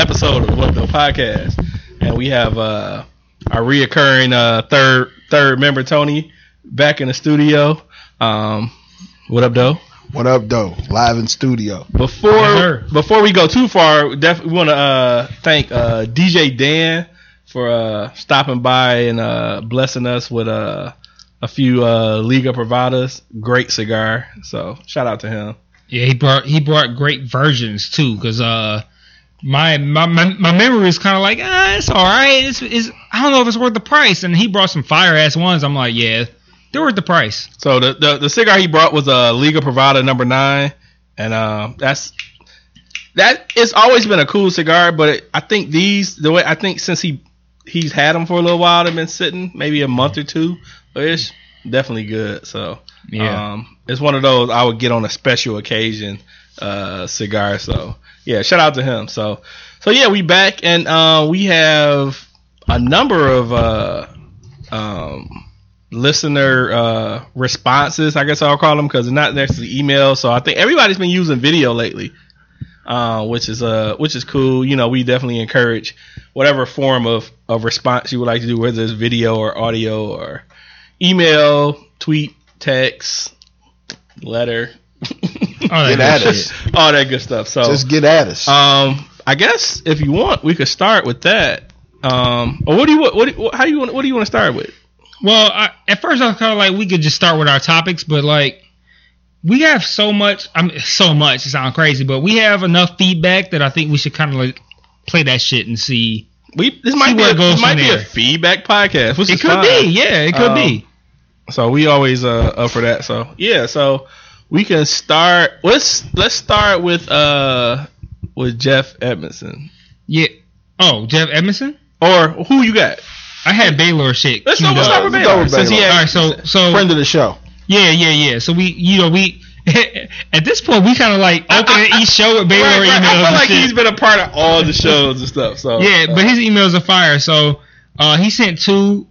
episode of the What Up Though podcast, and we have uh, our reoccurring uh, third third member Tony back in the studio. Um, what up, though? What up, though? Live in studio. Before Yes, sir. before we go too far, definitely want to uh, thank uh, DJ Dan for uh, stopping by and uh, blessing us with uh, a few uh, Liga Privadas. Great cigar, so shout out to him. Yeah, he brought he brought great versions too, cause uh, my my my, my memory is kind of like ah, it's all right. It's, it's I don't know if it's worth the price, and he brought some fire ass ones. I'm like, yeah, they're worth the price. So the, the the cigar he brought was a Liga Privada number nine, and uh, that's that. It's always been a cool cigar, but it, I think these the way I think since he he's had them for a little while, they've been sitting maybe a month or two, but it's definitely good. So Yeah. um, it's one of those I would get on a special occasion uh, cigar. So yeah, shout out to him. So so yeah, we back and uh, we have a number of uh, um, listener uh, responses. I guess I'll call them because they're not necessarily email. So I think everybody's been using video lately, uh, which is uh, which is cool. You know, we definitely encourage whatever form of, of response you would like to do, whether it's video or audio or email, tweet, text, letter, All that Get at good us. shit. all that good stuff. So Just get at us. um, I guess if you want, we could start with that. Um, or what do you what, do you- how you want what do you want to start with? Well, I, at first I was kind of like we could just start with our topics, but like we have so much. I mean, so much. It sounds crazy, but we have enough feedback that I think we should kind of like play that shit and see. We this See might be a, it goes this might from be a feedback podcast. Which It is could fine. be, yeah, it could Um, be. So we always uh up for that. So yeah, so we can start. Let's let's start with uh with Jeff Edmondson Yeah. Oh, Jeff Edmondson. or who you got? I had Baylor shit. Let's queued start, let's up. start with Let's Baylor. go with Since Baylor. had- All right, so so Friend of the show. yeah, yeah, yeah. So we, you know, we at this point we kind of like opening each show with Baylor Right, right. emails. I feel like shit. he's been a part of all the shows and stuff. So yeah, uh, but his emails are fire. So uh, he sent two.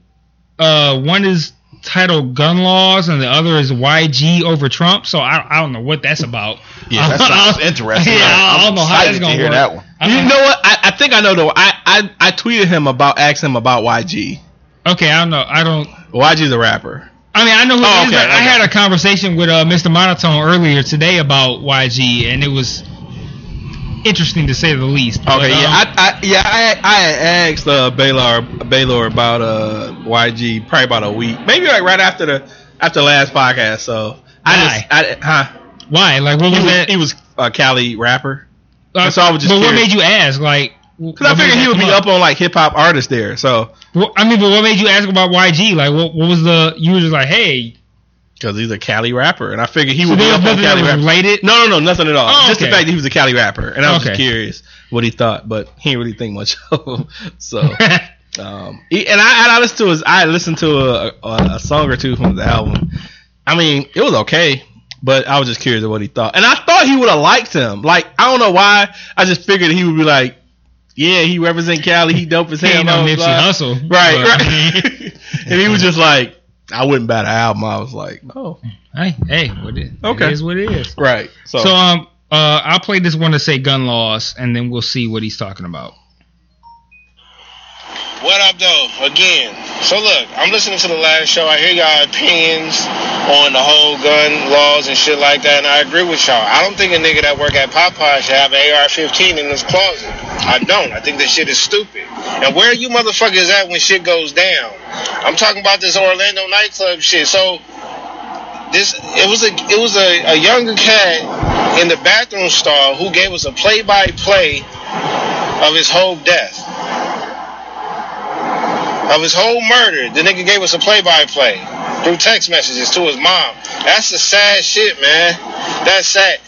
Uh, one is titled "Gun Laws" and the other is "YG over Trump." So I, I don't know what that's about. Yeah, That sounds interesting. Yeah, I I'm don't know how that's gonna to hear work. that one. You know what? I, I think I know the. I, I I tweeted him about asking him about YG. Okay, I don't know. I don't. YG's a rapper. I mean, I know who Oh, it is. okay, but I had a conversation with uh, Mr. Monotone earlier today about YG, and it was interesting to say the least. But, Okay, yeah, um, I, I yeah I I had asked uh, Baylor Baylor about uh YG probably about a week, maybe like right after the after the last podcast. So I Why? just I huh why? Like, what he was was that? he was a Cali rapper. uh, so I was just but what made you ask? Like, Cause I figured he would be up on like hip hop artists there. So Well, I mean, but what made you ask about YG? Like, what, what was the? You were just like, hey, because he's a Cali rapper, and I figured he so would be up on Cali rapper. related. No, no, no, nothing at all. Oh, just the fact that he was a Cali rapper, and I was Okay. just curious what he thought, but he didn't really think much of him. So. Um, he- and I, I listened to his, I listened to a, a, a song or two from the album. I mean, it was okay, but I was just curious of what he thought. And I thought he would have liked him. Like, I don't know why. I just figured he would be like, yeah, he represent Cali. He dope as he hell. ain't no Nipsey. Hussle, Right, but, I mean, and he was just like, I wouldn't buy the album. I was like, oh, hey, hey, what it, Okay. it is what it is. right. So, So, um, uh, I'll play this one to say gun laws, and then we'll see what he's talking about. What up, though? Again. So, look, I'm listening to the last show. I hear y'all opinions on the whole gun laws and shit like that, and I agree with y'all. I don't think a nigga that work at Popeye should have an AR-15 in his closet. I don't. I think that shit is stupid. And where are you motherfuckers at when shit goes down? I'm talking about this Orlando nightclub shit. So, this it was a it was a, a younger cat in the bathroom stall who gave us a play-by-play of his whole death of his whole murder. The nigga gave us a play-by-play through text messages to his mom. That's the sad shit, man. That's sad.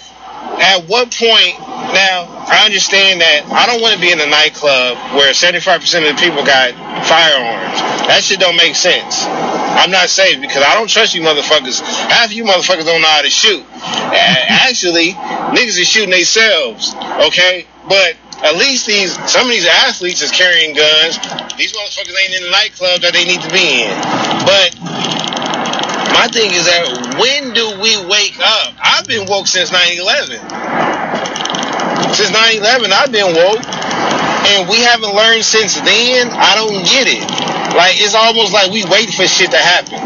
At what point? Now, I understand that I don't want to be in a nightclub where 75% of the people got firearms. That shit don't make sense. I'm not safe because I don't trust you motherfuckers. Half of you motherfuckers don't know how to shoot. Actually, niggas is shooting themselves, okay? But at least these some of these athletes is carrying guns. These motherfuckers ain't in the nightclub that they need to be in. But my thing is that when do we wake up? I've been woke since 9/11. Since 9/11, I've been woke, and we haven't learned since then. I don't get it. Like it's almost like we wait for shit to happen.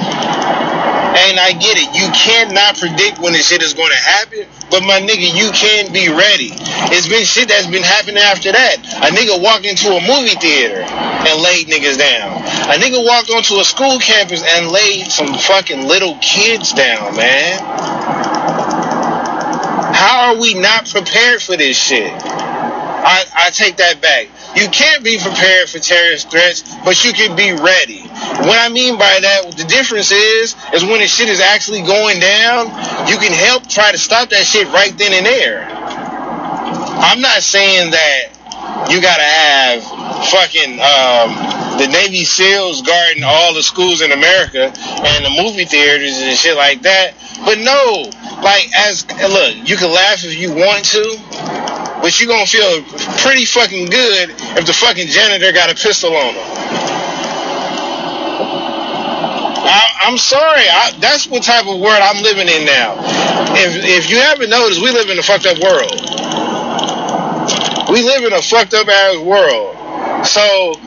And I get it. You cannot predict when the shit is going to happen, but my nigga, you can be ready. It's been shit that's been happening after that. A nigga walked into a movie theater and laid niggas down. A nigga walked onto a school campus and laid some fucking little kids down, man. How are we not prepared for this shit? I, I take that back. You can't be prepared for terrorist threats, but you can be ready. What I mean by that, the difference is, is when the shit is actually going down, you can help try to stop that shit right then and there. I'm not saying that you gotta have fucking um, the Navy SEALs guarding all the schools in America and the movie theaters and shit like that. But no, like as look, you can laugh if you want to, but you gonna feel pretty fucking good if the fucking janitor got a pistol on him. I, I'm sorry. I, that's what type of world I'm living in now. If if you haven't noticed, we live in a fucked up world. We live in a fucked up ass world. So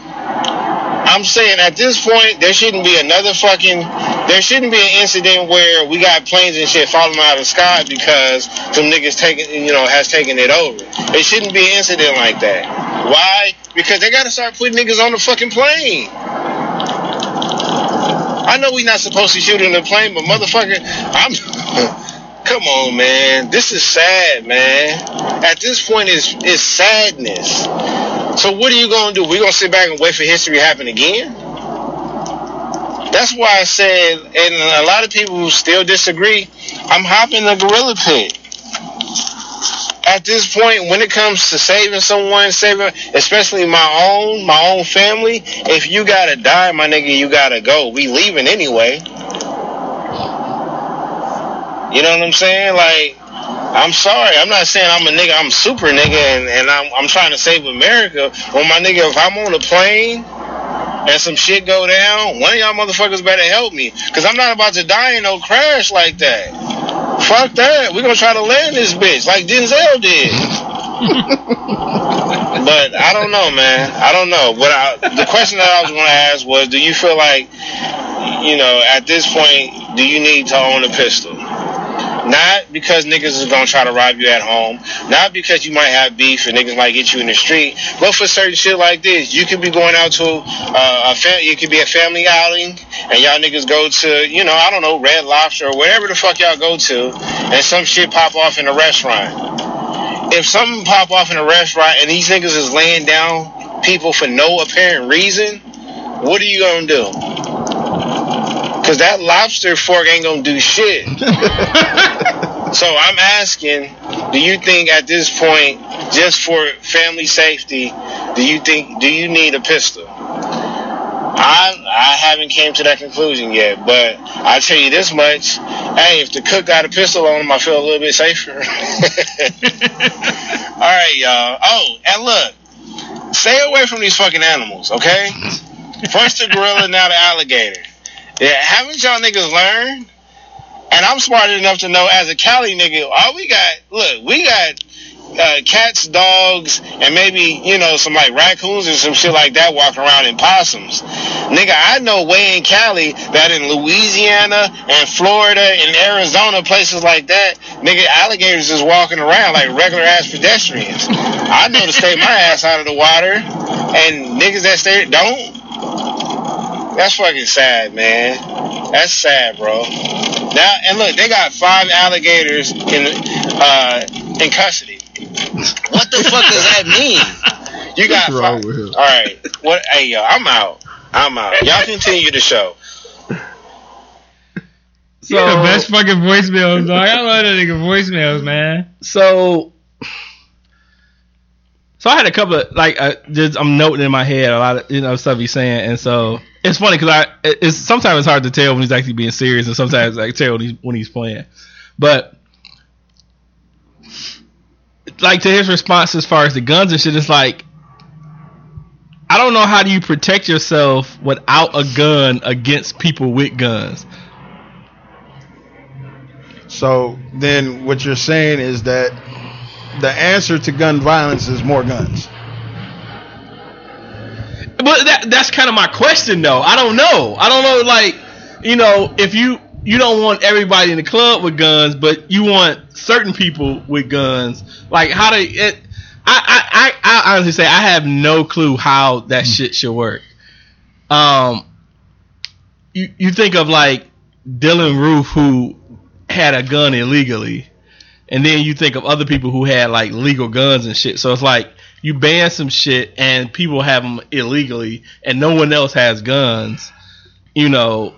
I'm saying at this point there shouldn't be another fucking there shouldn't be an incident where we got planes and shit falling out of the sky because some niggas taking you know has taken it over. It shouldn't be an incident like that. Why? Because they gotta start putting niggas on the fucking plane. I know we not supposed to shoot in the plane, but motherfucker, I'm come on, man. This is sad, man. At this point, it's it's sadness. So what are you gonna do? We gonna sit back and wait for history to happen again? That's why I said, and a lot of people still disagree, I'm hopping the gorilla pit. At this point, when it comes to saving someone, saving, especially my own, my own family, if you gotta die, my nigga, you gotta go. We leaving anyway. You know what I'm saying? Like, I'm sorry. I'm not saying I'm a nigga. I'm a super nigga, and, and I'm, I'm trying to save America. Well, my nigga, if I'm on a plane and some shit go down, one of y'all motherfuckers better help me, cause I'm not about to die in no crash like that. Fuck that. We're gonna try to land this bitch like Denzel did. but I don't know, man. I don't know. But I, the question that I was gonna ask was, do you feel like, you know, at this point, do you need to own a pistol? Not because niggas is gonna try to rob you at home. Not because you might have beef and niggas might get you in the street. But for certain shit like this, you could be going out to uh, a fam- it could be a family outing, and y'all niggas go to, you know, I don't know, Red Lobster or whatever the fuck y'all go to, and some shit pop off in a restaurant. If something pop off in a restaurant and these niggas is laying down people for no apparent reason, what are you gonna do? Cause that lobster fork ain't gonna do shit. so I'm asking, do you think at this point, just for family safety, do you think do you need a pistol? I I haven't came to that conclusion yet, but I tell you this much: hey, if the cook got a pistol on him, I feel a little bit safer. All right, y'all. Oh, and look, stay away from these fucking animals, okay? First the gorilla, now the alligator. Yeah, haven't y'all niggas learned? And I'm smart enough to know as a Cali nigga, all we got, look, we got uh, cats, dogs, and maybe, you know, some like raccoons and some shit like that walking around in possums. Nigga, I know way in Cali that in Louisiana and Florida and Arizona, places like that, nigga, alligators is walking around like regular ass pedestrians. I know to stay my ass out of the water, and niggas that stay don't. That's fucking sad, man. That's sad, bro. Now and look, they got five alligators in uh, in custody. What the fuck does that mean? You got What's wrong five. with him? All right. What? Hey, yo, I'm out. I'm out. Y'all continue the show. So, You're the best fucking voicemails, dog. I love that nigga voicemails, man. so So I had a couple of like uh, just, I'm noting in my head a lot of you know stuff he's saying, and so it's funny because I it's sometimes it's hard to tell when he's actually being serious, and sometimes I can tell when he's when he's playing. But like to his response as far as the guns and shit, it's like I don't know how do you protect yourself without a gun against people with guns. So then what you're saying is that the answer to gun violence is more guns. But that that's kind of my question though. I don't know. I don't know like you know if you you don't want everybody in the club with guns, but you want certain people with guns. Like how do it I I I, I honestly say I have no clue how that shit should work. Um you you think of like Dylann Roof who had a gun illegally and then you think of other people who had like legal guns and shit. So it's like you ban some shit and people have them illegally, and no one else has guns. You know,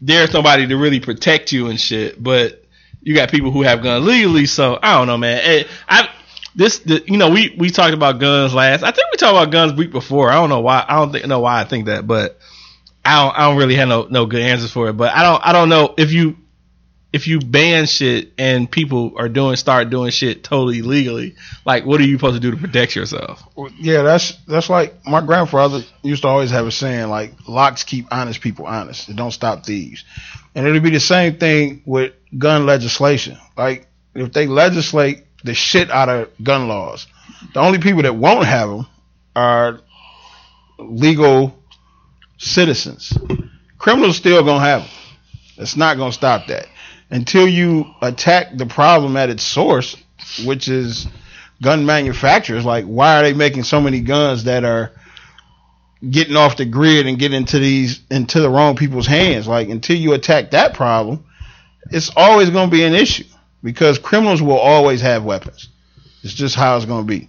there's somebody to really protect you and shit, but you got people who have guns legally. So I don't know, man. Eh, I this the, you know we we talked about guns last. I think we talked about guns week before. I don't know why. I don't think, know why I think that, but I don't I don't really have no no good answers for it. But I don't I don't know if you if you ban shit and people are doing start doing shit totally legally, like what are you supposed to do to protect yourself? Well, Yeah, that's that's like my grandfather used to always have a saying like locks keep honest people honest. It don't stop thieves. And it'll be the same thing with gun legislation. Like if they legislate the shit out of gun laws, the only people that won't have them are legal citizens. Criminals still gonna have them. It's not gonna stop that until you attack the problem at its source, which is gun manufacturers. Like, why are they making so many guns that are getting off the grid and getting into these into the wrong people's hands? Like, until you attack that problem, it's always going to be an issue because criminals will always have weapons. It's just how it's going to be.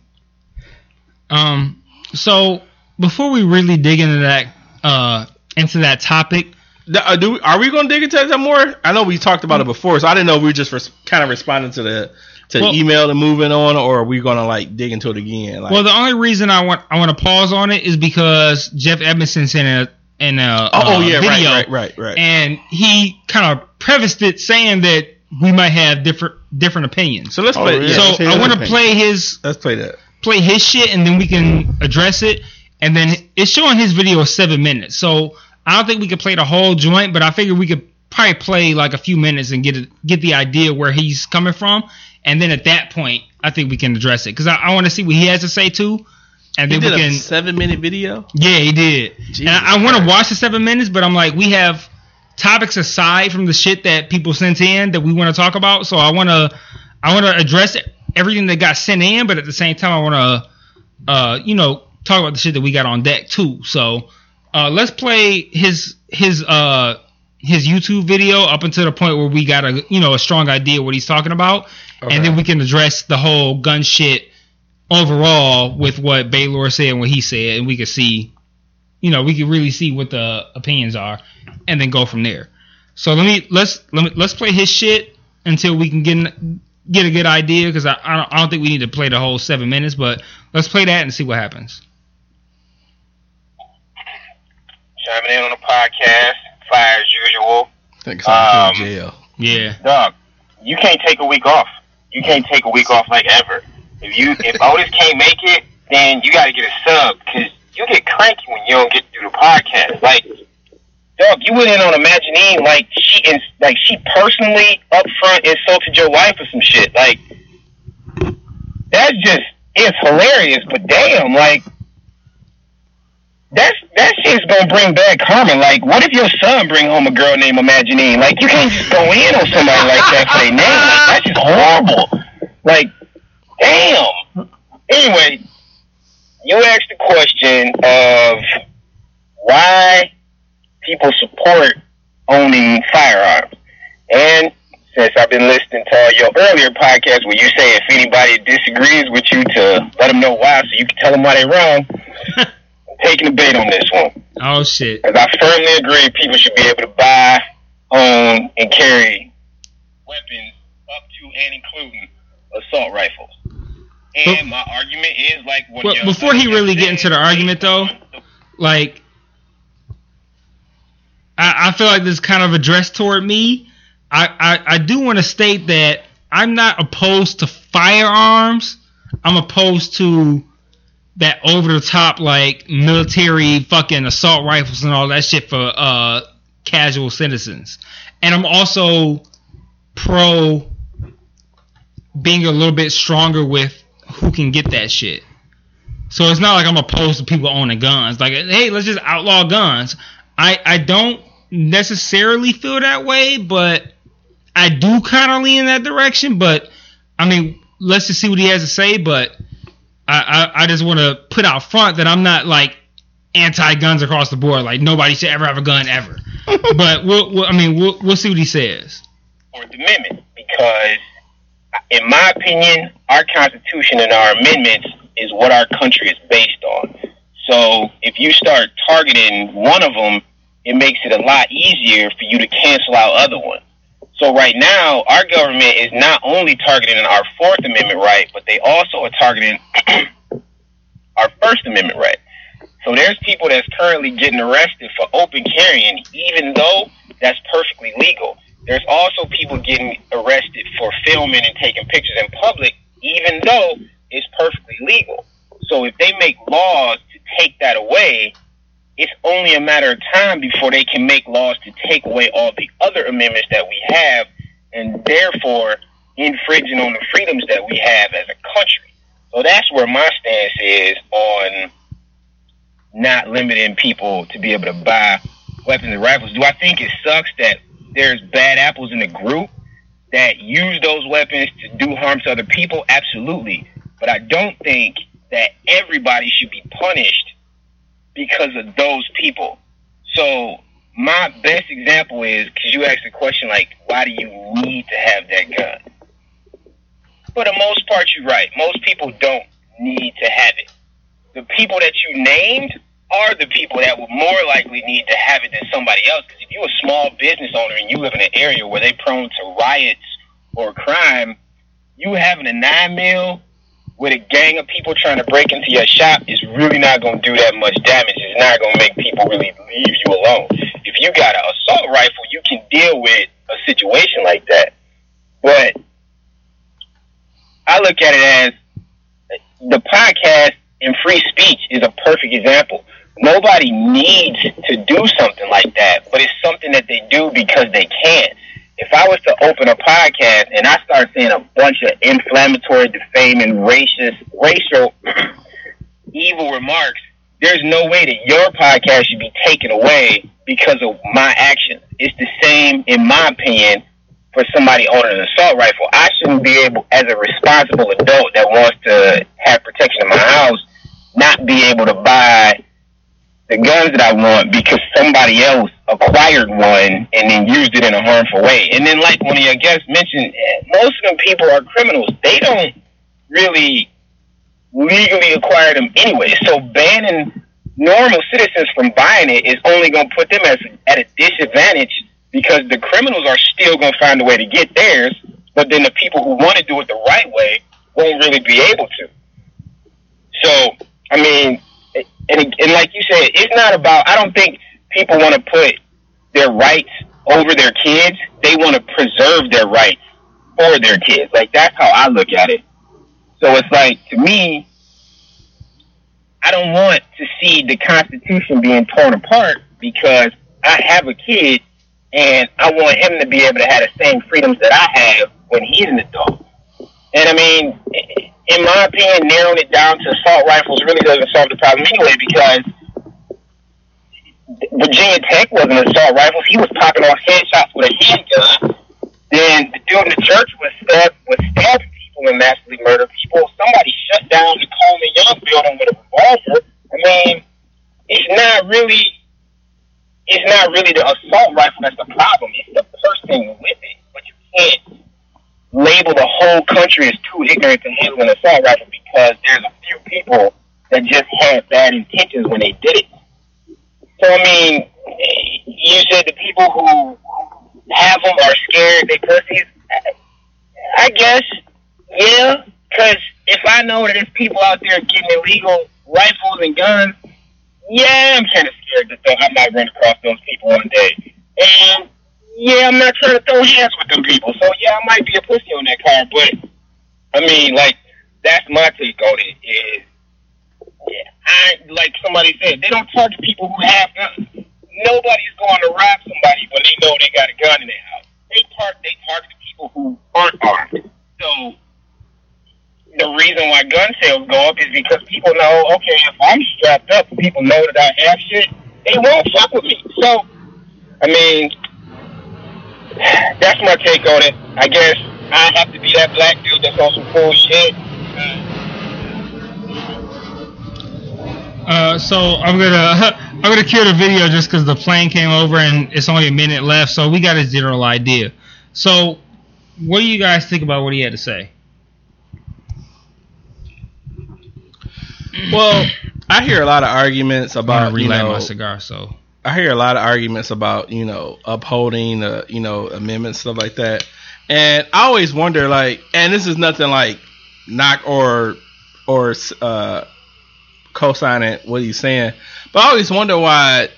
Um, so before we really dig into that, uh, into that topic, uh, Do are we going to dig into that more? I know we talked about it before, so I didn't know if we were just res- kind of responding to the to Well- the email and moving on, or are we going to like dig into it again? Like, well, the only reason I want I want to pause on it is because Jeff Edmondson sent a in a oh, oh uh, yeah, video, right, right, right, right. and he kind of prefaced it saying that we might have different different opinions. so let's Oh, play. yeah. Yeah, so let's I want to play his let's play that. play his shit and then we can address it. And then it's showing his video is seven minutes. So I don't think we could play the whole joint, but I figured we could probably play like a few minutes and get it, get the idea where he's coming from. And then at that point, I think we can address it because I, I want to see what he has to say too. And He then did we a can. seven minute video. Yeah, he did. Jesus and I, I want to watch the seven minutes, but I'm like, we have topics aside from the shit that people sent in that we want to talk about. So I want to, I want to address everything that got sent in, but at the same time, I want to, uh, you know, talk about the shit that we got on deck too. So uh, let's play his his uh his YouTube video up until the point where we got a you know a strong idea what he's talking about, Okay. and then we can address the whole gun shit overall with what Baylor said and what he said, and we can see, you know, we can really see what the opinions are, and then go from there. So let me let's let me let's play his shit until we can get get a good idea because I I don't, I don't think we need to play the whole seven minutes, but let's play that and see what happens. Chiming in on the podcast, fire as usual. Thanks. I'm in Um, jail. Yeah, Dog, you can't take a week off. You can't take a week off like ever. If you if Otis can't make it, then you got to get a sub because you get cranky when you don't get to do the podcast. Like, dog, you went in on Imaginine like she is like she personally up front insulted your wife or some shit. Like, that's just it's hilarious. But damn, like. That's that shit's gonna bring bad karma. Like, what if your son bring home a girl named Imaginine? Like, you can't just go in on somebody like that for their name. Like, that's just horrible. Like, damn. Anyway, you asked the question of why people support owning firearms, and since I've been listening to all your earlier podcasts where you say if anybody disagrees with you to let them know why, so you can tell them why they're wrong. Taking the bait on this one. oh shit. Because I firmly agree people should be able to buy, own, and carry weapons up to and including assault rifles. And my argument is like Well, before he really get into the argument, though, like I, I feel like this is kind of addressed toward me. I, I, I do want to state that I'm not opposed to firearms. I'm opposed to that over the top like military fucking assault rifles and all that shit for uh casual citizens. And I'm also pro being a little bit stronger with who can get that shit. So it's not like I'm opposed to people owning guns. Like, hey, let's just outlaw guns. I I don't necessarily feel that way, but I do kind of lean in that direction. But I mean, let's just see what he has to say. But I I, I just want to put out front that I'm not like anti-guns across the board. Like nobody should ever have a gun ever. but we'll, we'll I mean we'll we'll see what he says. Fourth Amendment because, in my opinion, our Constitution and our amendments is what our country is based on. So if you start targeting one of them, it makes it a lot easier for you to cancel out other ones. So right now, our government is not only targeting our Fourth Amendment right, but they also are targeting our First Amendment right. So there's people that's currently getting arrested for open carrying, even though that's perfectly legal. There's also people getting arrested for filming and taking pictures in public, even though it's perfectly legal. So if they make laws to take that away, it's only a matter of time before they can make laws to take away all the other amendments that we have, and therefore infringing on the freedoms that we have as a country. So that's where my stance is on not limiting people to be able to buy weapons and rifles. Do I think it sucks that there's bad apples in the group that use those weapons to do harm to other people? Absolutely. But I don't think that everybody should be punished because of those people. So my best example is because you asked the question like, why do you need to have that gun? For the most part, you're right. Most people don't need to have it. The people that you named are the people that would more likely need to have it than somebody else. Because if you're a small business owner and you live in an area where they're prone to riots or crime, you having a nine mil with a gang of people trying to break into your shop is really not going to do that much damage. It's not going to make people really leave you alone. If you got an assault rifle, you can deal with a situation like that. But I look at it as the podcast and free speech is a perfect example. Nobody needs to do something like that, but it's something that they do because they can. If I was to open a podcast and I start saying a bunch of inflammatory, defaming, racist, racial, evil remarks, there's no way that your podcast should be taken away because of my actions. It's the same, in my opinion, for somebody owning an assault rifle. I shouldn't be able, as a responsible adult that wants to have protection in my house, not be able to buy the guns that I want because somebody else acquired one and then used it in a harmful way. And then, like one of your guests mentioned, most of them people are criminals. They don't really legally acquire them anyway. So banning normal citizens from buying it is only going to put them as, at a disadvantage because the criminals are still going to find a way to get theirs, but then the people who want to do it the right way won't really be able to. So, I mean, and, and like you said, it's not about, I don't think people want to put their rights over their kids. They want to preserve their rights for their kids. Like, that's how I look at it. So it's like, to me, I don't want to see the Constitution being torn apart because I have a kid and I want him to be able to have the same freedoms that I have when he's an adult. And I mean, in my opinion, narrowing it down to assault rifles really doesn't solve the problem anyway because Virginia Tech wasn't an assault rifles. He was popping off headshots with a handgun. Then the dude in the church was stabbed, was stabbing people and massively murdered people. Somebody shut down the Coleman Young building with a revolver. I mean, it's not really, it's not really the assault rifle that's the problem. It's the person with it. But you can't label the whole country as too ignorant to handle an assault rifle because there's a few people that just had bad intentions when they did it. So I mean, you said the people who have them are scared they pussies. I guess, yeah, because if I know that there's people out there getting illegal rifles and guns, yeah, I'm kind of scared that I might run across those people one day. And yeah, I'm not trying to throw hands with them people. So yeah, I might be a pussy on that car, but I mean, like that's my take on it. Is yeah, I like somebody said they don't target people who have guns. Nobody's going to rob somebody when they know they got a gun in their house. They tar- they target people who aren't armed. So the reason why gun sales go up is because people know, okay, if I'm strapped up, people know that I have shit, they won't fuck with me. So, I mean, that's my take on it. I guess I have to be that black dude that's on some cool shit. Uh, so I'm gonna I'm gonna cue the video just because the plane came over and it's only a minute left, so we got a general idea. So, what do you guys think about what he had to say? Well, I hear a lot of arguments I'm gonna about you relight know my cigar, so I hear a lot of arguments about you know upholding you know amendments stuff like that, and I always wonder like, and this is nothing like knock or or uh, co-signing what he's saying, but I always wonder why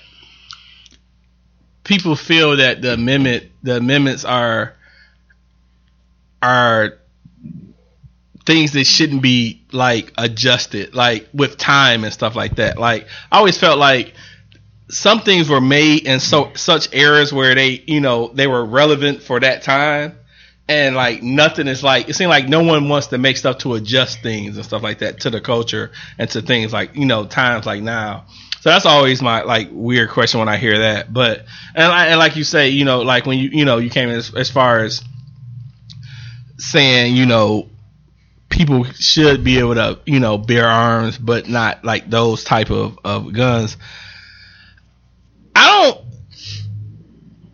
people feel that the amendment the amendments are are things that shouldn't be like adjusted like with time and stuff like that. Like i always felt like some things were made in so such eras where they you know they were relevant for that time. And like nothing is like it seems like no one wants to make stuff to adjust things and stuff like that to the culture and to things like you know times like now. So that's always my like weird question when i hear that. But and, I, and like you say you know like when you you know you came as, as far as saying you know people should be able to you know bear arms but not like those type of, of guns i don't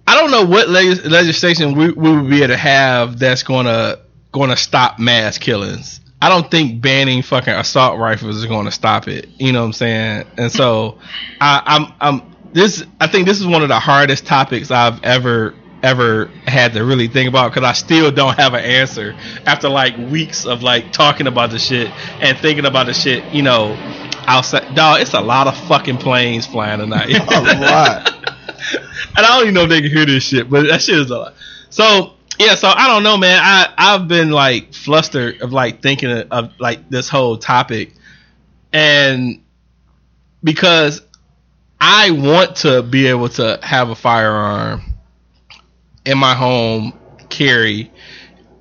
i don't know what legis- legislation we, we would be able to have that's gonna gonna stop mass killings. I don't think banning fucking assault rifles is gonna stop it. You know what i'm saying? And so i i'm i'm this i think this is one of the hardest topics i've ever ever had to really think about because I still don't have an answer after like weeks of like talking about the shit and thinking about the shit, you know, outside. Dog, it's a lot of fucking planes flying tonight. A lot. and I don't even know if they can hear this shit, but that shit is a lot. So yeah, so I don't know, man. I I've been like flustered of like thinking of, of like this whole topic, and because I want to be able to have a firearm in my home carry,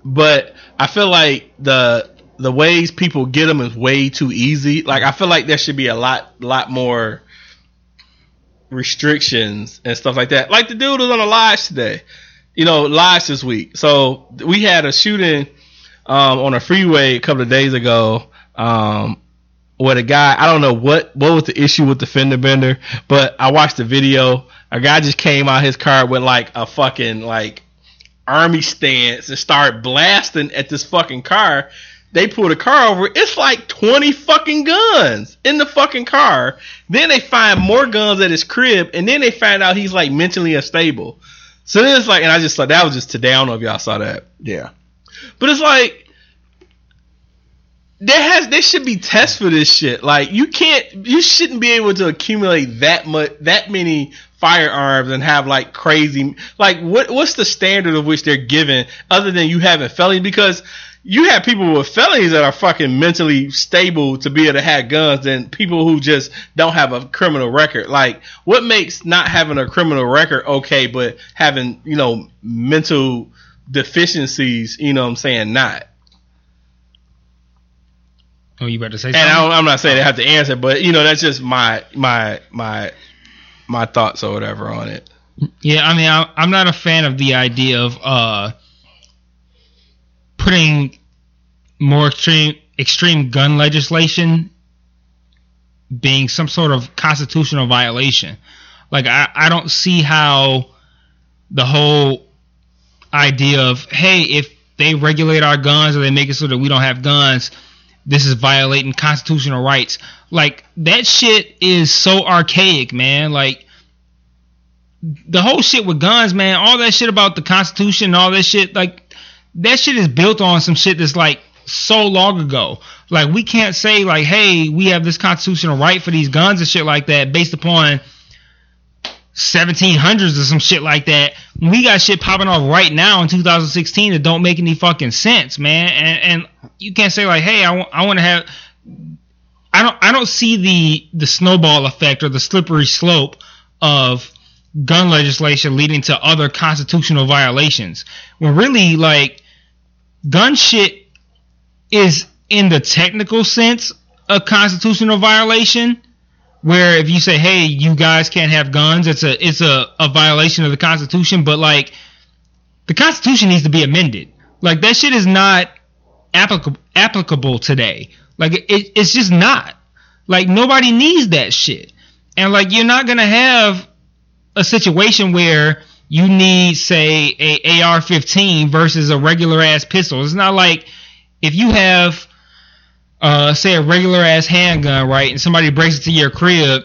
but I feel like the the ways people get them is way too easy. Like I feel like there should be a lot lot more restrictions and stuff like that. Like the dude was on the live today, you know, live this week. So we had a shooting um, on a freeway a couple of days ago. Um, where the guy, I don't know what what was the issue with the fender bender, but I watched the video. A guy just came out of his car with like a fucking like army stance and started blasting at this fucking car. They pulled the car over. It's like 20 fucking guns in the fucking car. Then they find more guns at his crib, and then they find out he's like mentally unstable. So then it's like, and I just thought that was just today. I don't know if y'all saw that. Yeah. But it's like there has there should be tests for this shit. Like you can't you shouldn't be able to accumulate that much that many firearms and have like crazy like what what's the standard of which they're given other than you having felonies because you have people with felonies that are fucking mentally stable to be able to have guns than people who just don't have a criminal record. Like what makes not having a criminal record okay but having, you know, mental deficiencies, you know what I'm saying, not. Oh, you about to say And something? And I am not saying they have to answer, but you know that's just my my my my thoughts or whatever on it. Yeah, I mean, I, I'm not a fan of the idea of uh, putting more extreme extreme gun legislation being some sort of constitutional violation. Like, I, I don't see how the whole idea of hey, if they regulate our guns or they make it so that we don't have guns, this is violating constitutional rights. Like that shit is so archaic, man. Like the whole shit with guns, man, all that shit about the Constitution, all that shit, like that shit is built on some shit that's like so long ago. Like we can't say like, hey, we have this constitutional right for these guns and shit like that based upon 1700s or some shit like that. We got shit popping off right now in 2016 that don't make any fucking sense, man. And, and you can't say like, hey, I want to have. I don't I don't see the the snowball effect or the slippery slope of gun legislation leading to other constitutional violations. When really like gun shit is in the technical sense a constitutional violation where if you say, "Hey, you guys can't have guns," it's a it's a, a violation of the Constitution. But like, the Constitution needs to be amended. Like that shit is not applicable applicable today. Like it, it's just not. Like nobody needs that shit. And like you're not gonna have a situation where you need, say, a AR-15 versus a regular ass pistol. It's not like if you have uh, say a regular ass handgun, right, and somebody breaks into your crib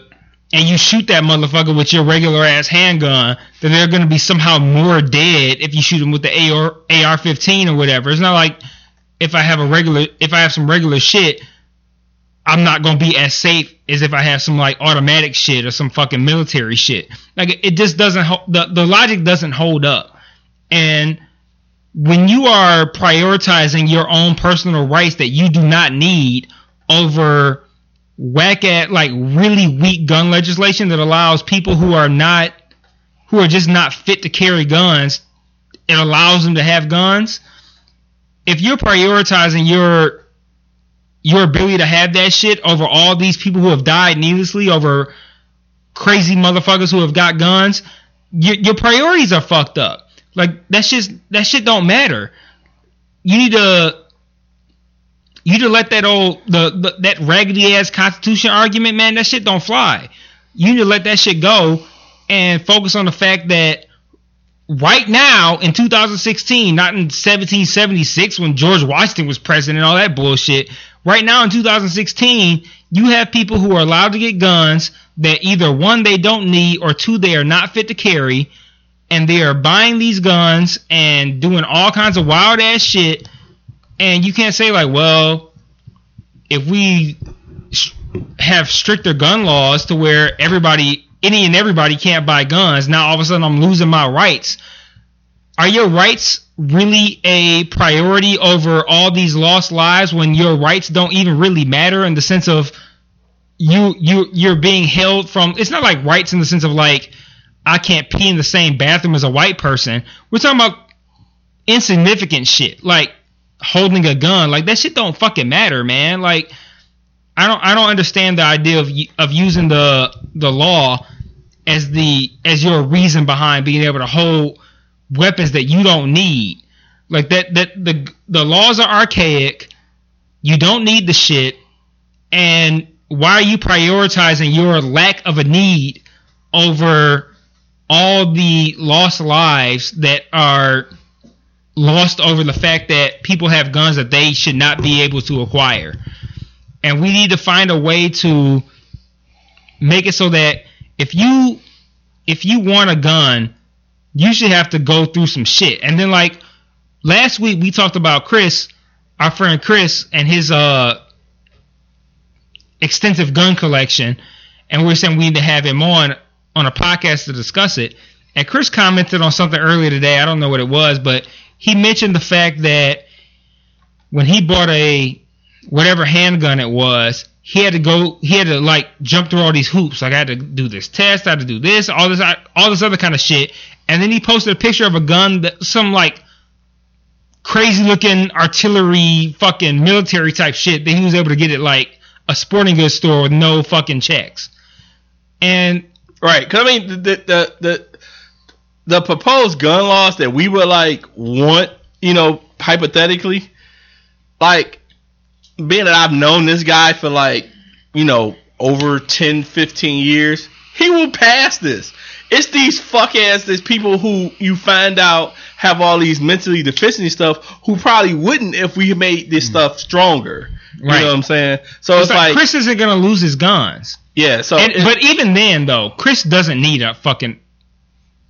and you shoot that motherfucker with your regular ass handgun, then they're gonna be somehow more dead if you shoot them with the AR AR-15 or whatever. It's not like if I have a regular, if I have some regular shit, I'm not gonna be as safe as if I have some like automatic shit or some fucking military shit. Like it just doesn't the the logic doesn't hold up, and when you are prioritizing your own personal rights that you do not need over whack at like really weak gun legislation that allows people who are not who are just not fit to carry guns it allows them to have guns if you're prioritizing your your ability to have that shit over all these people who have died needlessly over crazy motherfuckers who have got guns your, your priorities are fucked up like that's just that shit don't matter. You need to you need to let that old the, the that raggedy ass constitution argument, man. That shit don't fly. You need to let that shit go and focus on the fact that right now in 2016, not in 1776 when George Washington was president and all that bullshit. Right now in 2016, you have people who are allowed to get guns that either one they don't need or two they are not fit to carry and they are buying these guns and doing all kinds of wild ass shit. And you can't say like, well, if we have stricter gun laws to where everybody, any and everybody can't buy guns, now all of a sudden I'm losing my rights. Are your rights really a priority over all these lost lives when your rights don't even really matter in the sense of you you you're being held from it's not like rights in the sense of like I can't pee in the same bathroom as a white person. We're talking about insignificant shit like holding a gun. Like that shit don't fucking matter, man. Like I don't I don't understand the idea of of using the the law as the as your reason behind being able to hold weapons that you don't need. Like that that the the laws are archaic. You don't need the shit. And why are you prioritizing your lack of a need over all the lost lives that are lost over the fact that people have guns that they should not be able to acquire. And we need to find a way to make it so that if you if you want a gun, you should have to go through some shit. And then like last week we talked about Chris, our friend Chris and his uh extensive gun collection and we are saying we need to have him on on a podcast to discuss it. And Chris commented on something earlier today. I don't know what it was, but he mentioned the fact that when he bought a whatever handgun it was, he had to go, he had to like jump through all these hoops. Like I had to do this test, I had to do this, all this, all this other kind of shit. And then he posted a picture of a gun that some like crazy looking artillery fucking military type shit that he was able to get at like a sporting goods store with no fucking checks. And Right, because I mean the, the the the proposed gun laws that we would like want, you know, hypothetically, like being that I've known this guy for like, you know, over 10, 15 years, he will pass this. It's these fuck ass these people who you find out have all these mentally deficient stuff who probably wouldn't if we made this mm. stuff stronger. You right. know what I'm saying? So it's, it's like, like Chris isn't gonna lose his guns. Yeah. So, and, but even then, though, Chris doesn't need a fucking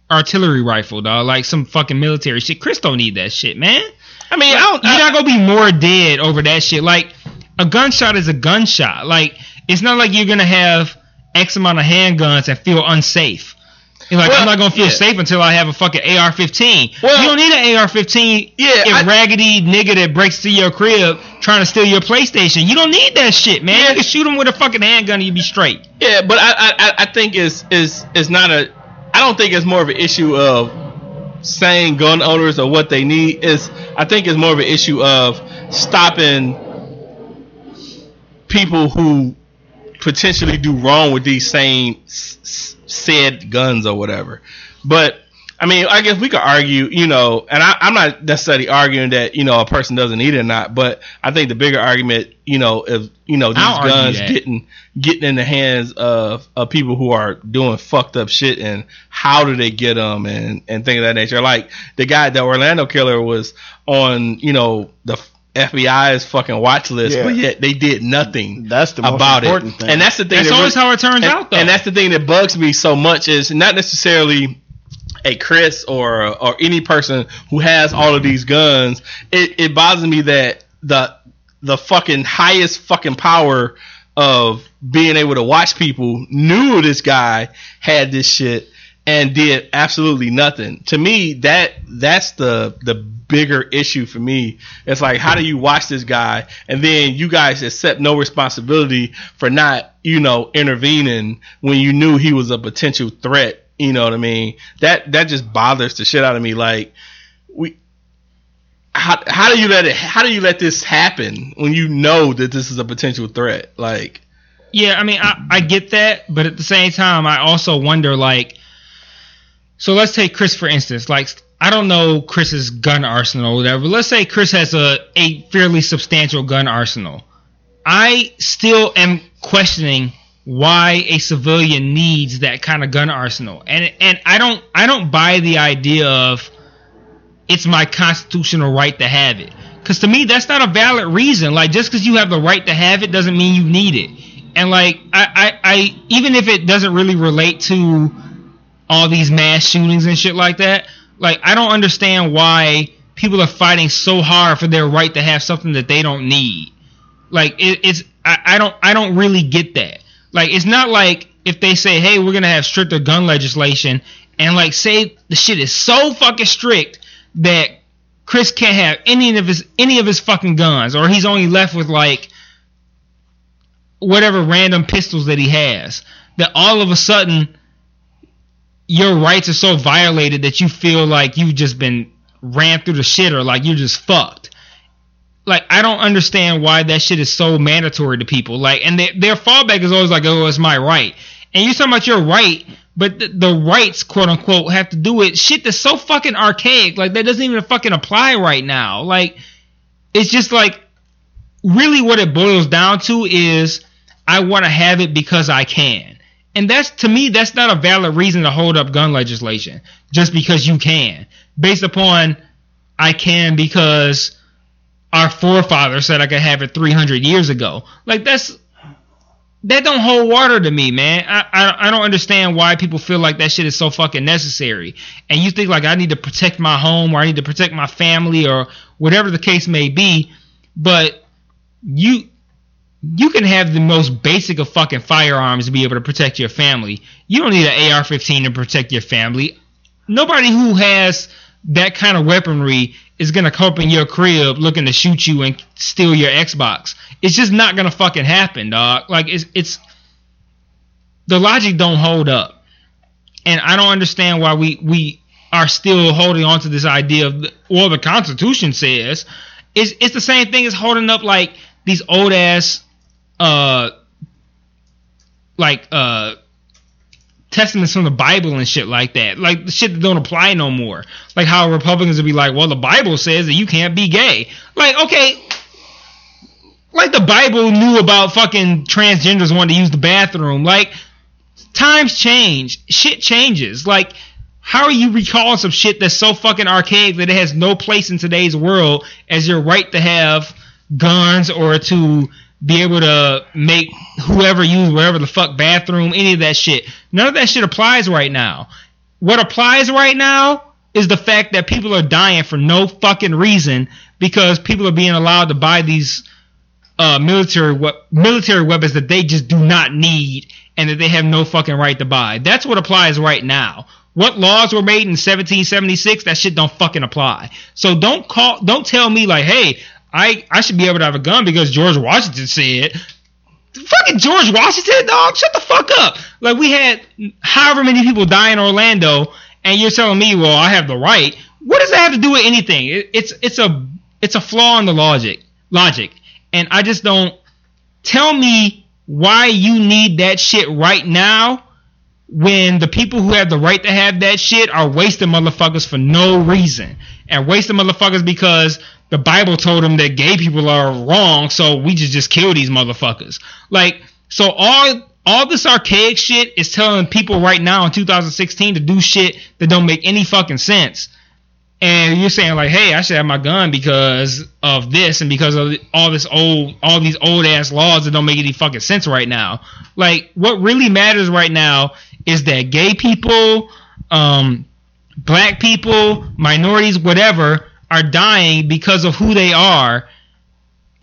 artillery rifle, dog. Like some fucking military shit. Chris don't need that shit, man. I mean, I don't. You're I, not gonna be more dead over that shit. Like a gunshot is a gunshot. Like it's not like you're gonna have X amount of handguns and feel unsafe. You're like Well, I'm not gonna feel yeah. safe until I have a fucking AR-15. Well- you don't need an AR-15. Yeah, if raggedy nigga that breaks to your crib trying to steal your PlayStation, you don't need that shit, man. Yeah. You can shoot him with a fucking handgun and you be straight. Yeah, but I, I, I- I think it's is is not a. I don't think it's more of an issue of saying gun owners or what they need. Is I think it's more of an issue of stopping people who potentially do wrong with these same s- said guns or whatever. But I mean, I guess we could argue, you know, and I, I'm not necessarily arguing that you know a person doesn't need it or not, but I think the bigger argument, you know, if you know these I'll guns getting getting in the hands of, of people who are doing fucked up shit and how do they get them and and things of that nature. Like the guy, the Orlando killer, was on you know the FBI's fucking watch list, Yeah. but yet they did nothing That's the most about it. important thing. And that's the thing. That's always really- how it turns and, out, though. and that's the thing that bugs me so much is not necessarily a Chris or or any person who has all of these guns. It, it bothers me that the the fucking highest fucking power of being able to watch people knew this guy had this shit and did absolutely nothing. To me, that that's the the bigger issue for me. It's like how do you watch this guy and then you guys accept no responsibility for not, you know, intervening when you knew he was a potential threat. You know what I mean? That that just bothers the shit out of me. Like we how how do you let it how do you let this happen when you know that this is a potential threat? Like Yeah, I mean, I, I get that, but at the same time, I also wonder, like, so let's take Chris for instance. Like, I don't know Chris's gun arsenal or whatever. Let's say Chris has a, a fairly substantial gun arsenal. I still am questioning why a civilian needs that kind of gun arsenal, and and I don't I don't buy the idea of it's my constitutional right to have it. Because to me, that's not a valid reason. Like, just because you have the right to have it doesn't mean you need it. And like, I, I, I, even if it doesn't really relate to all these mass shootings and shit like that, like, I don't understand why people are fighting so hard for their right to have something that they don't need. Like, it, it's, I, I don't, I don't really get that. Like, it's not like if they say, hey, we're gonna have stricter gun legislation, and like, say the shit is so fucking strict that Chris can't have any of his any of his fucking guns, or he's only left with like whatever random pistols that he has. That all of a sudden your rights are so violated that you feel like you've just been ran through the shitter, like you're just fucked. Like I don't understand why that shit is so mandatory to people. Like, and their their fallback is always like, "Oh, it's my right." And you're talking about your right, but the, the rights, quote unquote, have to do with shit that's so fucking archaic. Like that doesn't even fucking apply right now. Like it's just like really what it boils down to is I want to have it because I can. And that's to me that's not a valid reason to hold up gun legislation just because you can. Based upon I can because our forefathers said I could have it 300 years ago. Like that's that don't hold water to me, man. I, I I don't understand why people feel like that shit is so fucking necessary. And you think like I need to protect my home or I need to protect my family or whatever the case may be, but you you can have the most basic of fucking firearms to be able to protect your family. You don't need an AR-15 to protect your family. Nobody who has that kind of weaponry is gonna come up in your crib looking to shoot you and steal your Xbox. It's just not gonna fucking happen, dog. Like it's it's the logic don't hold up, and I don't understand why we we are still holding on to this idea of well the Constitution says it's it's the same thing as holding up like these old ass uh like uh testaments from the Bible and shit like that. Like the shit that don't apply no more. Like how Republicans would be like, well, the Bible says that you can't be gay. Like, okay. Like the Bible knew about fucking transgenders wanting to use the bathroom. Like, times change. Shit changes. Like, how are you recalling some shit that's so fucking archaic that it has no place in today's world as your right to have guns or to be able to make whoever use whatever the fuck bathroom, any of that shit. None of that shit applies right now. What applies right now is the fact that people are dying for no fucking reason because people are being allowed to buy these uh, military we- military weapons that they just do not need and that they have no fucking right to buy. That's what applies right now. What laws were made in 1776? That shit don't fucking apply. So don't call, don't tell me like, hey, I I should be able to have a gun because George Washington said. Fucking George Washington, dog, shut the fuck up. Like we had however many people die in Orlando, and you're telling me, well, I have the right. What does that have to do with anything? It, it's it's a it's a flaw in the logic logic, and I just don't. Tell me why you need that shit right now when the people who have the right to have that shit are wasting motherfuckers for no reason and wasting motherfuckers because the Bible told them that gay people are wrong, so we just just kill these motherfuckers. Like, so all all this archaic shit is telling people right now in 2016 to do shit that don't make any fucking sense. And you're saying like, hey, I should have my gun because of this and because of all this old, all these old ass laws that don't make any fucking sense right now. Like, what really matters right now is that gay people, um, black people, minorities, whatever, are dying because of who they are.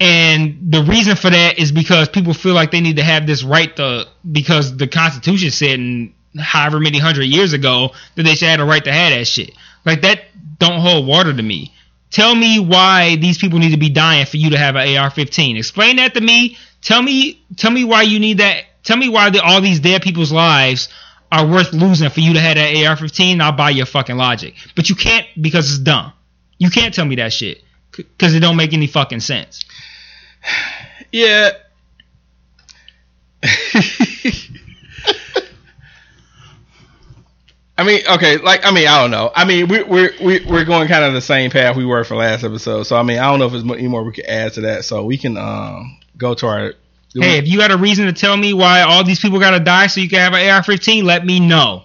And the reason for that is because people feel like they need to have this right to, because the Constitution said in however many hundred years ago that they should have a right to have that shit. Like that don't hold water to me. Tell me why these people need to be dying for you to have an AR-15. Explain that to me. Tell me, tell me why you need that. Tell me why the, all these dead people's lives are worth losing for you to have that AR-15. I'll buy your fucking logic, but you can't because it's dumb. You can't tell me that shit because it don't make any fucking sense. Yeah. I mean, okay, like I mean, I don't know. I mean, we, we're we, we're going kind of the same path we were for last episode. So I mean, I don't know if there's any more we could add to that. So we can um go to our. Hey, if you got a reason to tell me why all these people gotta die so you can have an AR-15, let me know.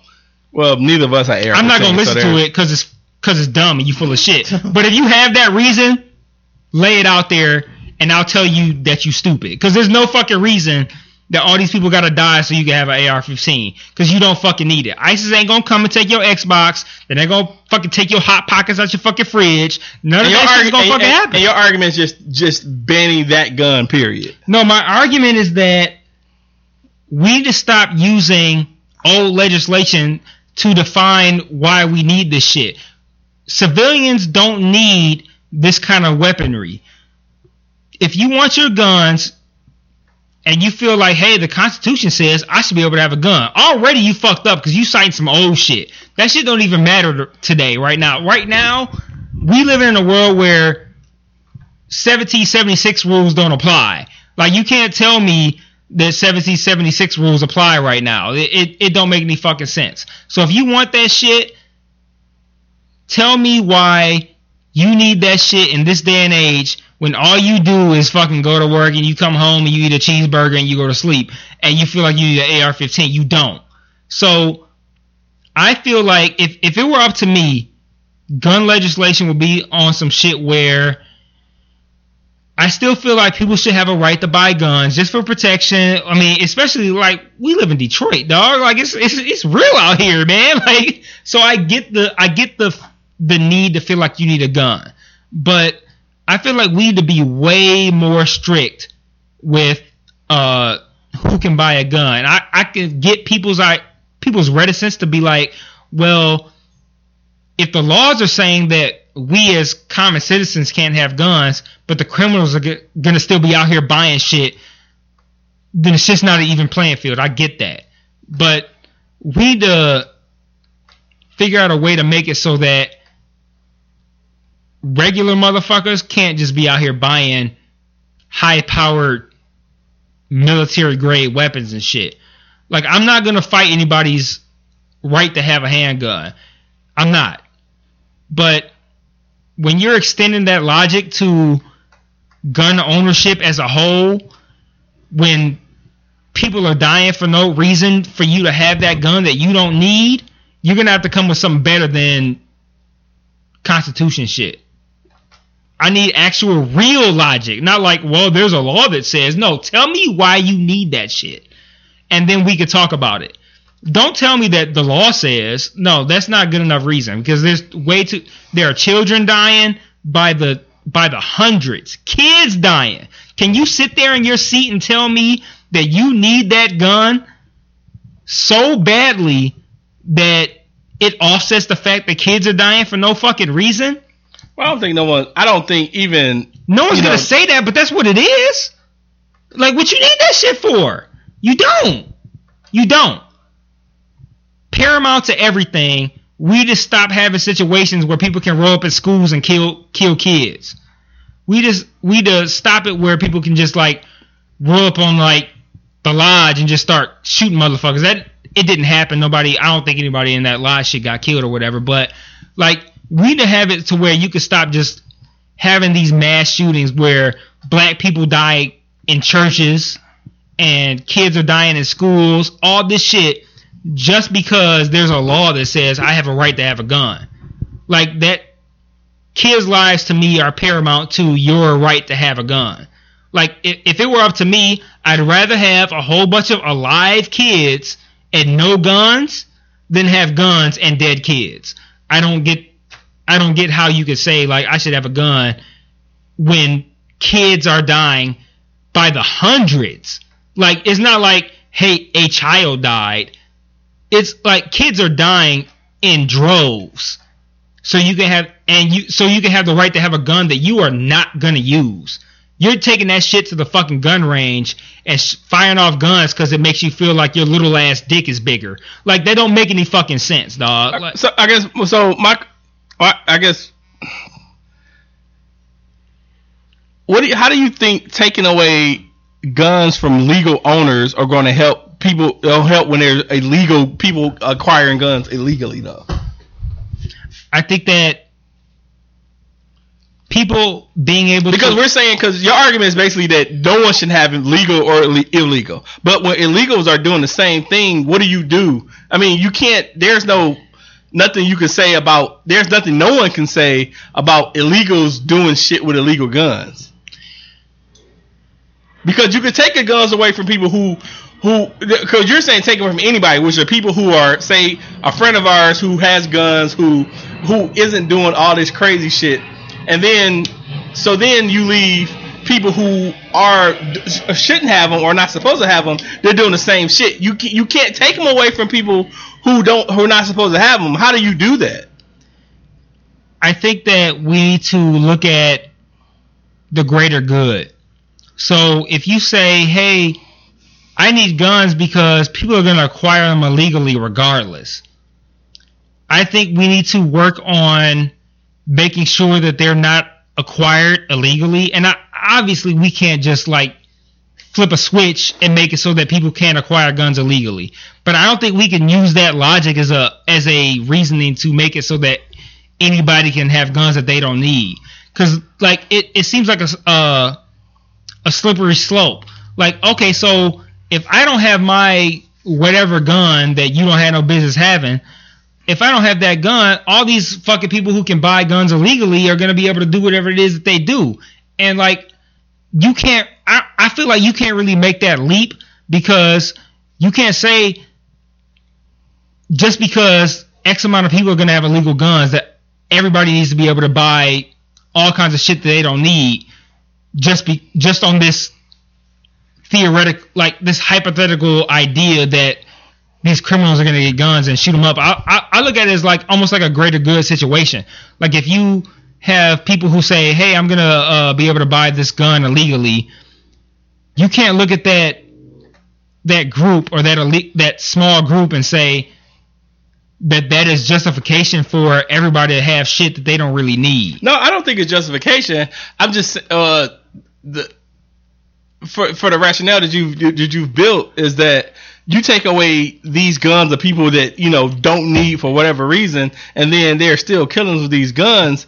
Well, neither of us are air. I'm not gonna listen to it because it's because it's dumb and you full of shit. but if you have that reason, lay it out there, and I'll tell you that you stupid. Because there's no fucking reason that all these people gotta die so you can have an AR-15. Because you don't fucking need it. ISIS ain't gonna come and take your Xbox. Then they're gonna fucking take your hot pockets out your fucking fridge. None of And your, that argu- gonna and- fucking and- happen. and your argument is just just banning that gun. Period. No, my argument is that we need to stop using old legislation to define why we need this shit. Civilians don't need this kind of weaponry. If you want your guns and you feel like, hey, the Constitution says I should be able to have a gun, already you fucked up because you citing some old shit. That shit don't even matter today, right now. Right now, we live in a world where 1776 rules don't apply. Like you can't tell me that 1776 rules apply right now. It, it it don't make any fucking sense. So if you want that shit, tell me why you need that shit in this day and age when all you do is fucking go to work and you come home and you eat a cheeseburger and you go to sleep and you feel like you need an AR-15. You don't. So I feel like if if it were up to me, gun legislation would be on some shit where I still feel like people should have a right to buy guns just for protection. I mean, especially like we live in Detroit, dog. Like it's it's it's real out here, man. Like so I get the I get the the need to feel like you need a gun. But I feel like we need to be way more strict with uh who can buy a gun. I I can get people's I people's reticence to be like, well, if the laws are saying that we as common citizens can't have guns, but the criminals are g- gonna still be out here buying shit, then it's just not an even playing field. I get that, but we need to figure out a way to make it so that regular motherfuckers can't just be out here buying high powered military grade weapons and shit. Like I'm not gonna fight anybody's right to have a handgun. I'm not. But when you're extending that logic to gun ownership as a whole, when people are dying for no reason for you to have that gun that you don't need, you're gonna have to come with something better than constitution shit. I need actual real logic, not like, well, there's a law that says no. Tell me why you need that shit, and then we could talk about it. Don't tell me that the law says no. That's not good enough reason because there's way too. There are children dying by the by the hundreds, kids dying. Can you sit there in your seat and tell me that you need that gun so badly that it offsets the fact that kids are dying for no fucking reason? Well, I don't think no one. I don't think even. No one's gonna know- say that, but that's what it is. Like, what you need that shit for? You don't. You don't. Paramount to everything. We just stop having situations where people can roll up at schools and kill kill kids. We just we just stop it where people can just like roll up on like the lodge and just start shooting motherfuckers. That it didn't happen. Nobody. I don't think anybody in that lodge shit got killed or whatever. But like we need to have it to where you can stop just having these mass shootings where black people die in churches and kids are dying in schools, all this shit just because there's a law that says I have a right to have a gun. Like that kids' lives to me are paramount to your right to have a gun. Like if, if it were up to me, I'd rather have a whole bunch of alive kids and no guns than have guns and dead kids. I don't get I don't get how you could say like I should have a gun when kids are dying by the hundreds. Like it's not like hey a child died. It's like kids are dying in droves. So you can have and you so you can have the right to have a gun that you are not gonna use. You're taking that shit to the fucking gun range and firing off guns because it makes you feel like your little ass dick is bigger. Like they don't make any fucking sense, dog. Like, So I guess. So my. I I guess. What do you, how do you think taking away guns from legal owners are going to help people? It'll help when there's illegal people acquiring guns illegally, though. I think that people being able Because to we're saying because your argument is basically that no one should have legal or ille- illegal. But when illegals are doing the same thing, what do you do? I mean, you can't. There's no nothing you can say about. There's nothing no one can say about illegals doing shit with illegal guns. Because you could take the guns away from people who. Who, because you're saying take them from anybody, which are people who are, say, a friend of ours who has guns, who, who isn't doing all this crazy shit, and then so then you leave people who are shouldn't have them or not supposed to have them. They're doing the same shit. You you can't take them away from people who don't who are not supposed to have them. How do you do that? I think that we need to look at the greater good. So if you say, "Hey, I need guns because people are going to acquire them illegally regardless," I think we need to work on making sure that they're not acquired illegally. And I, obviously, we can't just like flip a switch and make it so that people can't acquire guns illegally. But I don't think we can use that logic as a as a reasoning to make it so that anybody can have guns that they don't need. Because like it, it seems like a uh, a slippery slope. Like okay, so if I don't have my whatever gun that you don't have no business having, if I don't have that gun, all these fucking people who can buy guns illegally are gonna be able to do whatever it is that they do. And like you can't I, I feel like you can't really make that leap because you can't say just because X amount of people are gonna have illegal guns that everybody needs to be able to buy all kinds of shit that they don't need just be just on this theoretical like this hypothetical idea that these criminals are going to get guns and shoot them up. I, I, I look at it as like almost like a greater good situation. Like if you have people who say, "Hey, I'm to uh, be able to buy this gun illegally," you can't look at that that group or that elite, that small group and say that that is justification for everybody to have shit that they don't really need. No, I don't think it's justification. I'm just uh the for for the rationale that you that you've built is that you take away these guns of people that you know don't need for whatever reason, and then they're still killing with these guns.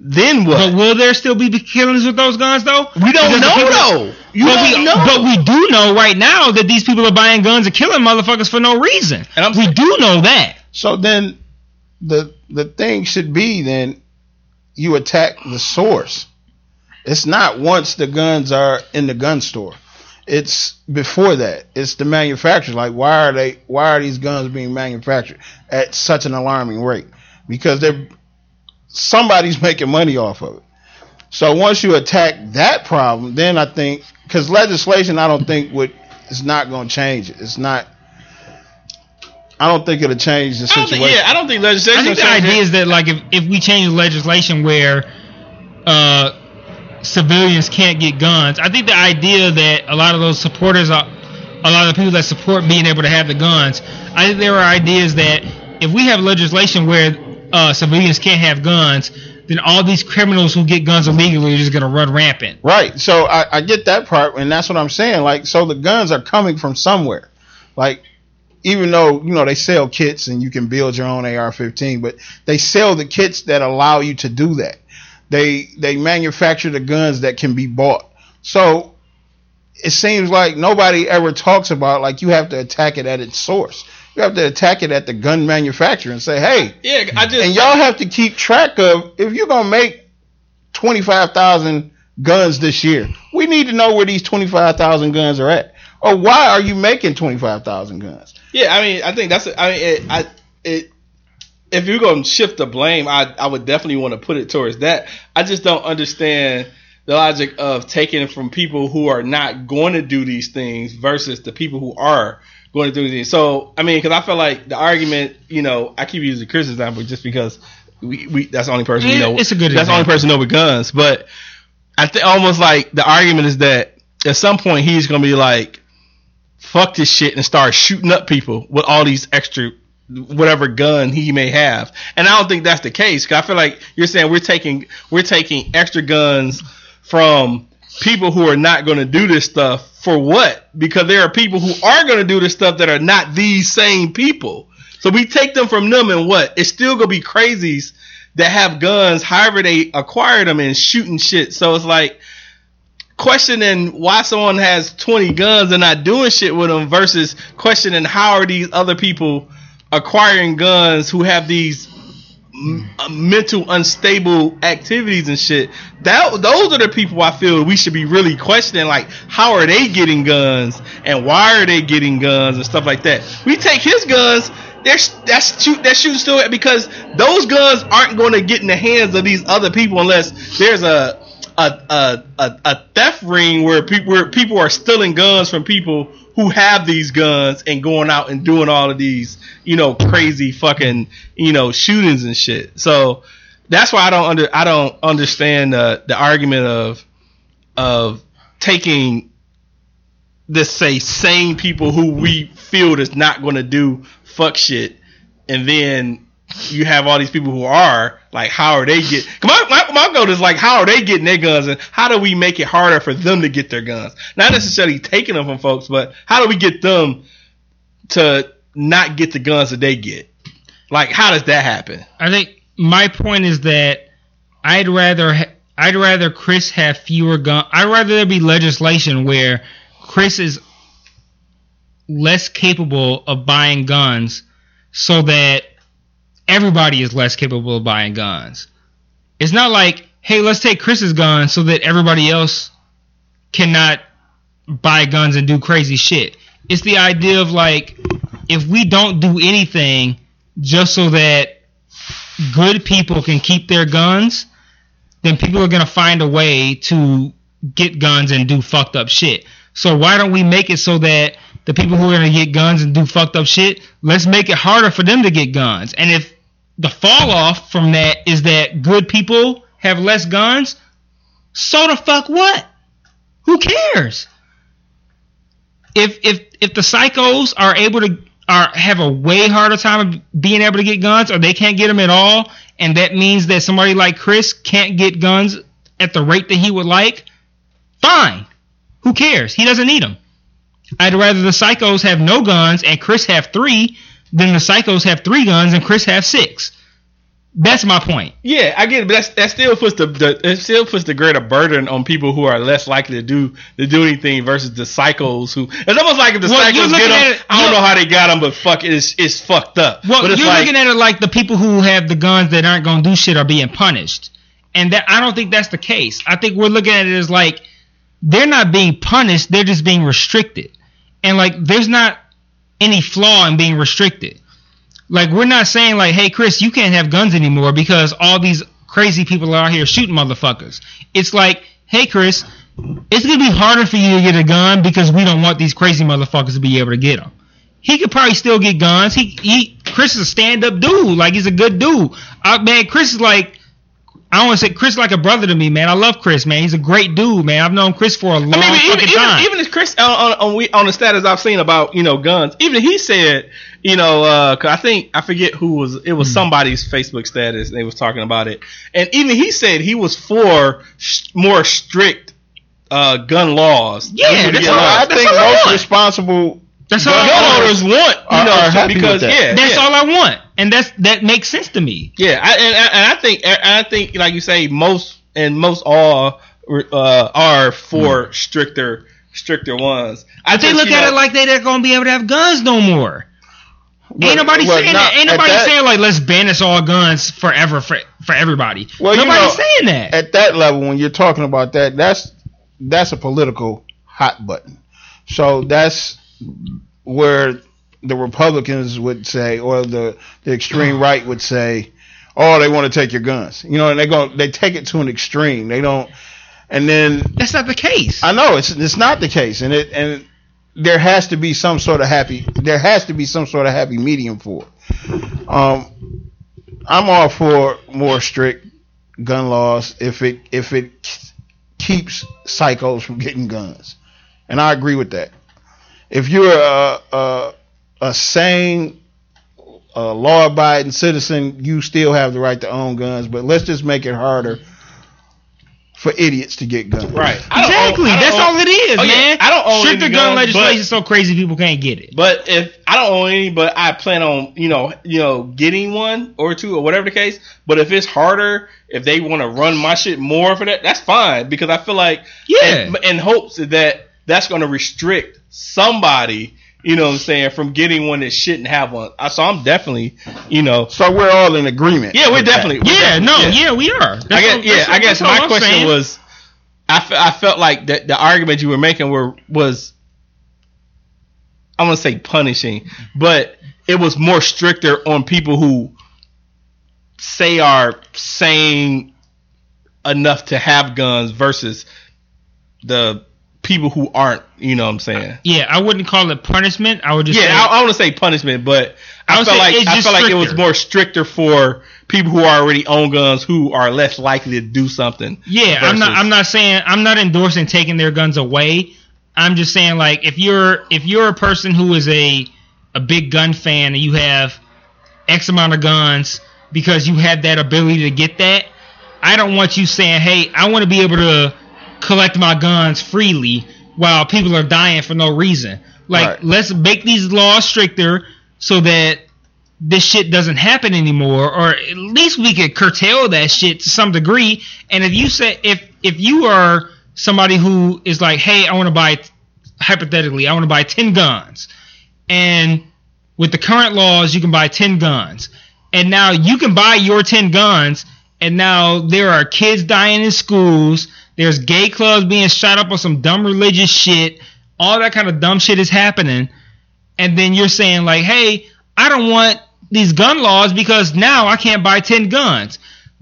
Then what? But will there still be killings with those guns though? we don't Because know people- though. You but don't we, know. But we do know right now that these people are buying guns and killing motherfuckers for no reason. And I'm we saying- do know that. So then the the thing should be then you attack the source. It's not once the guns are in the gun store. It's before that. It's the manufacturer. Like why are they why are these guns being manufactured at such an alarming rate? Because they're somebody's making money off of it. So once you attack that problem, then I think because legislation, I don't think would is not going to change it. It's not. I don't think it'll change the I situation. think, yeah, I don't think legislation. I think the idea it. is that like if, if we change legislation where uh, civilians can't get guns, I think the idea that a lot of those supporters are a lot of the people that support being able to have the guns. I think there are ideas that if we have legislation where uh, civilians can't have guns, then all these criminals who get guns illegally are just going to run rampant. Right. So I, I get that part, and that's what I'm saying. Like, so the guns are coming from somewhere. Like, even though you know they sell kits and you can build your own AR-15, but they sell the kits that allow you to do that. They they manufacture the guns that can be bought. So it seems like nobody ever talks about like you have to attack it at its source. You have to attack it at the gun manufacturer and say, hey, Yeah, I just and y'all have to keep track of if you're gonna make twenty five thousand guns this year, we need to know where these twenty five thousand guns are at, or why are you making twenty five thousand guns? Yeah, I mean, I think that's. I mean, it, I it. If you're gonna shift the blame, I I would definitely want to put it towards that. I just don't understand the logic of taking it from people who are not going to do these things versus the people who are going through these. So I mean, because I feel like the argument, you know, I keep using Chris example just because we, we that's the only person we know. it's a good That's the only example. person know with guns, but I think almost like the argument is that at some point he's gonna be like fuck this shit and start shooting up people with all these extra whatever gun he may have. And I don't think that's the case. 'cause I feel like you're saying we're taking we're taking extra guns from people who are not going to do this stuff for what? Because there are people who are going to do this stuff that are not these same people. So we take them from them and what? It's still going to be crazies that have guns however they acquired them and shooting shit. So it's like questioning why someone has 20 guns and not doing shit with them versus questioning how are these other people acquiring guns who have these m- mental unstable activities and shit. That those are the people I feel we should be really questioning like how are they getting guns and why are they getting guns and stuff like that. We take his guns they're, that's shoot that shooting still because those guns aren't going to get in the hands of these other people unless there's a a a, a, a theft ring where people where people are stealing guns from people who have these guns and going out and doing all of these you know crazy fucking you know shootings and shit. So that's why I don't under I don't understand the the argument of of taking this say sane people who we feel is not going to do fuck shit and then you have all these people who are like how are they get my, my, my goal is like how are they getting their guns and how do we make it harder for them to get their guns not necessarily taking them from folks but how do we get them to not get the guns that they get like how does that happen I think my point is that I'd rather ha- I'd rather Chris have fewer guns. I'd rather there be legislation where Chris is less capable of buying guns, so that everybody is less capable of buying guns. It's not like, hey, let's take Chris's gun so that everybody else cannot buy guns and do crazy shit. It's the idea of like, if we don't do anything just so that good people can keep their guns, then people are gonna find a way to get guns and do fucked up shit. So why don't we make it so that the people who are gonna get guns and do fucked up shit, let's make it harder for them to get guns. And if the fall off from that is that good people have less guns, so the fuck what? Who cares? If if if the psychos are able to are have a way harder time of being able to get guns or they can't get them at all, and that means that somebody like Chris can't get guns at the rate that he would like, fine. Who cares? He doesn't need them. I'd rather the psychos have no guns and Chris have three than the psychos have three guns and Chris have six. That's my point. Yeah, I get it, but that's, that still puts the, the it still puts the greater burden on people who are less likely to do to do anything versus the psychos who. It's almost like if the Well, psychos get them, it- I don't know how they got them, but fuck, it is it's fucked up. Well, it's you're like, looking at it like the people who have the guns that aren't going to do shit are being punished, and that I don't think that's the case. I think we're looking at it as like they're not being punished; they're just being restricted, and like there's not any flaw in being restricted. Like we're not saying like, hey, Chris, you can't have guns anymore because all these crazy people are out here shooting motherfuckers. It's like, hey Chris, it's gonna be harder for you to get a gun because we don't want these crazy motherfuckers to be able to get them. He could probably still get guns. He, he Chris is a stand up dude. Like he's a good dude. Uh, man, Chris is like. I don't want to say Chris like a brother to me, man. I love Chris, man. He's a great dude, man. I've known Chris for a long I mean, even, fucking even, time. even as Chris on on, on, we, on the status I've seen about you know guns, even he said you know uh 'cause I think I forget who was it was somebody's Facebook status and they was talking about it, and even he said he was for sh- more strict uh, gun laws. Yeah, He that's get all- laws. I think most responsible That's all gun I want. owners want you Are- know are happy with because that. yeah That's yeah. all I want, and that's that makes sense to me. Yeah, I, and, and I think I think like you say, most and most all uh, are for stricter stricter ones. I But they look at know- it like they not gonna be able to have guns no more. Well, ain't nobody well, saying not- that. Ain't nobody that- saying like let's banish all guns forever for for everybody. Well, you Nobody's know, saying that. at that level when you're talking about that that's that's a political hot button so that's where the republicans would say or the the extreme right would say oh they want to take your guns you know and they go they take it to an extreme they don't and then That's not the case. i know it's it's not the case and it and there has to be some sort of happy there has to be some sort of happy medium for it um i'm all for more strict gun laws if it if it keeps psychos from getting guns, and I agree with that. If you're a a, a sane, uh, law-abiding citizen, you still have the right to own guns. But let's just make it harder for idiots to get guns. right. Exactly. own- That's own- all it is, Oh, yeah. man. I don't own stricter any gun guns, legislation but- so crazy people can't get it. But if I don't own any, but I plan on you know you know getting one or two or whatever the case. But if it's harder, if they want to run my shit more for that, that's fine because I feel like Yeah. in, in hopes that that's going to restrict somebody. You know what I'm saying from getting one that shouldn't have one. I- So I'm definitely you know So we're all in agreement. yeah we're definitely we're yeah, definitely- no, yeah. yeah, we are. That's I guess, all- yeah, that's- I guess my I'm question saying. was, I, fe- I felt like the, the argument you were making were was, I'm gonna say punishing, but it was more stricter on people who say are saying enough to have guns versus the people who aren't. You know what I'm saying? yeah, I wouldn't call it punishment. I would just Yeah, say, I, I want to say punishment, but I I, felt like I felt like it was more stricter for people who already own guns who are less likely to do something. Yeah, I'm not. I'm not saying. I'm not endorsing taking their guns away. I'm just saying, like, if you're if you're a person who is a a big gun fan and you have X amount of guns because you have that ability to get that, I don't want you saying, "Hey, I want to be able to collect my guns freely while people are dying for no reason." Like, Right. let's make these laws stricter so that this shit doesn't happen anymore, or at least we could curtail that shit to some degree. And if you say if if you are somebody who is like, hey, I want to buy hypothetically, I want to buy ten guns, and with the current laws, you can buy ten guns, and now you can buy your ten guns, and now there are kids dying in schools. There's gay clubs being shot up on some dumb religious shit. All that kind of dumb shit is happening and then you're saying like, "Hey, I don't want these gun laws because now I can't buy 10 guns."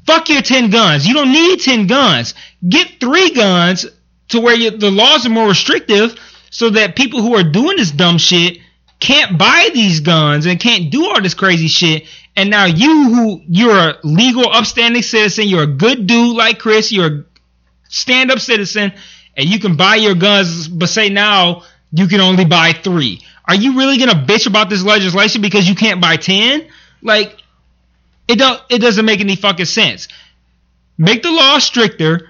Fuck your 10 guns. You don't need 10 guns. Get 3 guns to where you, the laws are more restrictive so that people who are doing this dumb shit can't buy these guns and can't do all this crazy shit. And now you who you're a legal upstanding citizen, you're a good dude like Chris, you're a stand up citizen and you can buy your guns, but say now you can only buy three. Are you really gonna bitch about this legislation because you can't buy ten? Like, it don't. It doesn't make any fucking sense. Make the law stricter.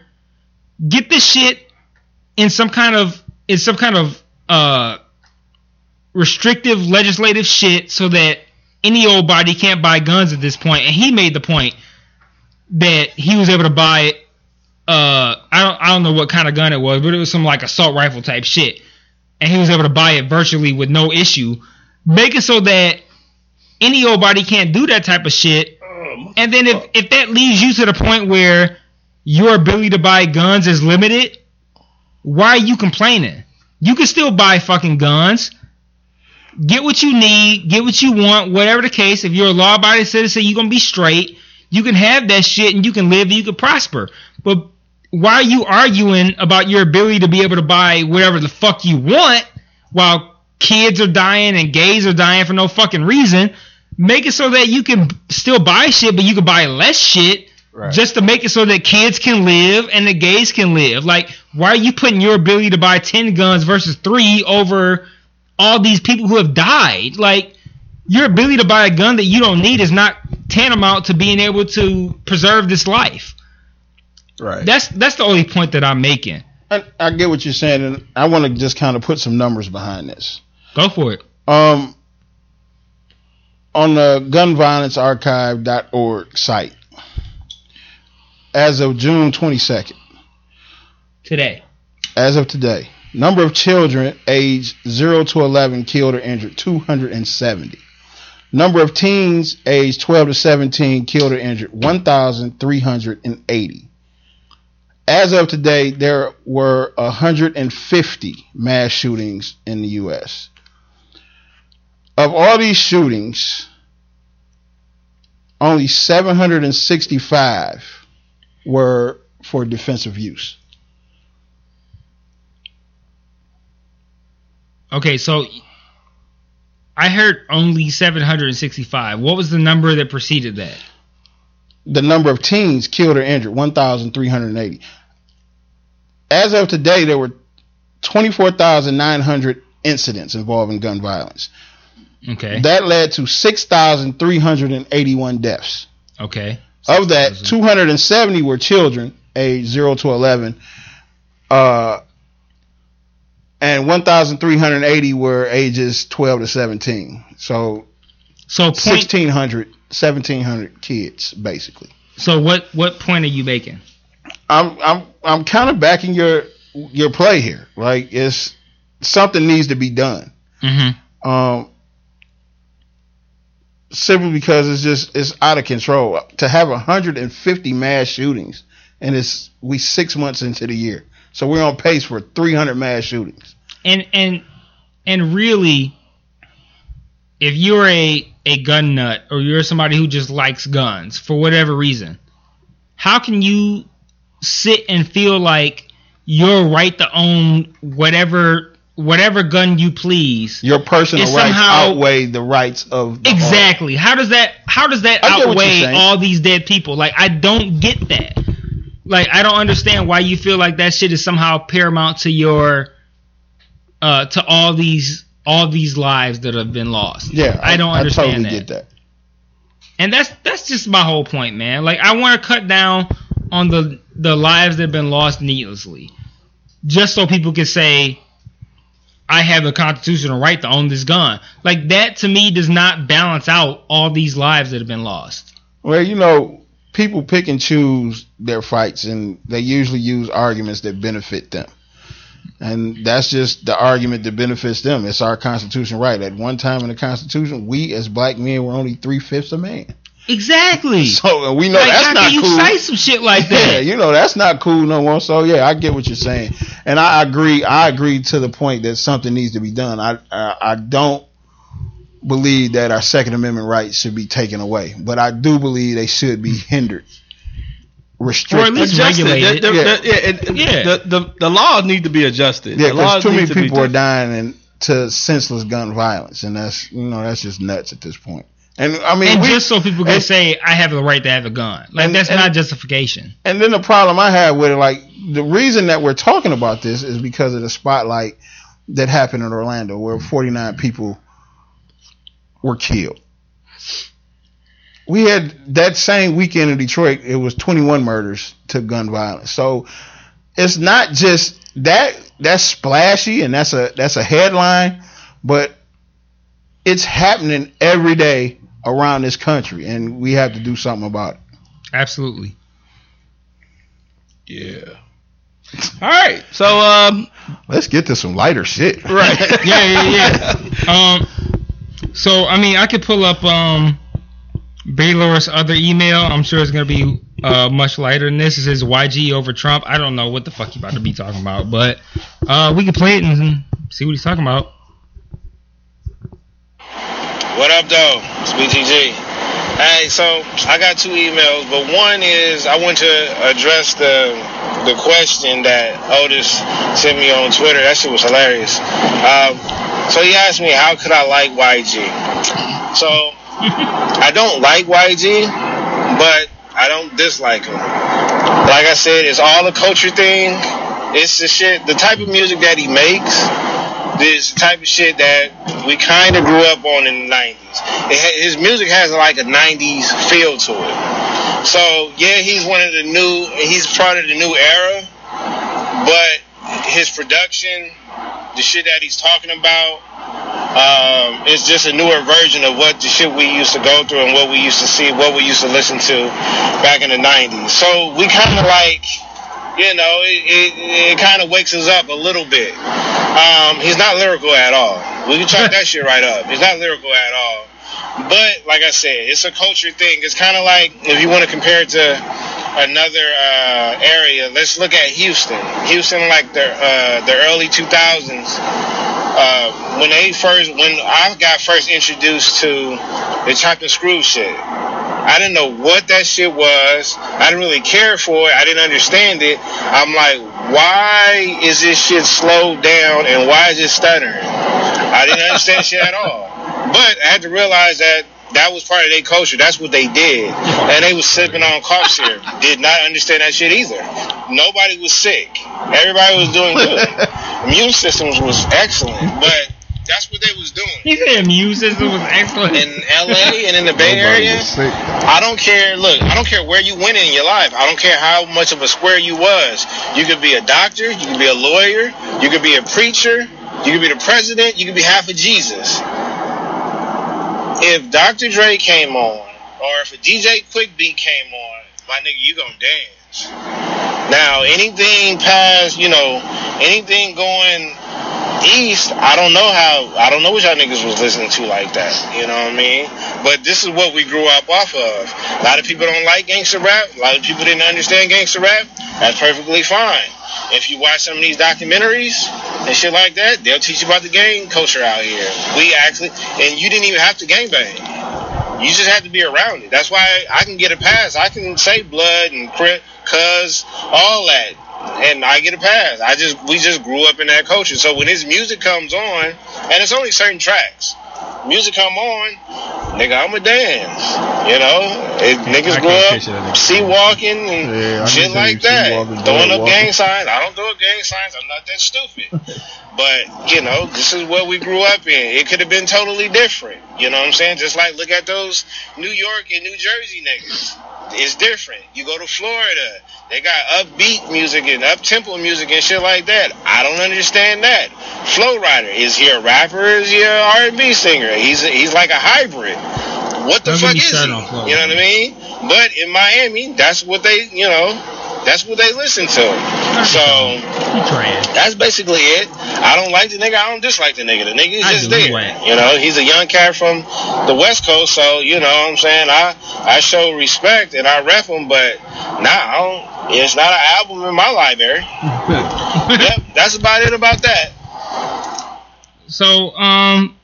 Get this shit in some kind of in some kind of uh restrictive legislative shit so that any old body can't buy guns at this point. And he made the point that he was able to buy uh I don't I don't know what kind of gun it was, but it was some like assault rifle type shit. And he was able to buy it virtually with no issue. Make it so that any old body can't do that type of shit. And then if if that leaves you to the point where your ability to buy guns is limited, why are you complaining? You can still buy fucking guns. Get what you need, get what you want, whatever the case. If you're a law abiding citizen, you're gonna be straight. You can have that shit and you can live and you can prosper. But why are you arguing about your ability to be able to buy whatever the fuck you want while kids are dying and gays are dying for no fucking reason? Make it so that you can still buy shit, but you can buy less shit Right. just to make it so that kids can live and the gays can live. Like, why are you putting your ability to buy 10 guns versus three over all these people who have died? Like, your ability to buy a gun that you don't need is not tantamount to being able to preserve this life. Right. That's that's the only point that I'm making. I, I get what you're saying, and I want to just kind of put some numbers behind this. Go for it. Um, on the gunviolencearchive.org site, as of June 22nd, Today. as of today, number of children aged 0 to 11 killed or injured 270. Number of teens aged 12 to 17 killed or injured 1,380. As of today, there were 150 mass shootings in the U.S. Of all these shootings, only 765 were for defensive use. Okay, so I heard only 765. What was the number that preceded that? the number of teens killed or injured 1,380. As of today, there were 24,900 incidents involving gun violence. Okay. That led to 6,381 deaths. okay. Of that, 6,000. 270 were children age 0 to 11. Uh, and 1,380 were ages 12 to 17. So So point 1,600, 1,700 kids, basically. so what what point are you making? I'm I'm I'm kind of backing your your play here. Like it's something needs to be done. Mm-hmm. Um, simply because it's just it's out of control. To have 150 mass shootings, and it's we six months into the year, so we're on pace for 300 mass shootings. and and and really if you're a a gun nut or you're somebody who just likes guns for whatever reason how can you sit and feel like your right to own whatever whatever gun you please. Your personal rights somehow- outweigh the rights of the exactly. How does that how does that I you're outweigh all these dead people? Like i don't get that. Like i don't understand why you feel like that shit is somehow paramount to your uh to all these all these lives that have been lost. Yeah, i don't understand I totally that. get that. and that's that's just my whole point man. Like i want to cut down on the the lives that have been lost needlessly just so people can say I have a constitutional right to own this gun. Like that to me does not balance out all these lives that have been lost. Well, you know, people pick and choose their fights, and they usually use arguments that benefit them. And that's just the argument that benefits them. It's our constitutional right. At one time in the Constitution, we as black men were only three fifths of man. Exactly. So uh, we know like, that's how not can you cool. say some shit like that? yeah, you know that's not cool no more. So yeah, I get what you're saying, and I agree. I agree to the point that something needs to be done. I I, I don't believe that our Second Amendment rights should be taken away, but I do believe they should be hmm. hindered, restricted. least regulated. The- the- Yeah. the- yeah, and- and Yeah. The, the the laws need to be adjusted. yeah, the because laws too need many to be people are dying and to senseless gun violence, and that's you know that's just nuts at this point. And I mean, and we, just so people can and- say I have the right to have a gun. Like And- that's and- not justification. And then the problem I have with it, like the reason that we're talking about this is because of the spotlight that happened in Orlando, where 49 people were killed. We had that same weekend in Detroit, it was 21 murders to gun violence. So it's not just that that's splashy and that's a that's a headline, but it's happening every day around this country, and we have to do something about it. Absolutely. Yeah. All right. So um, Let's get to some lighter shit. right. Yeah, yeah, yeah. um, so I mean, I could pull up um, Baylor's other email. I'm sure it's gonna be uh much lighter than this. It says YG over Trump. I don't know what the fuck he about to be talking about, but uh, we can play it and see what he's talking about. What up, though? It's BTG. Hey, so I got two emails, but one is I want to address the the question that Otis sent me on Twitter. That shit was hilarious. Um, so he asked me how could I like YG. So I don't like YG, but I don't dislike him. Like I said, it's all a culture thing. It's the shit, the type of music that he makes. This type of shit that we kind of grew up on in the 90s. It ha- his music has like a 90s feel to it. So, yeah, he's one of the new, he's part of the new era, but his production, the shit that he's talking about, um, it's just a newer version of what the shit we used to go through and what we used to see, what we used to listen to back in the 90s. So we kind of like, you know, it, it, it kind of wakes us up a little bit. Um, he's not lyrical at all. We can chalk that shit right up. He's not lyrical at all. But like I said, it's a culture thing. It's kind of like if you want to compare it to another uh, area, let's look at Houston. Houston, like the uh, the early 2000s, uh, when they first, when I got first introduced to the chopped and screw shit. I didn't know what that shit was. I didn't really care for it. I didn't understand it. I'm like, why is this shit slowed down and why is it stuttering? I didn't understand shit at all. But I had to realize that that was part of their culture. That's what they did. And they was sipping on cough syrup. Did not understand that shit either. Nobody was sick. Everybody was doing good. Immune systems was excellent. But that's what they was doing. He said immune system was excellent. In LA and in the Bay Nobody Area. I don't care. Look, I don't care where you went in your life. I don't care how much of a square you was. You could be a doctor. You could be a lawyer. You could be a preacher. You could be the president. You could be half of Jesus. If Dr. Dre came on, or if a DJ Quik Beat came on, my nigga, you gonna dance. Now, anything past, you know, anything going east, I don't know how, I don't know what y'all niggas was listening to like that. You know what I mean? But this is what we grew up off of. A lot of people don't like gangster rap. A lot of people didn't understand gangster rap. That's perfectly fine. If you watch some of these documentaries and shit like that, they'll teach you about the gang culture out here. We actually, and you didn't even have to gangbang. You just have to be around it. That's why I can get a pass. I can say blood and crip, cuz, all that. And I get a pass. I just we just grew up in that culture. So when his music comes on, and it's only certain tracks, music come on, nigga, I'ma dance. You know, it, niggas I grew up picture that nigga. sea walking and Yeah, shit like that, walking, throwing up walking. gang signs. I don't throw up gang signs. I'm not that stupid. But you know, this is what we grew up in. It could have been totally different. You know what I'm saying? Just like look at those New York and New Jersey niggas. It's different. You go to Florida, they got upbeat music and up tempo music and shit like that. I don't understand that. Flo Rida is he a rapper? Is he a R&B singer? He's a, he's like a hybrid. What the fuck is he? started on Flo You know what I mean? But in Miami, that's what they, you know, that's what they listen to. So that's basically it. I don't like the nigga. I don't dislike the nigga. The nigga is just there. You know, he's a young cat from the West Coast, so you know what I'm saying. I I show respect and I rep him, but nah, I don't, it's not an album in my library. yep, that's about it about that. So, um,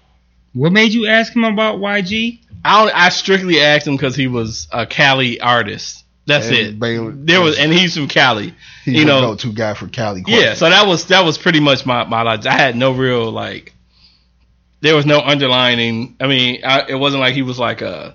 what made you ask him about YG? I I strictly asked him because he was a Cali artist. That's And it. Baylor- there was, and he's from Cali. He's you know, go-to guy for Cali. Yeah, so that was that was pretty much my my life. I had no real like. There was no underlining. I mean, I, it wasn't like he was like a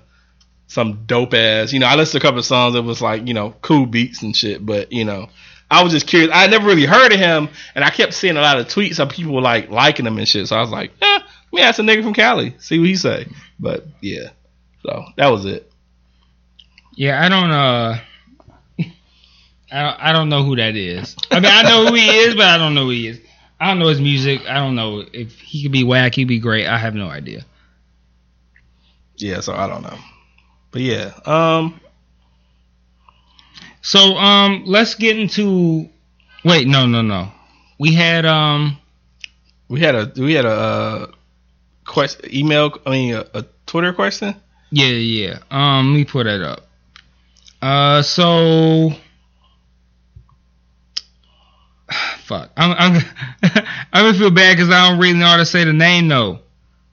some dope ass. You know, I listened to a couple of songs that was like you know cool beats and shit. But you know, I was just curious. I never really heard of him, and I kept seeing a lot of tweets of people like liking him and shit. So I was like, eh, let me ask a nigga from Cali, see what he say. But yeah, so that was it. Yeah, I don't. Uh, I don't, I don't know who that is. I mean, I know who he is, but I don't know who he is. I don't know his music. I don't know if he could be whack. He'd be great. I have no idea. Yeah, so I don't know. But yeah, um, So, um, let's get into. Wait, no, no, no. We had um. we had a we had a uh, quest email. I mean, a, a Twitter question. Yeah, yeah. Um, let me put that up. Uh, so. Fuck. I'm I'm I'm gonna feel bad because I don't really know how to say the name though.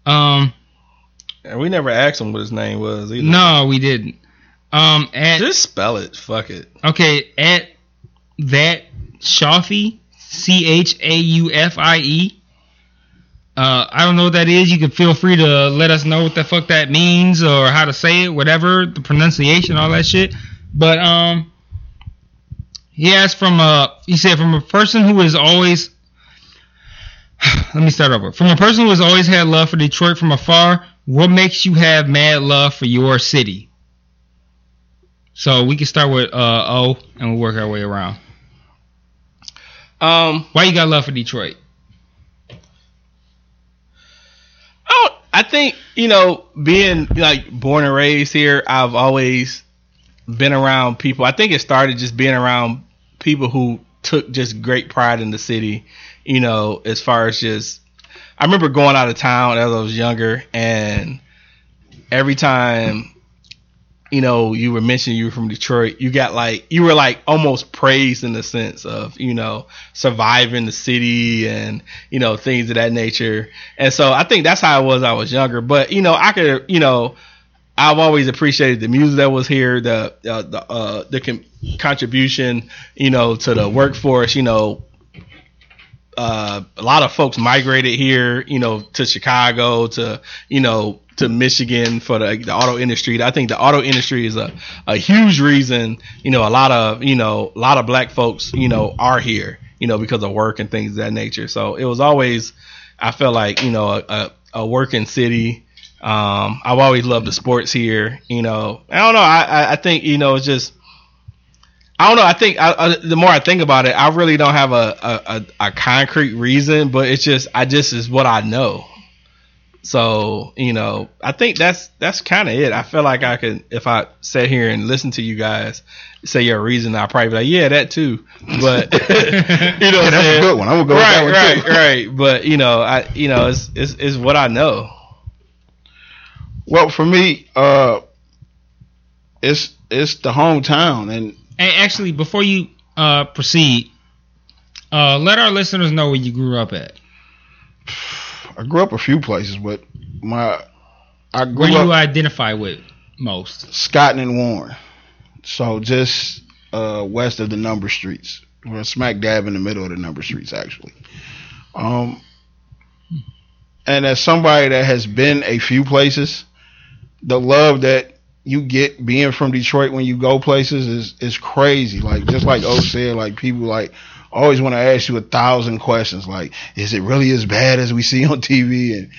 Um, And we never asked him what his name was either. No, we didn't. Um, at Just spell it. Fuck it. okay at that Shafi C H A U F I E. Uh, I don't know what that is. You can feel free to let us know what the fuck that means or how to say it, whatever the pronunciation, all that shit. But um, he asked from a he said from a person who is always. Let me start over. From a person who has always had love for Detroit from afar, what makes you have mad love for your city? So we can start with uh, O and we'll work our way around. Um, Why you got love for Detroit? I, don't, I think you know, being like born and raised here, I've always been around people. I think it started just being around people who took just great pride in the city. You know, as far as just, I remember going out of town as I was younger, and every time. You know, you were mentioning you were from Detroit. You got like you were like almost praised in the sense of you know surviving the city and you know things of that nature. And so I think that's how it was. I was younger, but you know I could you know I've always appreciated the music that was here, the uh, the uh, the con- contribution, you know, to the workforce. You know, uh, a lot of folks migrated here, you know, to Chicago, to you know, to Michigan for the, the auto industry. I think the auto industry is a, a huge reason, you know, a lot of you know, a lot of black folks, you know, are here, you know, because of work and things of that nature. So it was always, I felt like, you know, a, a, a working city. Um, I've always loved the sports here. You know, I don't know. I, I, I think you know it's just. I don't know. I think I, I, the more I think about it, I really don't have a, a, a, a concrete reason, but it's just I just is what I know. So you know, I think that's that's kind of it. I feel like I could, if I sat here and listened to you guys say your reason, I'd probably be like, yeah, that too. But you know, I'm that's a good one. I'm gonna go with right, that one right, too. right. But you know, I you know, it's it's, it's what I know. Well, for me, uh, it's it's the hometown, and actually, before you uh, proceed, uh, let our listeners know where you grew up at. I grew up a few places, but my I grew Where up you identify with most. Scotten and Warren, so just uh, west of the number streets. We're smack dab in the middle of the number streets, actually. Um, and as somebody that has been a few places, the love that you get being from Detroit when you go places is is crazy. Like just like O said, like people like always want to ask you a thousand questions. Like, is it really as bad as we see on TV? And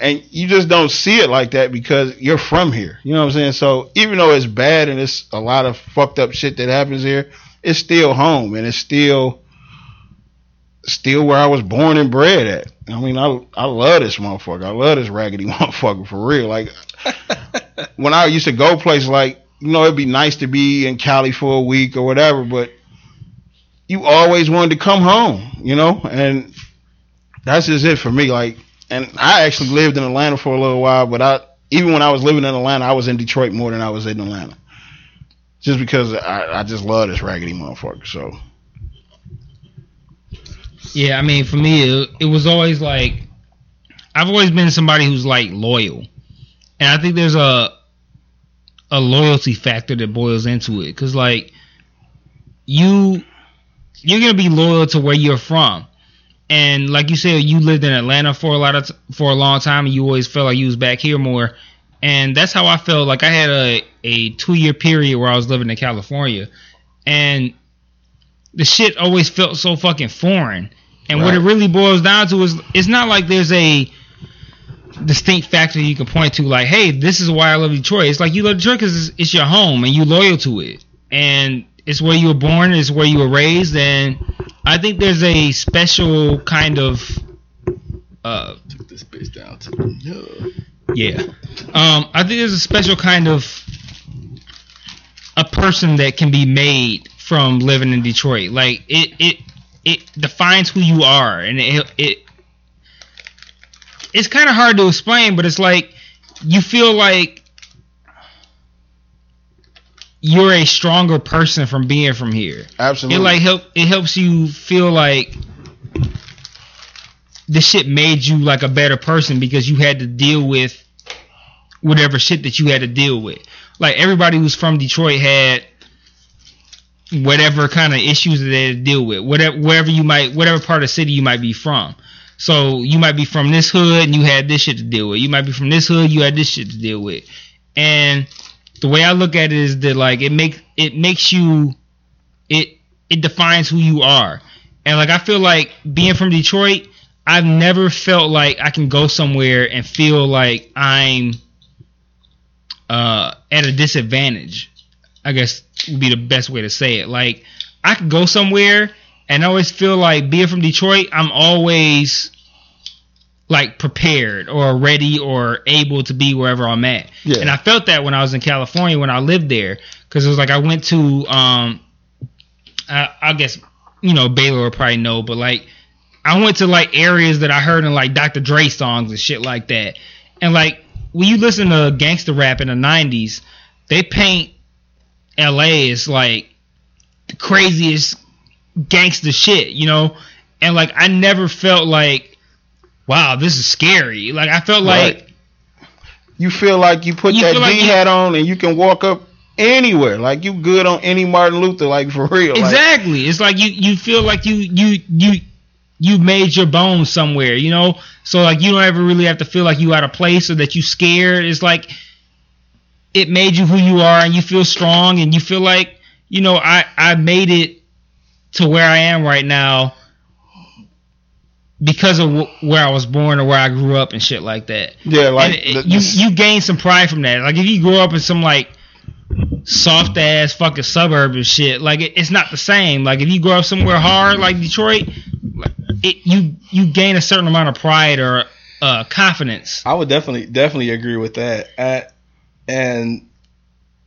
and you just don't see it like that because you're from here. You know what I'm saying? So even though it's bad and it's a lot of fucked up shit that happens here, it's still home and it's still still where I was born and bred at. I mean, I I love this motherfucker. I love this raggedy motherfucker for real. Like when I used to go places like you know, it'd be nice to be in Cali for a week or whatever, but you always wanted to come home, you know, and that's just it for me. Like, and I actually lived in Atlanta for a little while, but I even when I was living in Atlanta, I was in Detroit more than I was in Atlanta, just because I, I just love this raggedy motherfucker. So Yeah, I mean, for me, it, it was always like I've always been somebody who's like loyal, and I think there's a a loyalty factor that boils into it. Because like you you're gonna be loyal to where you're from, and like you said, you lived in Atlanta for a lot of t- for a long time, and you always felt like you was back here more, and that's how I felt. Like I had a a two year period where I was living in California, and the shit always felt so fucking foreign. And what it really boils down to is it's not like there's a distinct factor you can point to like, hey, this is why I love Detroit. It's like you love Detroit because it's, it's your home and you loyal to it. And it's where you were born, it's where you were raised, and I think there's a special kind of uh Took this bitch down to the yeah. Um, I think there's a special kind of a person that can be made from living in Detroit. Like it, it, it defines who you are, and it, it it's kind of hard to explain, but it's like you feel like you're a stronger person from being from here absolutely, it like help it helps you feel like this shit made you like a better person because you had to deal with whatever shit that you had to deal with. Like everybody who's from Detroit had whatever kind of issues that they had to deal with, whatever wherever you might, whatever part of the city you might be from. So you might be from this hood and you had this shit to deal with. You might be from this hood, you had this shit to deal with. And the way I look at it is that like it makes it makes you it it defines who you are. And like I feel like being from Detroit, I've never felt like I can go somewhere and feel like I'm uh, at a disadvantage. I guess would be the best way to say it. Like I could go somewhere and I always feel like being from Detroit, I'm always like prepared or ready or able to be wherever I'm at. Yeah. And I felt that when I was in California when I lived there because it was like I went to um I, I guess you know Baylor will probably know, but like I went to like areas that I heard in like Dr. Dre songs and shit like that. And like when you listen to gangster rap in the '90s, they paint LA as like the craziest gangster shit, you know. And like I never felt like, wow, this is scary. Like I felt like You feel like you put You that like D hat on and you can walk up anywhere. Like you good on any Martin Luther, like for real. Like, Exactly. it's like you you feel like you you you you made your bones somewhere, you know. So like you don't ever really have to feel like you out of place or that you scared. It's like it made you who you are, and you feel strong, and you feel like you know I I made it to where I am right now because of wh- where I was born or where I grew up and shit like that. yeah, like and it- you you gain some pride from that. Like if you grow up in some like soft ass fucking suburb and shit, like it, it's not the same. Like if you grow up somewhere hard like Detroit, it you you gain a certain amount of pride or uh, confidence. I would definitely definitely agree with that. Uh, and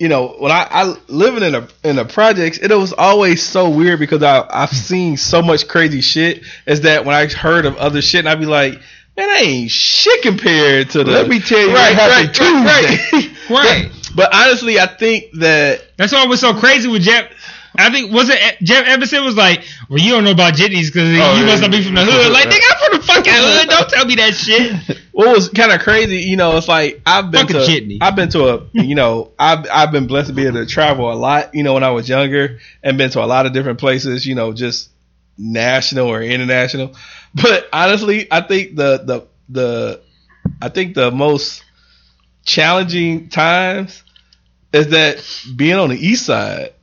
you know, when I, I living in a in the projects, it was always so weird because I I've hmm. seen so much crazy shit. Is that when I heard of other shit, and I'd be like, man, that ain't shit compared to the. Let me tell you right, what happened right, Tuesday. Right. But, but honestly, I think that That's why it was so crazy with Jeff. I think was it Jeff Emerson was like, "Well, you don't know about jitneys because Oh, you yeah. must not be from the hood." Like, nigga, I'm from the fucking hood. Don't tell me that shit. what was kind of crazy, you know, it's like I've been Fuck a to jitney. I've been to a you know I've I've been blessed to be able to travel a lot, you know, when I was younger and been to a lot of different places, you know, just national or international. But honestly, I think the the the I think the most challenging times is that being on the east side.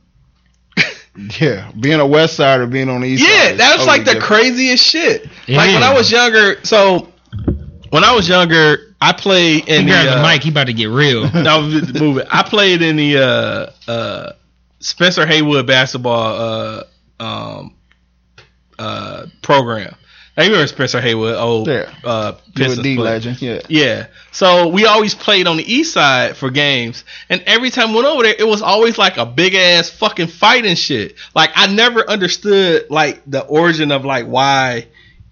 Yeah, being a West Side or being on the East Side. Yeah, is that was totally like the different. craziest shit. It like when I was younger, so when I was younger, I played He in the, grabbed the uh, mic. He about to get real. no, move it. I played in the uh, uh, Spencer Haywood basketball uh, um, uh, program. Now you remember Spencer Haywood, old Yeah. uh, Pistons D legend. Yeah. Yeah. So we always played on the east side for games. And every time we went over there, it was always like a big ass fucking fight and shit. Like I never understood like the origin of like why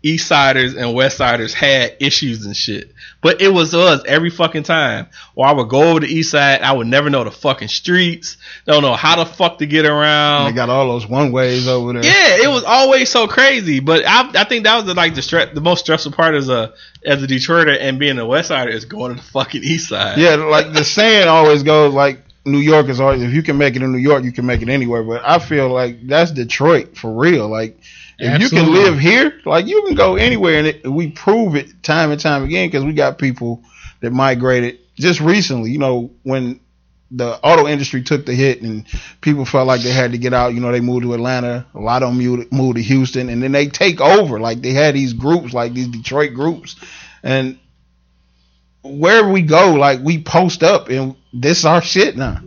east siders and west siders had issues and shit. But it was us every fucking time. Or I would go over the east side, I would never know the fucking streets, don't know how the fuck to get around. they got all those one ways over there. Yeah, it was always so crazy. But I, I think that was the, like the stre- the most stressful part as a as a Detroiter and being a West Sider is going to the fucking East Side. Yeah, like the saying always goes like New York is always if you can make it in New York, you can make it anywhere. But I feel like that's Detroit for real. Like if you can live here, like you can go anywhere, and it, we prove it time and time again because we got people that migrated just recently. You know when the auto industry took the hit and people felt like they had to get out. You know, they moved to Atlanta. A lot of them moved, moved to Houston, and then they take over. Like they had these groups, like these Detroit groups, and wherever we go, like we post up, and this our shit now.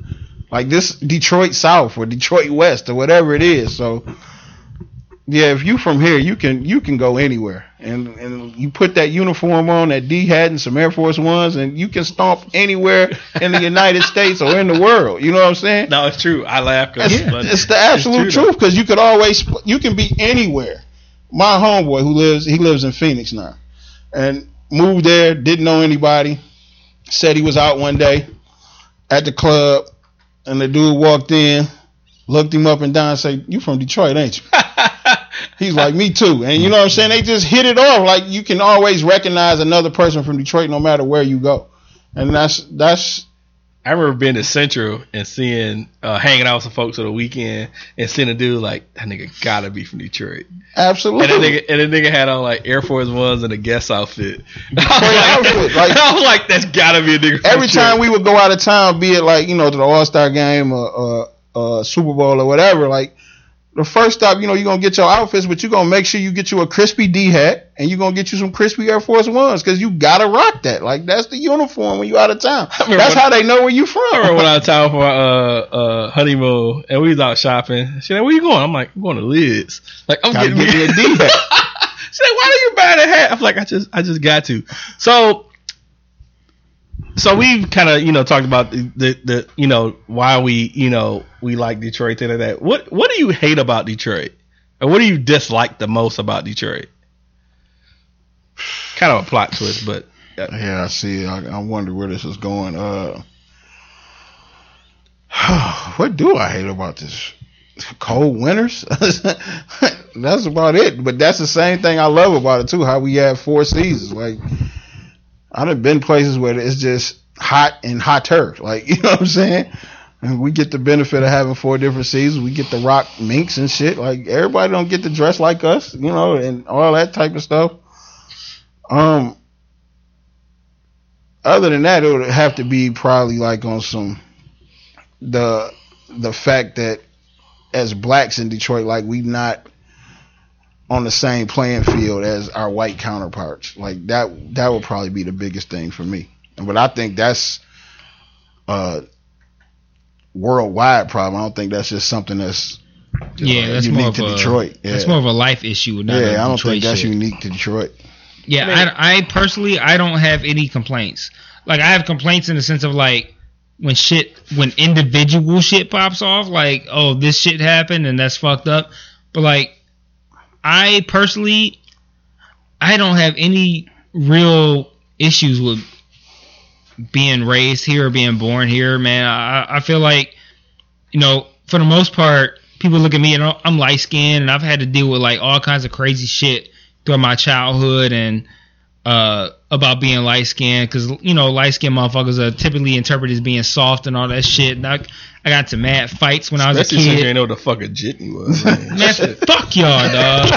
Like this Detroit South or Detroit West or whatever it is. So yeah, if you from here, you can you can go anywhere, and and you put that uniform on, that D hat and some Air Force Ones, and you can stomp anywhere in the United States or in the world. You know what I'm saying? No, it's true. I laugh because It's, it's the absolute truth because you could always you can be anywhere. My homeboy who lives he lives in Phoenix now, and moved there, didn't know anybody. Said he was out one day at the club, and the dude walked in, looked him up and down, and said, "You from Detroit, ain't you?" He's like, "Me too." And you know what I'm saying? They just hit it off. Like you can always recognize another person from Detroit no matter where you go. and that's that's I remember being to Central and seeing uh, hanging out with some folks on the weekend and seeing a dude like that nigga gotta be from Detroit. absolutely. And that nigga and that nigga had on like Air Force Ones and a Guess outfit. outfit, like- I was like, that's gotta be a nigga. From Every Detroit. time we would go out of town, be it like you know to the All Star game or, or, or Super Bowl or whatever, like the first stop, you know, you're gonna get your outfits, but you're gonna make sure you get you a crispy D hat and you're gonna get you some crispy Air Force Ones because you gotta rock that. Like that's the uniform when you out of town. That's how they know where you from. I remember when I was out for uh uh honeymoon and we was out shopping. She like, where you going? I'm like, I'm going to Lids. Like I'm Gotta getting get me a D hat. She like, why do you buy that hat? I'm like, I just I just got to. So so we've kind of you know talked about the, the the you know why we you know we like Detroit thing that. What what do you hate about Detroit? Or what do you dislike the most about Detroit? Kind of a plot twist, but uh, Yeah, I see. I, I wonder where this is going. Uh, what do I hate about this? Cold winters. that's about it. But that's the same thing I love about it too. How we have four seasons. Like I done been places where it's just hot and hotter. Like you know what I'm saying. And we get the benefit of having four different seasons. We get the rock minks and shit. Like everybody don't get to dress like us, you know, and all that type of stuff. Um, other than that, it would have to be probably like on some the the fact that as blacks in Detroit, like we not on the same playing field as our white counterparts. Like that that would probably be the biggest thing for me. But I think that's a worldwide problem. I don't think that's just something that's uh, Yeah, that's unique more of to a Detroit. Yeah, That's more of a life issue. Not yeah. a I don't Detroit think that's shit. unique to Detroit. Yeah, I, I personally I don't have any complaints. Like I have complaints in the sense of like when shit when individual shit pops off, like oh this shit happened and that's fucked up. But like I personally I don't have any real issues with being raised here or being born here, man. I, I feel like you know for the most part people look at me and I'm light skinned and I've had to deal with like all kinds of crazy shit throughout my childhood and uh, about being light skinned because you know light skinned motherfuckers are typically interpreted as being soft and all that shit. And I, I got to mad fights when I was a especially since you kid. didn't know what the fuck a jitney was. Man. Man, fuck y'all, dog.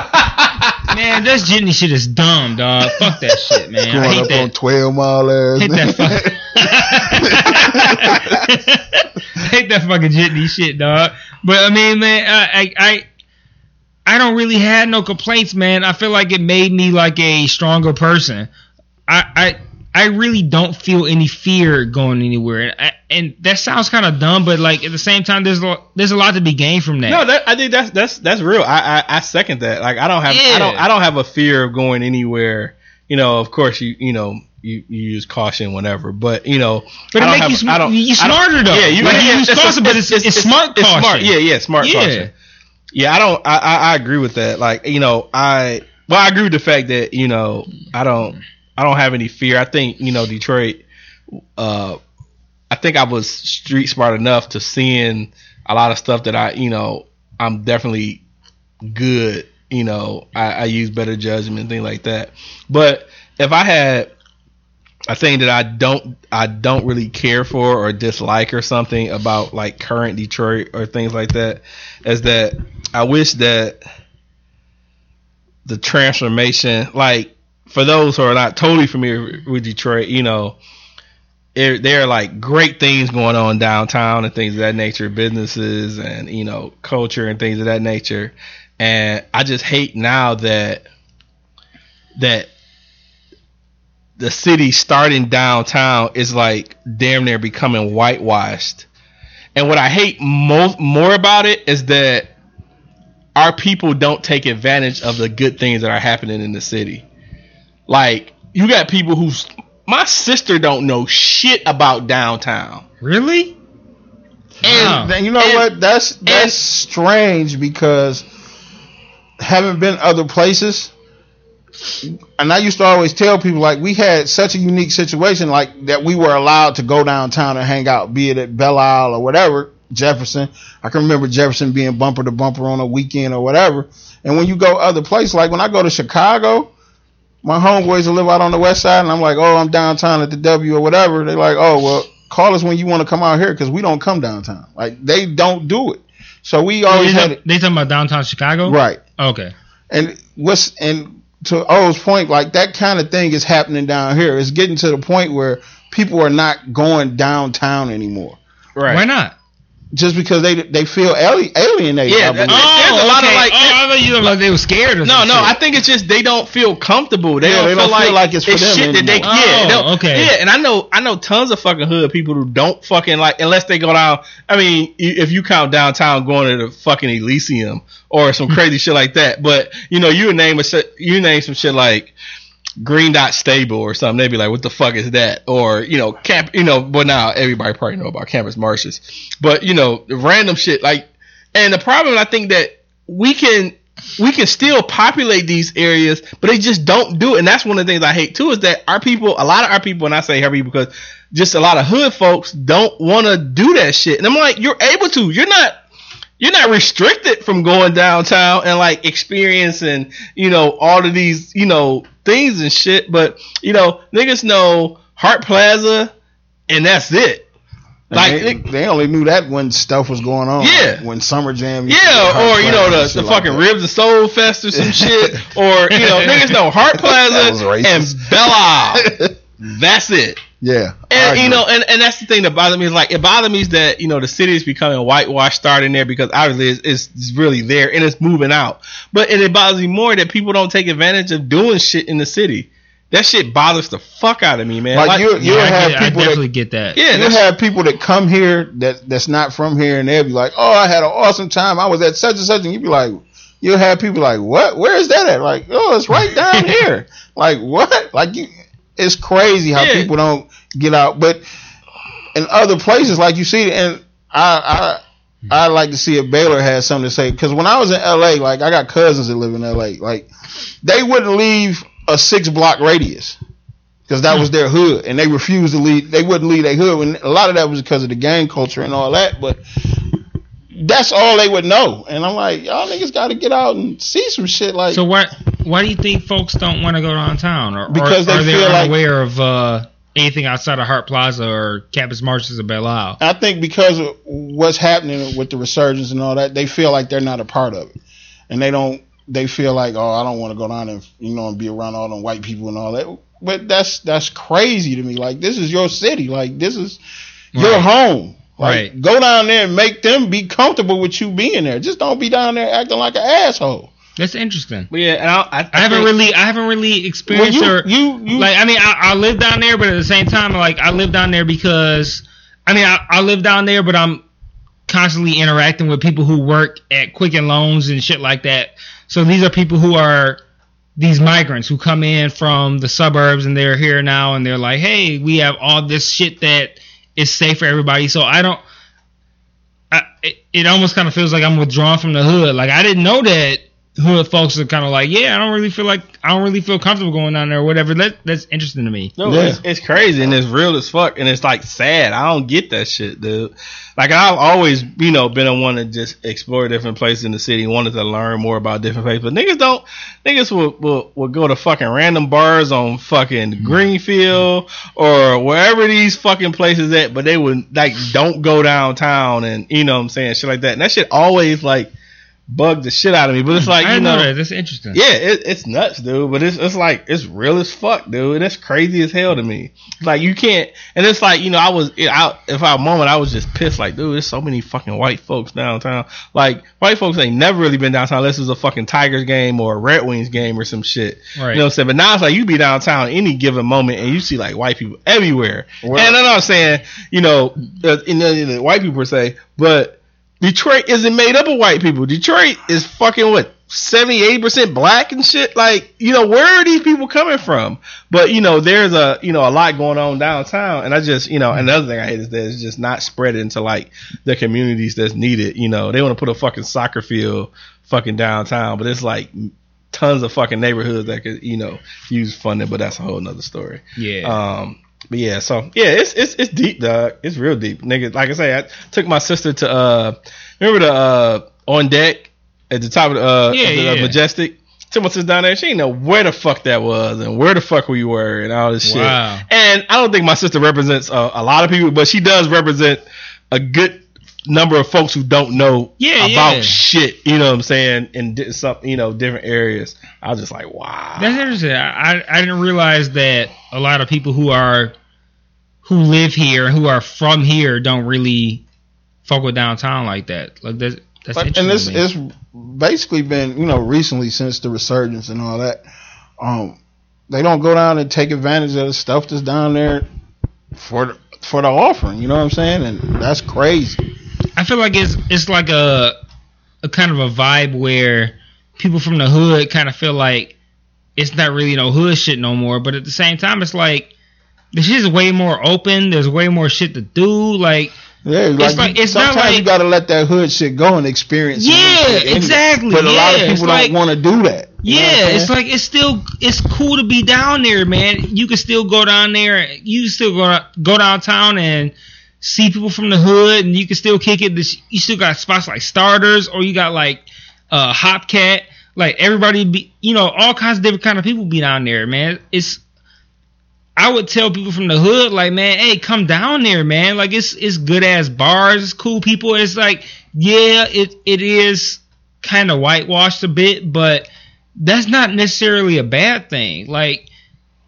man, this jitney shit is dumb, dog. Fuck that shit, man. I hate up on twelve mile ass. Hate that fucking. hate that fucking jitney shit, dog. But I mean, man, I, I, I, I don't really have no complaints, man. I feel like it made me like a stronger person. I, I, I really don't feel any fear going anywhere, and, I, and that sounds kind of dumb, but like at the same time, there's a, lot- there's a lot to be gained from that. No, that, I think that's that's that's real. I, I I second that. Like I don't have I don't I don't have a fear of going anywhere. You know, of course you you know you, you use caution whenever, but you know, But it I don't make you sm- I you smarter, though. Yeah, you Like, yeah, you use it's- caution, but it's- it's smart It's smart. caution. Yeah, yeah, smart Yeah. caution. Yeah, I don't. I, I I agree with that. Like you know, I well, I agree with the fact that you know I don't I don't have any fear. I think you know Detroit. Uh, I think I was street smart enough to seeing a lot of stuff that I you know I'm definitely good. You know, I, I use better judgment things like that. But if I had a thing that I don't I don't really care for or dislike or something about like current Detroit or things like that is that I wish that the transformation like for those who are not totally familiar with Detroit, you know, there, there are like great things going on downtown and things of that nature, businesses and you know culture and things of that nature. And I just hate now that that the city starting downtown is like damn near becoming whitewashed. And what I hate most more about it is that our people don't take advantage of the good things that are happening in the city. Like you got people who's my sister don't know shit about downtown. really? And Wow. you know And- what? That's that's strange because having been other places, and I used to always tell people like we had such a unique situation, like that we were allowed to go downtown and hang out, be it at Belle Isle or whatever, Jefferson. I can remember Jefferson being bumper to bumper on a weekend or whatever. And when you go other places, like when I go to Chicago, my homeboys that live out on the west side, and I'm like, oh, I'm downtown at the W or whatever. They're like, oh, well, call us when you want to come out here because we don't come downtown. Like they don't do it. So we always they, had they talking about downtown Chicago, right. Okay. And what's and to O's point, like that kind of thing is happening down here. It's getting to the point where people are not going downtown anymore Right. Why not? Just because they they feel alienated. Yeah, I that- believe. There's a oh, lot of, okay. like- Oh, I thought you were like they were scared or No, no, shit. I think it's just they don't feel comfortable. They Yeah, don't, they feel, don't like feel like it's for them shit that they anymore. yeah, Oh, okay. yeah. And I know I know tons of fucking hood people who don't fucking like unless they go down. I mean, if you count downtown going to the fucking Elysium or some crazy shit like that, but you know you name a you name some shit like. Green Dot Stable or something. They'd be like, "What the fuck is that?" Or you know, camp. You know, but now everybody probably know about Campus Martius. But you know, random shit like. And the problem, I think that we can we can still populate these areas, but they just don't do it. And that's one of the things I hate too is that our people, a lot of our people, and I say people because just a lot of hood folks don't want to do that shit. And I'm like, you're able to. You're not. You're not restricted from going downtown and like experiencing, you know, all of these, you know, things and shit. But you know, niggas know Hart Plaza, and that's it. And Like, they, it- they only knew that when stuff was going on. Yeah. like when Summer Jam. used to get Hot Yeah, or you know the, the like fucking that. Ribs and Soul Fest or some shit, or you know niggas know Hart Plaza and Bella. That's it. Yeah, And you know, and, and that's the thing that bothers me is like it bothers me is that you know the city is becoming whitewashed starting there because obviously it's, it's really there and it's moving out. But and it bothers me more that people don't take advantage of doing shit in the city. That shit bothers the fuck out of me, man. Like, you, you Yeah, have get, I people definitely that get that. yeah, you that's, have people that come here that that's not from here, and they'll be like, "Oh, I had an awesome time. I was at such and such," and you'd be like, "You'll have people like, what? Where is that at? Like, oh, it's right down here. Like, what? Like, you, it's crazy how Yeah. people don't get out. But in other places, like you see, and I, I, I like to see if Baylor has something to say because when I was in L.A., like I got cousins that live in L.A., like they wouldn't leave a six block radius because that was their hood, and they refused to leave. They wouldn't leave their hood, and a lot of that was because of the gang culture and all that. But that's all they would know, and I'm like, y'all niggas got to get out and see some shit. Like, So why why do you think folks don't want to go downtown, or Because or, they are they feel like- unaware of uh, anything outside of Hart Plaza or Campus Martius or Belle Isle? I think because of what's happening with the resurgence and all that, they feel like they're not a part of it, and they don't. They feel like, oh, I don't want to go down and you know and be around all them white people and all that. But that's that's crazy to me. Like this is your city. Like this is your Right. home. Like, Right. Go down there and make them be comfortable with you being there. Just don't be down there acting like an asshole. That's interesting. yeah, and I, I, I haven't think- really I haven't really Well, experienced you, or you, you, like I mean I, I live down there, but at the same time like I live down there because I mean I, I live down there, but I'm constantly interacting with people who work at Quicken Loans and shit like that. So these are people who are these migrants who come in from the suburbs and they're here now and they're like, hey, we have all this shit that is safe for everybody. So I don't. I, it, it almost kind of feels like I'm withdrawn from the hood. Like I didn't know that hood folks are kind of like, yeah, I don't really feel like I don't really feel comfortable going down there or whatever. That that's interesting to me. No, Yeah. it's, it's crazy and it's real as fuck and it's like sad. I don't get that shit, dude. Like I've always, you know, been a one to just explore different places in the city, wanted to learn more about different places. But niggas don't, niggas will, will, will go to fucking random bars on fucking mm-hmm. Greenfield or wherever these fucking places at, but they would like don't go downtown and you know what I'm saying shit like that. And that shit always like bugged the shit out of me. But it's like I you know, know that. That's interesting. yeah, it, it's nuts, dude. But it's it's like it's real as fuck, dude. And it's crazy as hell to me. Like you can't, and it's like you know, I was, I, if I a moment, I was just pissed. Like, dude, there's so many fucking white folks downtown. Like white folks ain't never really been downtown unless it's a fucking Tigers game or a Red Wings game or some shit. Right. You know what I'm saying? But now it's like you be downtown any given moment and you see like white people everywhere. Well- and I know I'm saying you know, uh, in the, in the white people per se, but Detroit isn't made up of white people. Detroit is fucking what seventy eight percent black and shit. Like, you know, where are these people coming from? But you know, there's a you know a lot going on downtown, and I just you know another thing I hate is that it's just not spread into like the communities that's needed. You know, they want to put a fucking soccer field fucking downtown, but it's like tons of fucking neighborhoods that could you know use funding, but that's a whole nother story. Yeah. Um, but yeah, so yeah, it's it's it's deep, dog. It's real deep, nigga. Like I say, I took my sister to uh, remember the uh on deck at the top of the uh, Yeah, of the yeah. majestic. Timothy was down there. She didn't know where the fuck that was and where the fuck we were and all this Wow. shit. And I don't think my sister represents a, a lot of people, but she does represent a good number of folks who don't know Yeah, about yeah. shit. You know what I'm saying? In di- some, you know, different areas. I was just like, wow. That's interesting. I, I I didn't realize that a lot of people who are who live here who are from here don't really fuck with downtown like that. Like that's that's Like, interesting. and it's it's basically been you know recently since the resurgence and all that. Um, they don't go down and take advantage of the stuff that's down there for the, for the offering. You know what I'm saying? And that's crazy. I feel like it's it's like a a kind of a vibe where people from the hood kind of feel like it's not really no hood shit no more, but at the same time it's like the shit is way more open. There's way more shit to do. Like Yeah, like, like- you- it's not sometimes like- you got to let that hood shit go and experience. Yeah, exactly. But a lot of people like- don't want to do that. You know what I'm Yeah, it's like it's still it's cool to be down there, man. You can still go down there. You still go go downtown and see people from the hood, and you can still kick it. You still got spots like starters, or you got like uh, Hopcat. Like everybody be, you know, all kinds of different kind of people be down there, man. It's I would tell people from the hood, like, man, hey, come down there, man. Like it's it's good ass bars, cool people. It's like, yeah, it it is kind of whitewashed a bit, but that's not necessarily a bad thing. Like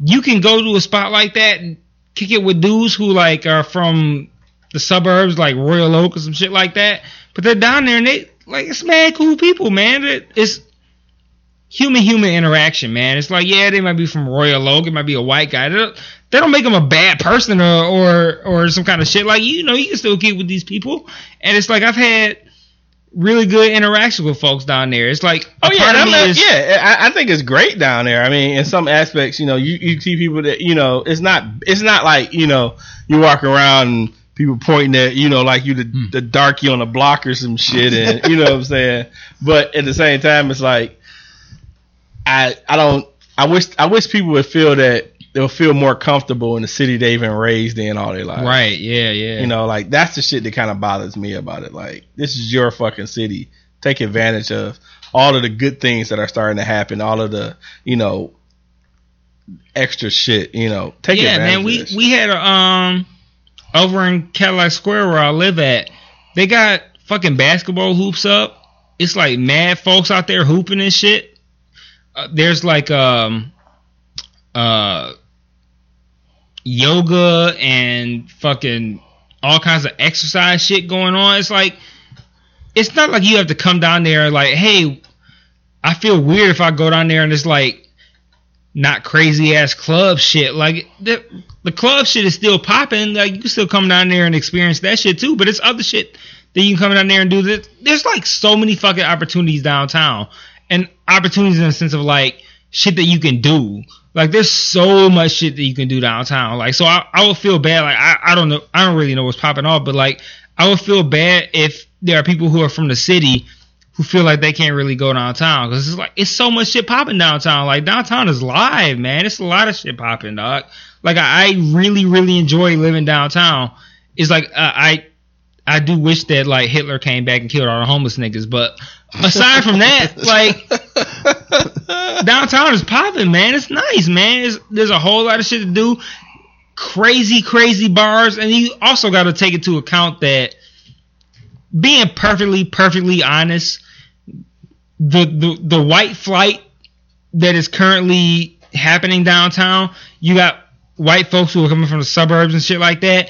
you can go to a spot like that and kick it with dudes who like are from the suburbs, like Royal Oak or some shit like that. But they're down there and they like it's mad cool people, man. It's human human interaction, man. It's like yeah, they might be from Royal Oak, it might be a white guy. They don't, they don't make them a bad person or, or or some kind of shit. Like you know, you can still get with these people, and it's like I've had really good interaction with folks down there. It's like Oh yeah, part of I'm me not- is yeah. I, I think it's great down there. I mean, in some aspects, you know, you, you see people that you know, it's not it's not like you know you walk around people pointing at you know like you the, Hmm. the darky on the block or some shit, and you know what I'm saying. But at the same time, it's like I I don't I wish I wish people would feel that they'll feel more comfortable in the city they've been raised in all their life. right. Yeah, yeah. You know, like that's the shit that kind of bothers me about it. Like, this is your fucking city. Take advantage of all of the good things that are starting to happen. All of the, you know, extra shit. You know, take yeah, advantage. man. of We we had a, um over in Cadillac Square where I live at. They got fucking basketball hoops up. It's like mad folks out there hooping and shit. Uh, there's like um uh yoga and fucking all kinds of exercise shit going on. It's like it's not like you have to come down there like, hey, I feel weird if I go down there and it's like not crazy ass club shit. Like the the club shit is still popping. Like you can still come down there and experience that shit too. But it's other shit that you can come down there and do. There's like so many fucking opportunities downtown, and opportunities in the sense of like shit that you can do. Like there's so much shit that you can do downtown. Like so, I I would feel bad. Like I I don't know. I don't really know what's popping off, but like I would feel bad if there are people who are from the city who feel like they can't really go downtown because it's like it's so much shit popping downtown. Like downtown is live, man. It's a lot of shit popping, dog. Like I, I really, really enjoy living downtown. It's like uh, I, I do wish that like Hitler came back and killed all the homeless niggas. But aside from that, like downtown is popping, man. It's nice, man. It's, there's a whole lot of shit to do. Crazy, crazy bars, and you also got to take into account that being perfectly, perfectly honest, the the the white flight that is currently happening downtown, you got white folks who are coming from the suburbs and shit like that.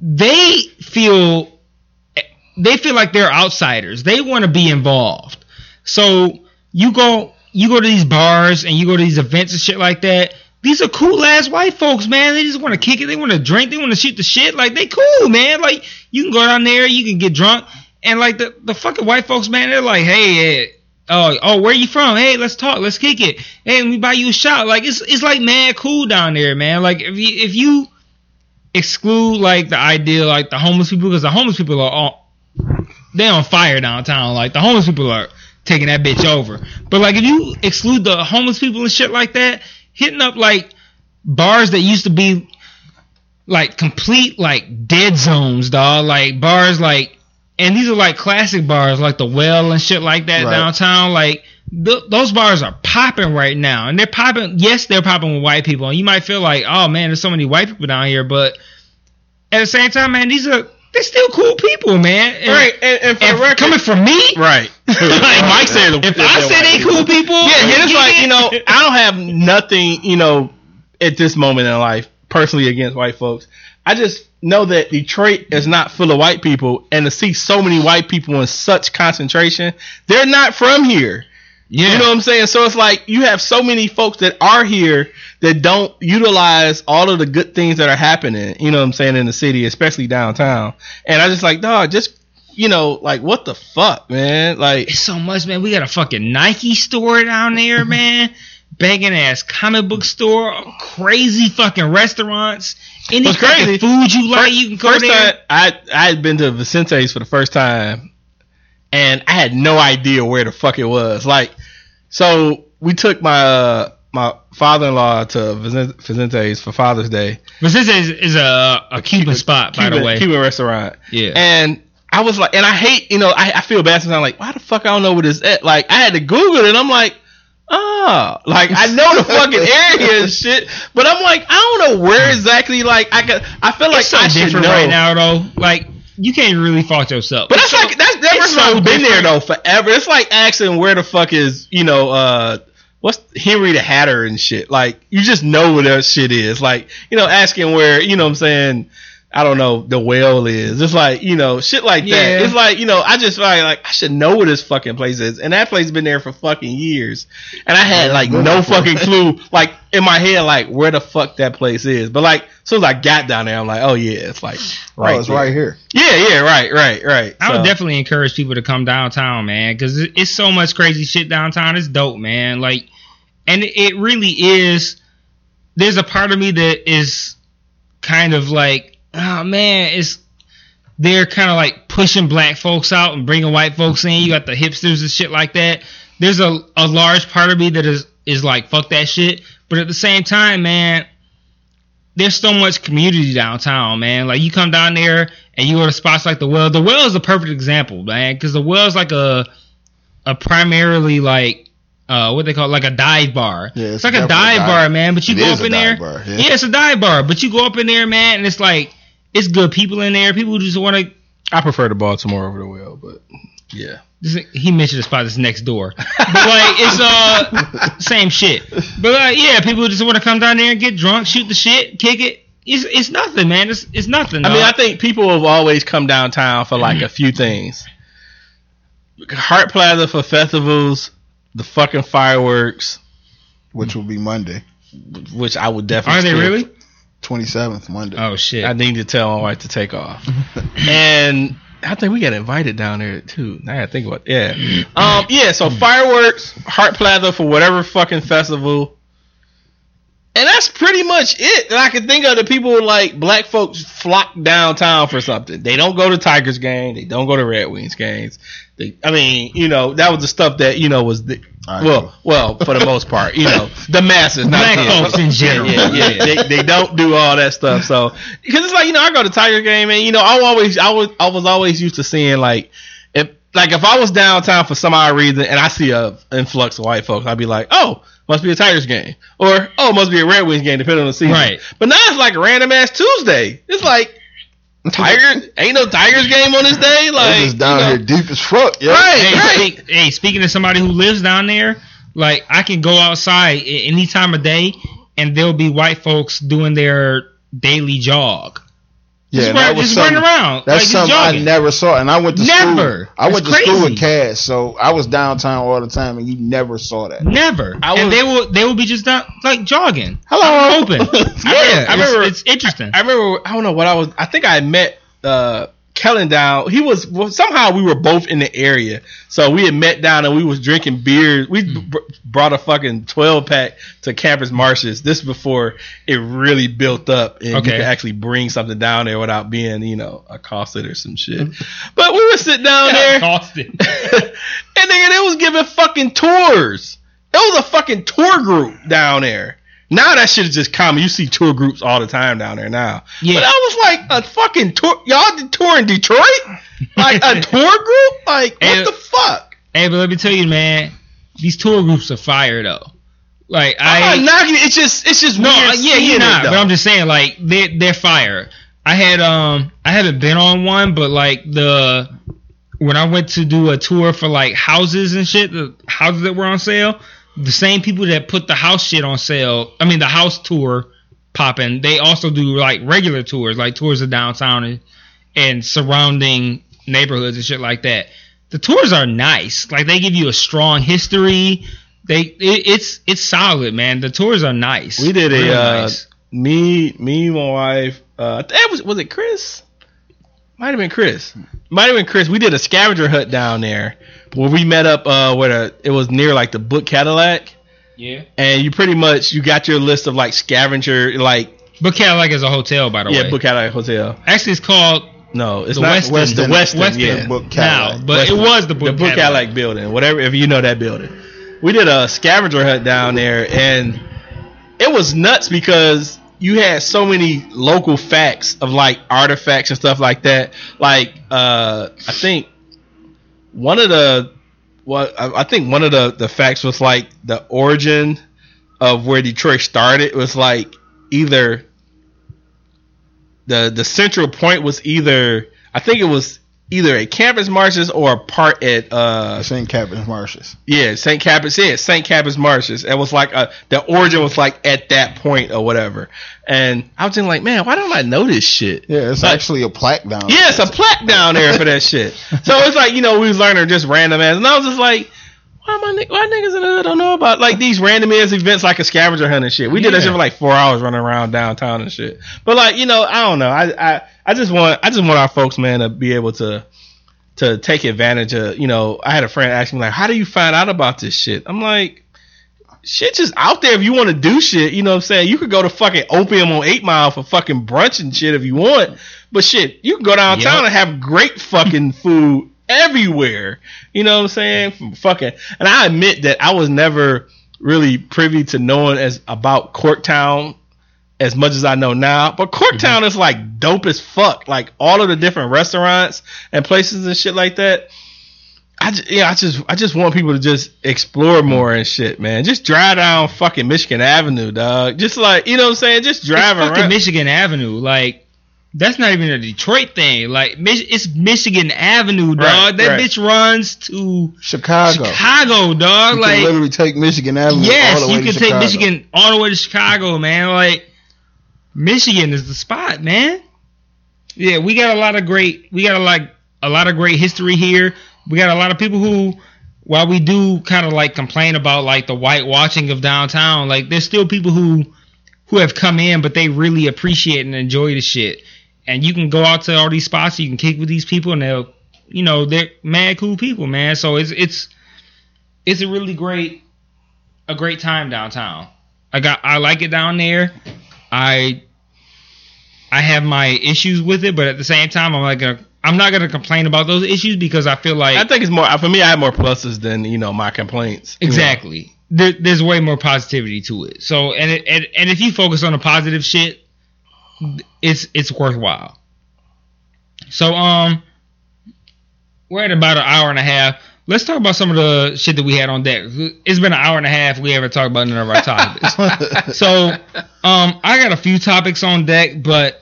They feel they feel like they're outsiders. They want to be involved. So you go you go to these bars and you go to these events and shit like that. These are cool ass white folks, man. They just want to kick it. They want to drink. They want to shoot the shit. Like they cool, man. Like you can go down there, you can get drunk, and like the the fucking white folks, man, they're like, hey, oh, oh, where you from? Hey, let's talk. Let's kick it. Hey, let me buy you a shot. Like it's it's like mad cool down there, man. Like if you if you exclude like the idea like the homeless people because the homeless people are all they on fire downtown. Like the homeless people are taking that bitch over. But like if you exclude the homeless people and shit like that, hitting up like bars that used to be like complete like dead zones, dog. Like bars like and these are like classic bars like the well and shit like that Right. downtown. Like th- those bars are popping right now, and they're popping. Yes, they're popping with white people, and you might feel like, oh man, there's so many white people down here, but at the same time, man, these are they're still cool people, man. And, Right, and, and for and record, coming from me, right. like Mike said, if I say they cool people, Yeah, it's like you know, I don't have nothing, you know, at this moment in life personally against white folks. I just know that Detroit is not full of white people, and to see so many white people in such concentration, they're not from here. yeah, You know what I'm saying? So it's like you have so many folks that are here that don't utilize all of the good things that are happening, you know what I'm saying, in the city, especially downtown. And I just like, dog, just you know, like what the fuck, man? Like it's so much, man. We got a fucking Nike store down there, man. Banging ass comic book store, crazy fucking restaurants. Any What's fucking crazy- food you like, you can go first there. time I I had been to Vicente's for the first time, and I had no idea where the fuck it was. Like, so we took my uh, my father in law to Vicente's for Father's Day. Vicente's is, a, a Cuban spot, by Cuban, the way. Cuban restaurant. Yeah. And I was like, and I hate, you know, I, I feel bad sometimes. I'm like, why the fuck I don't know what this at? Like, I had to Google it. and I'm like, ah, like I know the fucking area and shit, but I'm like, I don't know where exactly. Like, I could, I feel like it's so I should different know. right now, though. Like you can't really fault yourself. But that's like that's that it's so been there different. though forever. It's like asking where the fuck is you know uh what's Henry the Hatter and shit. Like you just know where that shit is. Like you know asking where you know what I'm saying. I don't know the well is. It's like you know shit like Yeah. that. It's like you know I just like, like I should know where this fucking place is, and that place has been there for fucking years, and I had like no fucking clue. Like in my head, like where the fuck that place is. But like as soon as I got down there, I'm like, oh yeah, it's like oh, right, oh, it's there. right here. Yeah, yeah, right, right, right. I would definitely encourage people to come downtown, man, because it's so much crazy shit downtown. It's dope, man. Like, and it- it really is. There's a part of me that is kind of like, oh man, it's they're kind of like pushing black folks out and bringing white folks in. You got the hipsters and shit like that. There's a a large part of me that is is like fuck that shit, but at the same time, man, there's so much community downtown, man. Like you come down there and you go to spots like the well. The well is a perfect example, man, because the well is like a a primarily like uh what they call it, like a dive bar. Yeah, it's it's, like a dive a dive- bar, man. But you it go up in there, bar, yeah. it's a dive bar. But you go up in there, man, and it's like it's good people in there. People who just want to. I prefer the Baltimore over the well, but yeah. He mentioned a spot that's next door, but like it's uh same shit. But uh, yeah, people just want to come down there and get drunk, shoot the shit, kick it. It's it's nothing, man. It's it's nothing. I mean. I think people have always come downtown for like a few things. Hart Plaza for festivals, the fucking fireworks, which will be Monday, which I would definitely. are they still- really? 27th Monday. Oh shit. I need to tell my wife to take off. and I think we got invited down there too. Now I gotta think about yeah. Um yeah, so fireworks, Hart Plaza for whatever fucking festival. And that's pretty much it that I can think of. The people like black folks flock downtown for something. They don't go to Tigers game. They don't go to Red Wings games. They, I mean, you know, that was the stuff that you know was the, I know. well, well for the most part, you know, the masses, not Black kids. folks in general. Yeah, yeah, yeah. they, they don't do all that stuff. So because it's like you know, I go to Tiger game and you know, I always I was I was always used to seeing like if like if I was downtown for some odd reason and I see a influx of white folks, I'd be like, oh, must be a Tigers game, or oh, must be a Red Wings game, depending on the season. Right. But now it's like a random ass Tuesday. It's like. Tiger ain't no Tigers game on this day. They Like just down you know, here deep as fuck. Yeah. Right, hey, right. speak- hey, speaking of somebody who lives down there, like I can go outside any time of day, and there'll be white folks doing their daily jog. Yeah, just run, was just running around. That's like, something I never saw, and I went to Never. school. I went It's to school crazy. with Cass, so I was downtown all the time, and you never saw that. Never. I and they will they will be just down, like jogging. Hello. Open. Yeah, I remember- it's, it's interesting. I remember I don't know what I was. I think I met uh, Kellen down. He was well, somehow we were both in the area, so we had met down and we was drinking beers. We Hmm. br- brought a fucking twelve pack to Campus Martius. This before it really built up and Okay. you could actually bring something down there without being you know accosted or some shit. Hmm. but we would sit down there. Austin. and nigga, they was giving fucking tours. It was a fucking tour group down there. Now that shit is just common. You see tour groups all the time down there now. Yeah. But I was like a fucking tour. Y'all did tour in Detroit? Like a tour group? Like what And- the fuck? Hey, but let me tell you, man, these tour groups are fire though. Like I, I'm not it. It's just it's just no, weird yeah, you're not. though. But I'm just saying, like they're they're fire. I had um I haven't been on one, but like the when I went to do a tour for like houses and shit, the houses that were on sale, the same people that put the house shit on sale, I mean the house tour popping, they also do like regular tours, like tours of downtown and, and surrounding neighborhoods and shit like that. The tours are nice. Like they give you a strong history. They it, it's it's solid, man. The tours are nice. We did a Real uh, nice. me, me, my wife. Uh, that was was it Chris? Might have been Chris. Might have been Chris. We did a scavenger hunt down there where we met up. Uh, where the, it was near like the Book Cadillac, Yeah. and you pretty much you got your list of like scavenger like But Cadillac is a hotel, by the yeah way. Yeah, Book Cadillac Hotel. Actually, it's called No, it's The not Westin. The Westin. Westin yeah. Book now, but Westin. it was the Book, the Book Cadillac. Cadillac building, whatever. If you know that building, we did a scavenger hunt down there, and it was nuts because you had so many local facts of like artifacts and stuff like that. Like, uh, I think one of the what I I think one of the the facts was like the origin of where Detroit started was like either the the central point was either I think it was either a Campus Martius or a part at uh St. Capitan's Marshes. yeah St. Campus yeah St. Campus Martius it was like a the origin was like at that point or whatever and I was just like man why don't I know this shit Yeah, it's Like- actually a plaque down yeah, it's a plaque down there for that shit. So it's like you know we was learning just random ass, and I was just like, why my why niggas in the hood don't know about like these random ass events like a scavenger hunt and shit. We did that shit for like four hours running around downtown and shit. But like you know I don't know I I I just want I just want our folks man to be able to to take advantage of you know I had a friend ask me like how do you find out about this shit? I'm like. Shit just out there if you want to do shit, you know what I'm saying? You could go to fucking Opium on 8 Mile for fucking brunch and shit if you want. But shit, you can go downtown Yep. and have great fucking food everywhere. You know what I'm saying? From fucking and I admit that I was never really privy to knowing as about Corktown as much as I know now. But Corktown mm-hmm. is like dope as fuck. Like all of the different restaurants and places and shit like that. I just, yeah, I just I just want people to just explore mm-hmm. more and shit, man. Just drive down fucking Michigan Avenue, dog. Just like you know what I'm saying. Just drive it's fucking around. Michigan Avenue. Like that's not even a Detroit thing. Like it's Michigan Avenue, dog. Right, that right. bitch runs to Chicago. Chicago, dog. You like can literally take Michigan Avenue yes, all the way you to can take Chicago. Michigan all the way to Chicago, man. Like Michigan is the spot, man. Yeah, we got a lot of great. We got a like a lot of great history here. We got a lot of people who, while we do kind of like complain about like the whitewashing of downtown, like there's still people who who have come in, but they really appreciate and enjoy the shit. And you can go out to all these spots, you can kick with these people, and they'll, you know, they're mad cool people, man. So it's it's it's a really great a great time downtown. I got I like it down there. I I have my issues with it, but at the same time, I'm like gonna I'm not gonna complain about those issues because I feel like I think it's more for me. I have more pluses than you know my complaints. you know. Exactly. There, there's way more positivity to it. So, and, it, and and if you focus on the positive shit, it's it's worthwhile. So, um, we're at about an hour and a half. Let's talk about some of the shit that we had on deck. It's been an hour and a half. We haven't talked about none of our topics. so, um, I got a few topics on deck, but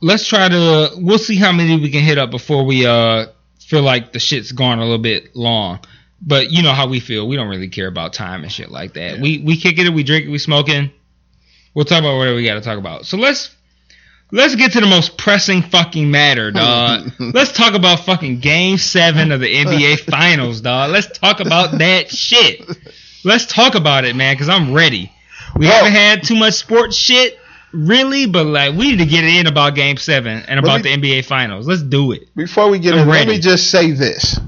let's try to. We'll see how many we can hit up before we uh feel like the shit's gone a little bit long. But you know how we feel. We don't really care about time and shit like that. We we kick it, we drink it, we smoking. We'll talk about whatever we got to talk about. So let's let's get to the most pressing fucking matter, dog. let's talk about fucking Game Seven of the NBA Finals, dog. Let's talk about that shit. Let's talk about it, man, because I'm ready. We haven't had too much sports shit, really, but like we need to get in about Game Seven and about me- the NBA Finals. Let's do it. Before we get I'm in, let me just say this.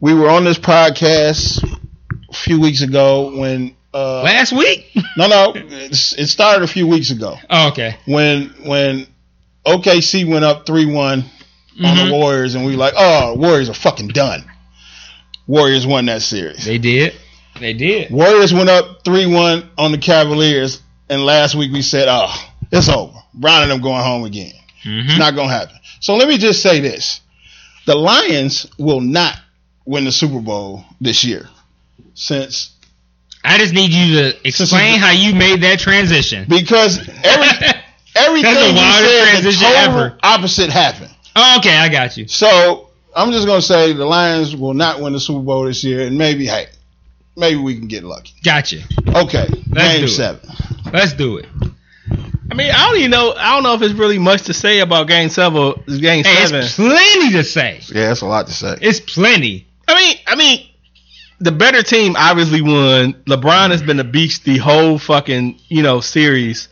We were on this podcast a few weeks ago when uh, Last week? no no it started a few weeks ago oh, okay. when when OKC went up three one on Mhm. the Warriors and we were like oh Warriors are fucking done. Warriors won that series. They did. They did. Warriors went up three one on the Cavaliers and last week we said oh it's over. Brown and them going home again. Mhm. Not gonna happen. So let me just say this: the Lions will not win the Super Bowl this year. since I just need you to explain how you made that transition. because every everything That's the wildest said, the transition total ever. opposite happened. Oh, okay, I got you. So I'm just gonna say the Lions will not win the Super Bowl this year, and maybe hey, maybe we can get lucky. Gotcha. Okay, Let's game do it. Seven. Let's do it. I mean, I don't even know. I don't know if it's really much to say about Game Seven. Game Hey, Seven. it's plenty to say. Yeah, that's a lot to say. It's plenty. I mean, I mean, the better team obviously won. LeBron has been a beast the whole fucking you know series,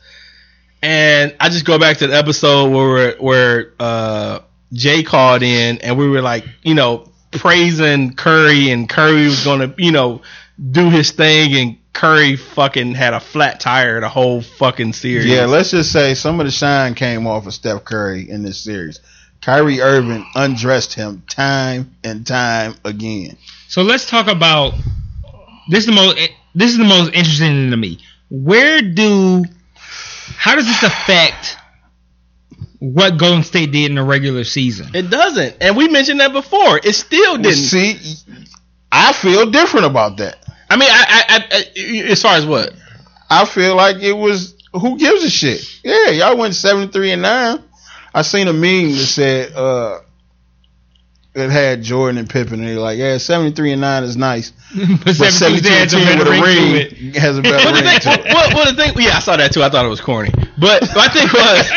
and I just go back to the episode where where uh, Jay called in and we were like, you know, praising Curry and Curry was gonna you know do his thing and Curry fucking had a flat tire the whole fucking series. Yeah, let's just say some of the shine came off of Steph Curry in this series. Kyrie Irving undressed him time and time again. So let's talk about this. Is the most this is the most interesting to me. Where do how does this affect what Golden State did in the regular season? it doesn't, and we mentioned that before. It still didn't. See, I feel different about that. I mean, I, I, I, I as far as what? I feel like it was who gives a shit. Yeah, y'all went seventy three and nine. I seen a meme that said uh it had Jordan and Pippen and they're like, yeah, seventy three and nine is nice. but But 72 two and ten with a ring ring it. has a Well, better the ring thing, to it. well, well, the thing, yeah, I saw that too. I thought it was corny, but my thing was,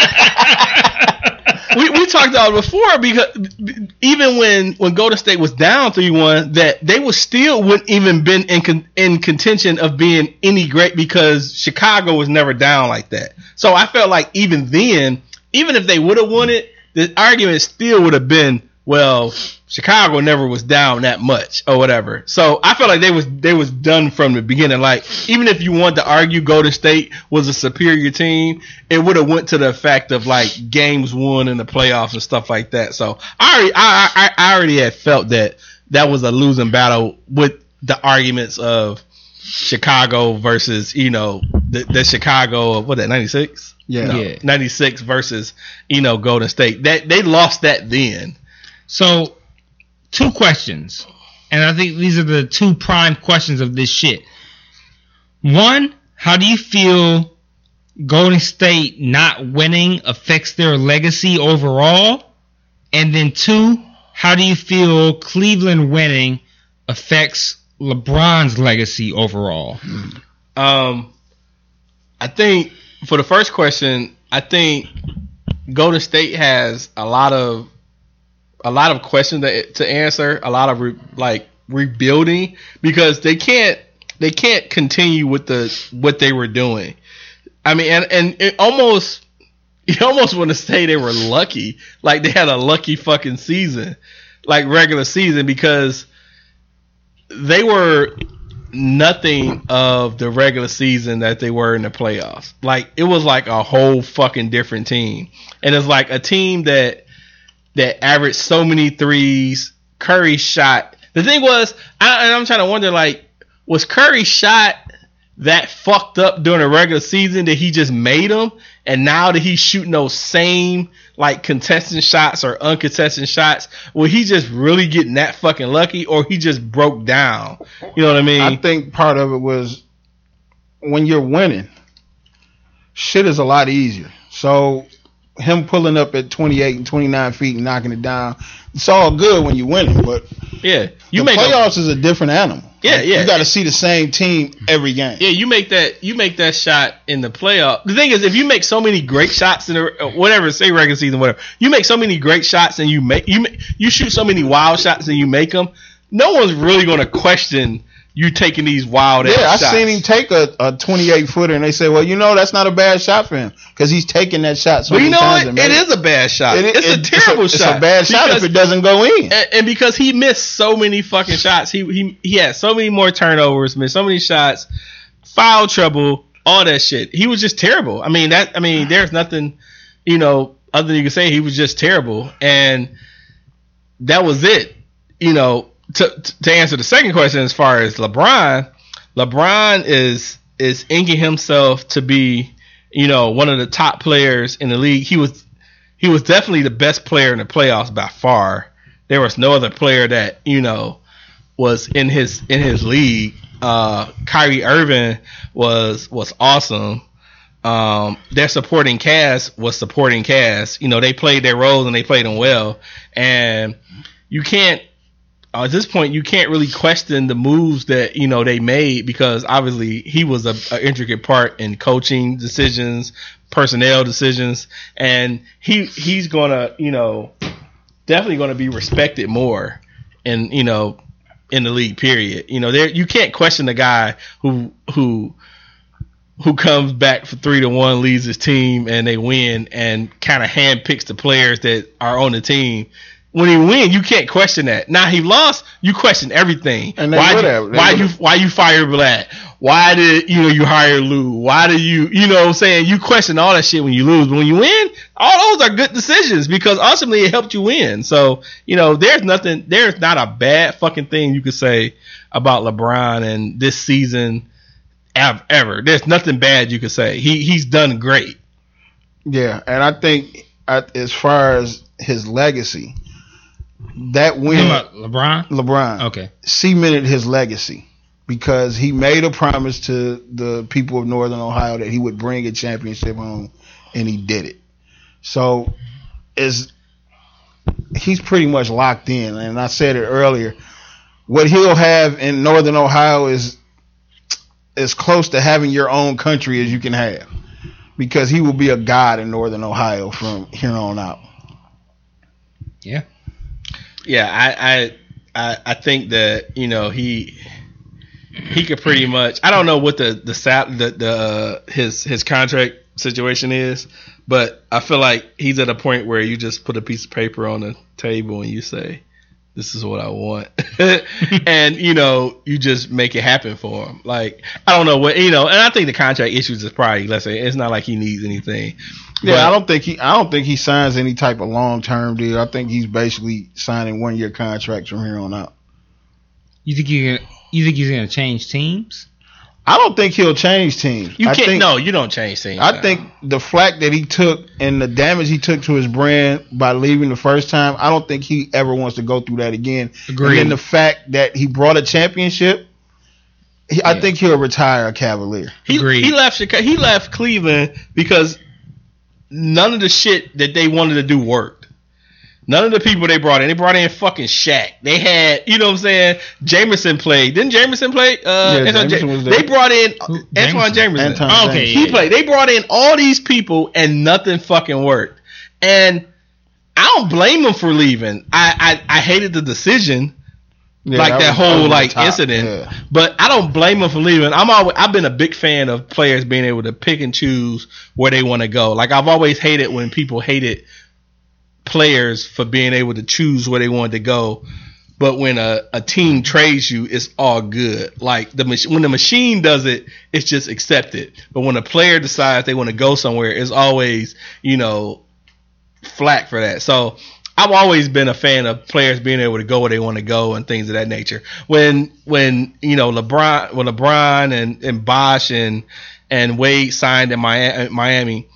we, we talked about before because even when when Golden State was down three one, that they was still wouldn't even been in con, in contention of being any great because Chicago was never down like that. So I felt like even then, even if they would have won it, the argument still would have been, well, Chicago never was down that much or whatever. So I felt like they was they was done from the beginning. Like even if you want to argue Golden State was a superior team, it would have went to the fact of like games won in the playoffs and stuff like that. So I already I, I, I already had felt that that was a losing battle with the arguments of Chicago versus you know the, the Chicago of what that ninety six. Yeah. No, Yeah. 96 versus you know Golden State. That they lost that then. So, two questions, and I think these are the two prime questions of this shit. One, how do you feel Golden State not winning affects their legacy overall? And then two, how do you feel Cleveland winning affects LeBron's legacy overall? Um, I think for the first question, I think Golden State has a lot of a lot of questions to, to answer, a lot of re, like rebuilding because they can't they can't continue with the what they were doing. I mean, and and it almost you almost want to say they were lucky, like they had a lucky fucking season, like regular season because they were nothing of the regular season that they were in the playoffs. Like it was like a whole fucking different team. And it's like a team that that averaged so many threes. Curry shot. The thing was, I, I'm trying to wonder, like, was Curry shot that fucked up during the regular season that he just made them, and now that he's shooting those same like contesting shots or uncontested shots, will he just really getting that fucking lucky, or he just broke down? You know what I mean? I think part of it was when you're winning, shit is a lot easier. So him pulling up at 28 and 29 feet and knocking it down, it's all good when you're winning. But yeah, you the make a, playoffs is a different animal. Yeah, Like, yeah. You got to see the same team every game. yeah, you make that you make that shot in the playoff. The thing is, if you make so many great shots in the whatever, say regular season, whatever, you make so many great shots and you make you you shoot so many wild shots and you make them. No one's really going to question you taking these wild ass shots. Yeah, I seen him take a, a 28 footer, and they say, "Well, you know, that's not a bad shot for him because he's taking that shot so But you many know times." It made a bad shot. It- it's it- a terrible it's shot. It's a bad shot Because- if it doesn't go in. and, and because he missed so many fucking shots, he he he had so many more turnovers, missed so many shots, foul trouble, all that shit. He was just terrible. I mean that. I mean, there's nothing, you know, other than you can say he was just terrible, and that was it. You know, to to answer the second question, as far as LeBron, LeBron is is inking himself to be, you know, one of the top players in the league. He was he was definitely the best player in the playoffs by far. There was no other player that you know was in his in his league uh, Kyrie Irving was was awesome. Um, their supporting cast was supporting cast. You know, they played their roles and they played them well. And you can't at this point you can't really question the moves that you know they made because obviously he was a, a intricate part in coaching decisions, personnel decisions, and he he's gonna you know definitely gonna be respected more in you know in the league. Period. You know there you can't question the guy who who who comes back for three to one, leads his team, and they win, and kind of handpicks the players that are on the team. When he win, you can't question that. Now he lost, you question everything. And why would you, why you why you fire Blatt? Why did you know you hire Lue? Why do you you know what I'm saying you question all that shit when you lose, but when you win, all those are good decisions because ultimately it helped you win. So you know there's nothing, there's not a bad fucking thing you could say about LeBron and this season ev- ever. There's nothing bad you could say. He he's done great. Yeah, and I think as far as his legacy, that win, LeBron? LeBron Okay. cemented his legacy because he made a promise to the people of Northern Ohio that he would bring a championship home, and he did it. So, is he's pretty much locked in, and I said it earlier. What he'll have in Northern Ohio is as close to having your own country as you can have, because he will be a god in Northern Ohio from here on out. Yeah. Yeah, I I I, I think that you know he he could pretty much. I don't know what the the sap the the uh, his his contract situation is, but I feel like he's at a point where you just put a piece of paper on the table and you say, "This is what I want," and you know you just make it happen for him. Like I don't know what you know, and I think the contract issues is probably let's say it's not like he needs anything. Yeah, But- I don't think he. I don't think he signs any type of long term deal. I think he's basically signing one year contracts from here on out. You think you you think he's gonna change teams? I don't think he'll change teams. You I can't. think, no, you don't change things. I now. think the flack that he took and the damage he took to his brand by leaving the first time, I don't think he ever wants to go through that again. Agreed. And then the fact that he brought a championship, he, I think he'll retire a Cavalier. He, Agreed. he left Chicago. He left Cleveland because none of the shit that they wanted to do worked. None of the people they brought in, they brought in fucking Shaq. They had, you know what I'm saying? Jamison played. Didn't Jamison play? Uh, Yeah, Antawn Jamison there. they brought in Who? Antawn Jamison. Jamison. Anton Oh, okay, James. He played. They brought in all these people and nothing fucking worked. And I don't blame them for leaving. I I, I hated the decision Yeah, like that, was whole the like top. incident. Yeah. But I don't blame them for leaving. I'm always I've been a big fan of players being able to pick and choose where they want to go. Like I've always hated when people hated players for being able to choose where they wanted to go. But when a, a team trades you, it's all good. Like the mach- when the machine does it, it's just accepted. But when a player decides they want to go somewhere, it's always you know flack for that. So I've always been a fan of players being able to go where they want to go and things of that nature. When when you know LeBron, when LeBron and and Bosh and and Wade signed in Miami, uh, Miami,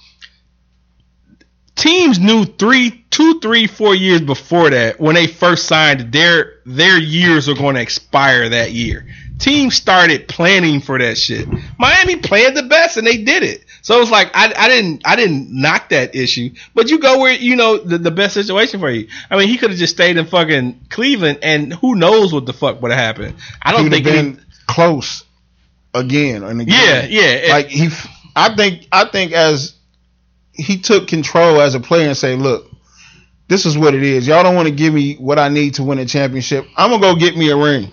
teams knew three, two, three, four years before that when they first signed, their their years are going to expire that year. Teams started planning for that shit. Miami planned the best and they did it. So it's like I, I didn't I didn't knock that issue, but you go where you know the, the best situation for you. I mean, he could have just stayed in fucking Cleveland, and who knows what the fuck would have happened. I don't think He'd think any- been close again and again. yeah, yeah. like he I think I think as he took control as a player and say, look, this is what it is. Y'all don't want to give me what I need to win a championship. I'm gonna go get me a ring.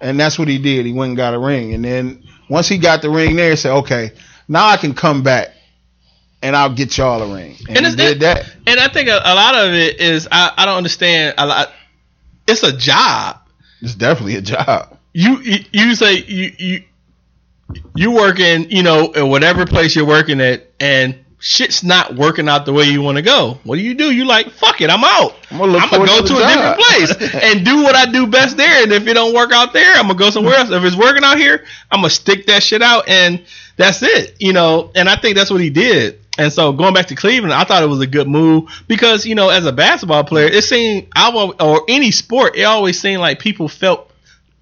And that's what he did. He went and got a ring. And then once he got the ring there, he said, Okay, now I can come back and I'll get y'all a ring. And, And he did that. And I think a, a lot of it is I, I don't understand a lot. It's a job. It's definitely a job. You you, you say you you you working you know in whatever place you're working at and shit's not working out the way you want to go. What do you do? You like fuck it, I'm out. I'm gonna I'm gonna go to a different place and do what I do best there. And if it don't work out there, I'm gonna go somewhere else. If it's working out here, I'm gonna stick that shit out, and that's it. You know. And I think that's what he did. And so going back to Cleveland, I thought it was a good move because you know, as a basketball player, it seemed I or any sport, it always seemed like people felt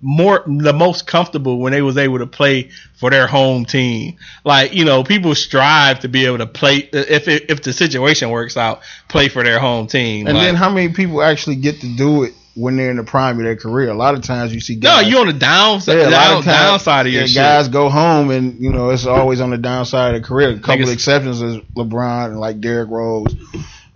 more the most comfortable when they was able to play for their home team. Like you know, people strive to be able to play if it, if the situation works out, play for their home team. And Like, then how many people actually get to do it when they're in the prime of their career? A lot of times you see no, guys. you on the downside, Yeah, a lot down, of times, downside of your yeah, guys go home and you know it's always on the downside of the career. A couple of exceptions is LeBron and like Derrick Rose.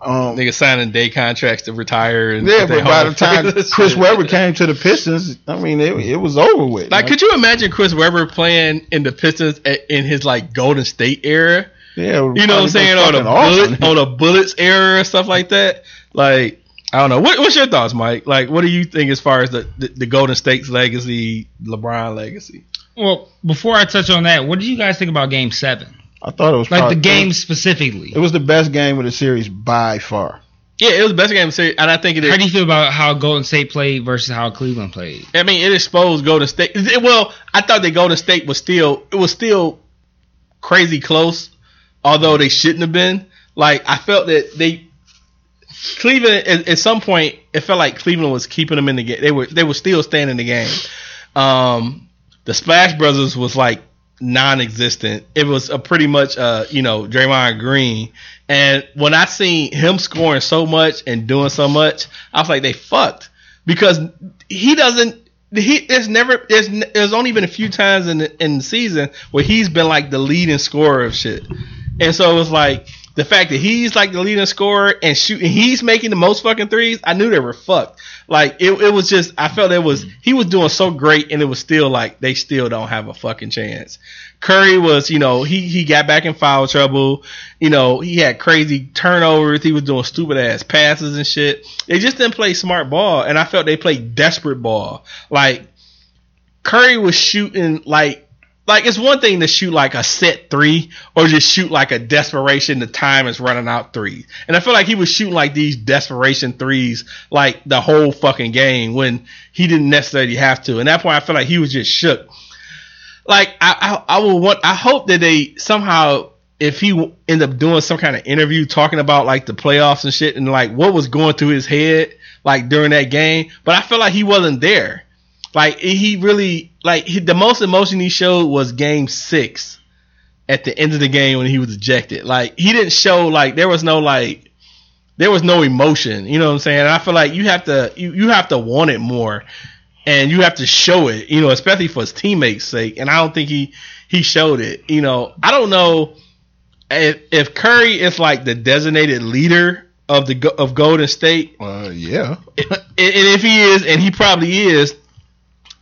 Um, Niggas signing day contracts to retire. And yeah, but by the time Chris Webber came to the Pistons, I mean it, it was over with. Like, could you imagine Chris Webber playing in the Pistons a- in his like Golden State era? yeah, You know what I'm saying? On a bullet, on a Bullets era or stuff like that. Like, I don't know. What, what's your thoughts, Mike? Like, what do you think as far as the, the, the Golden State's legacy, LeBron legacy? Well, before I touch on that, what did you guys think about Game Seven? I thought it was Like probably- the game specifically. It was the best game of the series by far. Yeah, it was the best game of the series, and I think it How do you feel about how Golden State played versus how Cleveland played? I mean, it exposed Golden State. it- well, I thought that Golden State was still it was still crazy close, although they shouldn't have been. Like I felt that they Cleveland at, at some point it felt like Cleveland was keeping them in the game. They were they were still staying in the game. Um, the Splash Brothers was like non-existent. It was a pretty much uh you know Draymond Green. And when I seen him scoring so much and doing so much, I was like they fucked because he doesn't. He there's never there's there's only been a few times in the, in the season where he's been like the leading scorer of shit, and so it was like the fact that he's like the leading scorer and shooting he's making the most fucking threes. I knew they were fucked. Like it, it was just I felt it was he was doing so great and it was still like they still don't have a fucking chance. Curry was, you know, he he got back in foul trouble. You know, he had crazy turnovers. He was doing stupid ass passes and shit. They just didn't play smart ball, and I felt they played desperate ball. Like Curry was shooting like like it's one thing to shoot like a set three or just shoot like a desperation. The time is running out three, and I feel like he was shooting like these desperation threes like the whole fucking game when he didn't necessarily have to. And that point, I feel like he was just shook like I, I, I will want. I hope that they somehow, if he end up doing some kind of interview talking about like the playoffs and shit, and like what was going through his head like during that game. But I feel like he wasn't there. Like he really like he, the most emotion he showed was Game Six, at the end of the game when he was ejected. Like he didn't show like there was no like there was no emotion. You know what I'm saying? And I feel like you have to you, you have to want it more and you have to show it, you know, especially for his teammates' sake. And I don't think he he showed it. You know, I don't know if if Curry is like the designated leader of the Go- of Golden State, Uh, yeah. and if he is, and he probably is,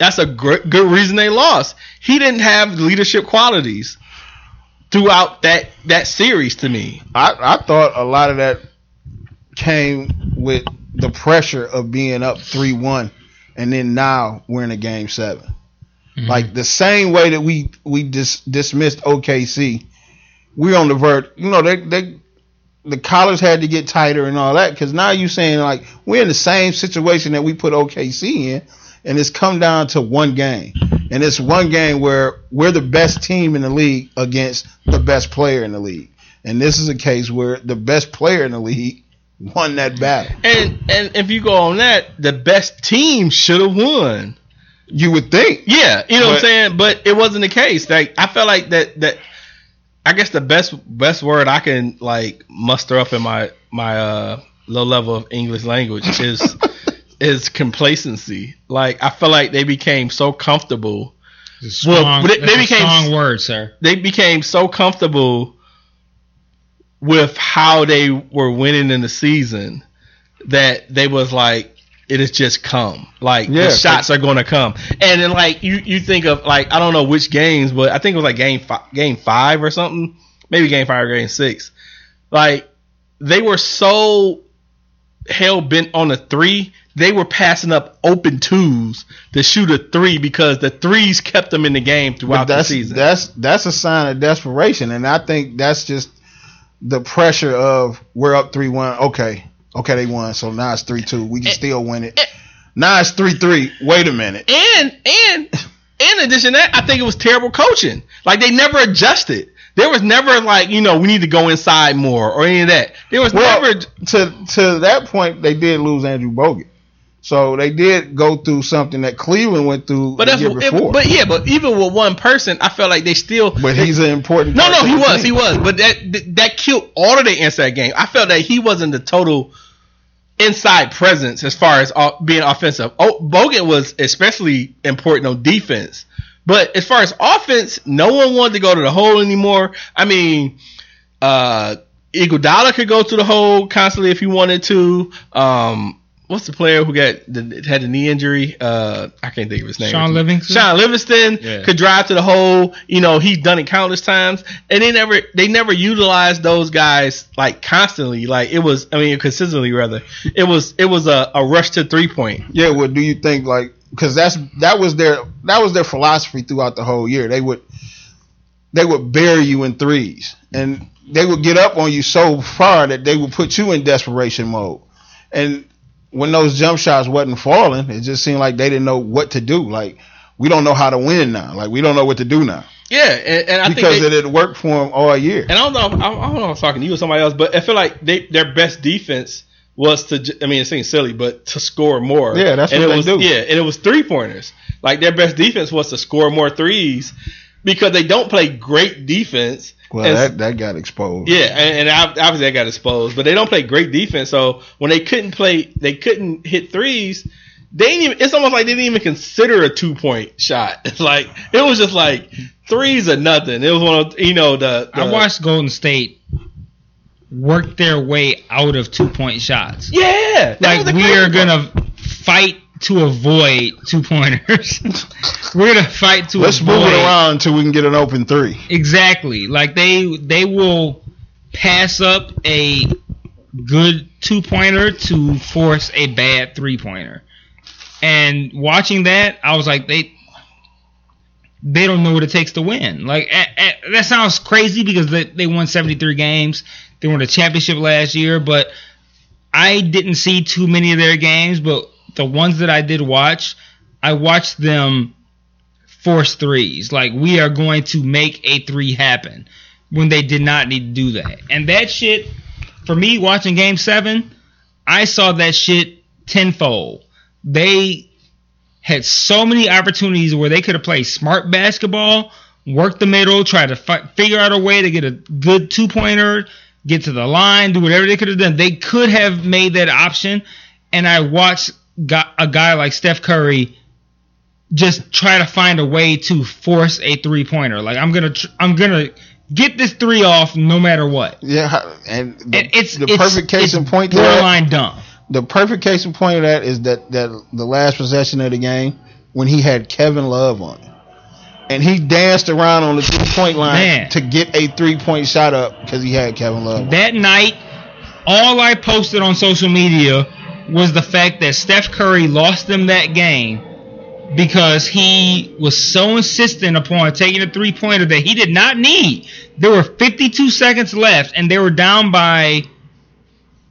that's a gr- good reason they lost. He didn't have leadership qualities throughout that that series to me. I, I thought a lot of that came with the pressure of being up three one, and then now we're in a game 7 mm-hmm. Like the same way that we we dis, dismissed OKC, we're on the verge. You know, they they the collars had to get tighter and all that because now you're saying like we're in the same situation that we put OKC in, and it's come down to one game, and it's one game where we're the best team in the league against the best player in the league, and this is a case where the best player in the league won that battle. And and if you go on that, the best team should have won. You would think. Yeah, you know what I'm saying, but it wasn't the case. Like I felt like that that I guess the best best word I can like muster up in my my uh low level of English language is is complacency. Like I feel like they became so comfortable. Well, strong, it- they a became- strong word, sir. They became so comfortable with how they were winning in the season that they was like it has just come. Like Yeah, the shots are going to come, and then like you you think of like I don't know which games, but I think it was like game five, game five or something, maybe game five or game six. Like they were so hell bent on a three, they were passing up open twos to shoot a three because the threes kept them in the game But throughout the that's season. that's that's a sign of desperation, and I think that's just the pressure of we're up three one. Okay, okay, they won, so now it's three two. We can Eh, still win it. Now it's three three. Wait a minute. And and in addition to that, I think it was terrible coaching. Like they never adjusted. There was never like you know we need to go inside more or any of that. There was Well, never. to to that point, they did lose Andrew Bogut. So they did go through something that Cleveland went through But the that's year it- but yeah, but even with one person, I felt like they still. But he's an important. no, no, he was, team. he was. But that that- killed all of the inside game. I felt that he wasn't the total inside presence as far as being offensive. Oh, Bogut was especially important on defense. But as far as offense, no one wanted to go to the hole anymore. I mean, uh, Iguodala could go to the hole constantly if he wanted to. Um, what's the player who got the, had the knee injury? Uh, I can't think of his name. Shaun Livingston? Shaun Livingston Yeah. could drive to the hole. You know, he's done it countless times, and they never they never utilized those guys like constantly. Like it was, I mean, consistently rather. It was it was a, a rush to three point. Yeah, what do you think? Like, because that's that was their that was their philosophy throughout the whole year. They would they would bury you in threes, and they would get up on you so far that they would put you in desperation mode. And when those jump shots wasn't falling, it just seemed like they didn't know what to do. Like, we don't know how to win now. Like, we don't know what to do now Yeah, and, and I because think it they, didn't work for them all year. and I don't know, I don't, I don't know if I'm talking to you or somebody else, but I feel like they their best defense was to. I mean, it seems silly, but to score more. Yeah, that's and what it they was, do. Yeah, and it was three pointers. Like their best defense was to score more threes because they don't play great defense. Well, And- that that got exposed. Yeah, and, and obviously I got exposed, but they don't play great defense. So when they couldn't play, they couldn't hit threes. They didn't even. It's almost like they didn't even consider a two point shot. It's like it was just like threes or nothing. It was one of you know the. the I watched Golden State work their way out of two point shots. Yeah, like we are gonna fight to avoid two pointers. We're gonna fight to Let's avoid move it around until we can get an open three. exactly. Like they they will pass up a good two pointer to force a bad three pointer. And watching that, I was like, they they don't know what it takes to win. Like a- a- that sounds crazy because they, they won 73 games. They won the championship last year, but I didn't see too many of their games. But the ones that I did watch, I watched them force threes. Like we are going to make a three happen when they did not need to do that. And that shit, for me, watching Game Seven, I saw that shit tenfold. They had so many opportunities where they could have played smart basketball, work the middle, try to fi- figure out a way to get a good two pointer, get to the line, do whatever they could have done. They could have made that option. And I watched a guy like Steph Curry just try to find a way to force a three pointer. Like I'm gonna, tr- I'm gonna get this three off no matter what. Yeah, and the, It- it's the it's- perfect case in point borderline dumb. the perfect case in point of that is that that the last possession of the game when he had Kevin Love on it. And he danced around on the three point line Man. to get a three point shot up because he had Kevin Love. That night, all I posted on social media was the fact that Steph Curry lost them that game because he was so insistent upon taking a three pointer that he did not need. There were 52 seconds left, and they were down by.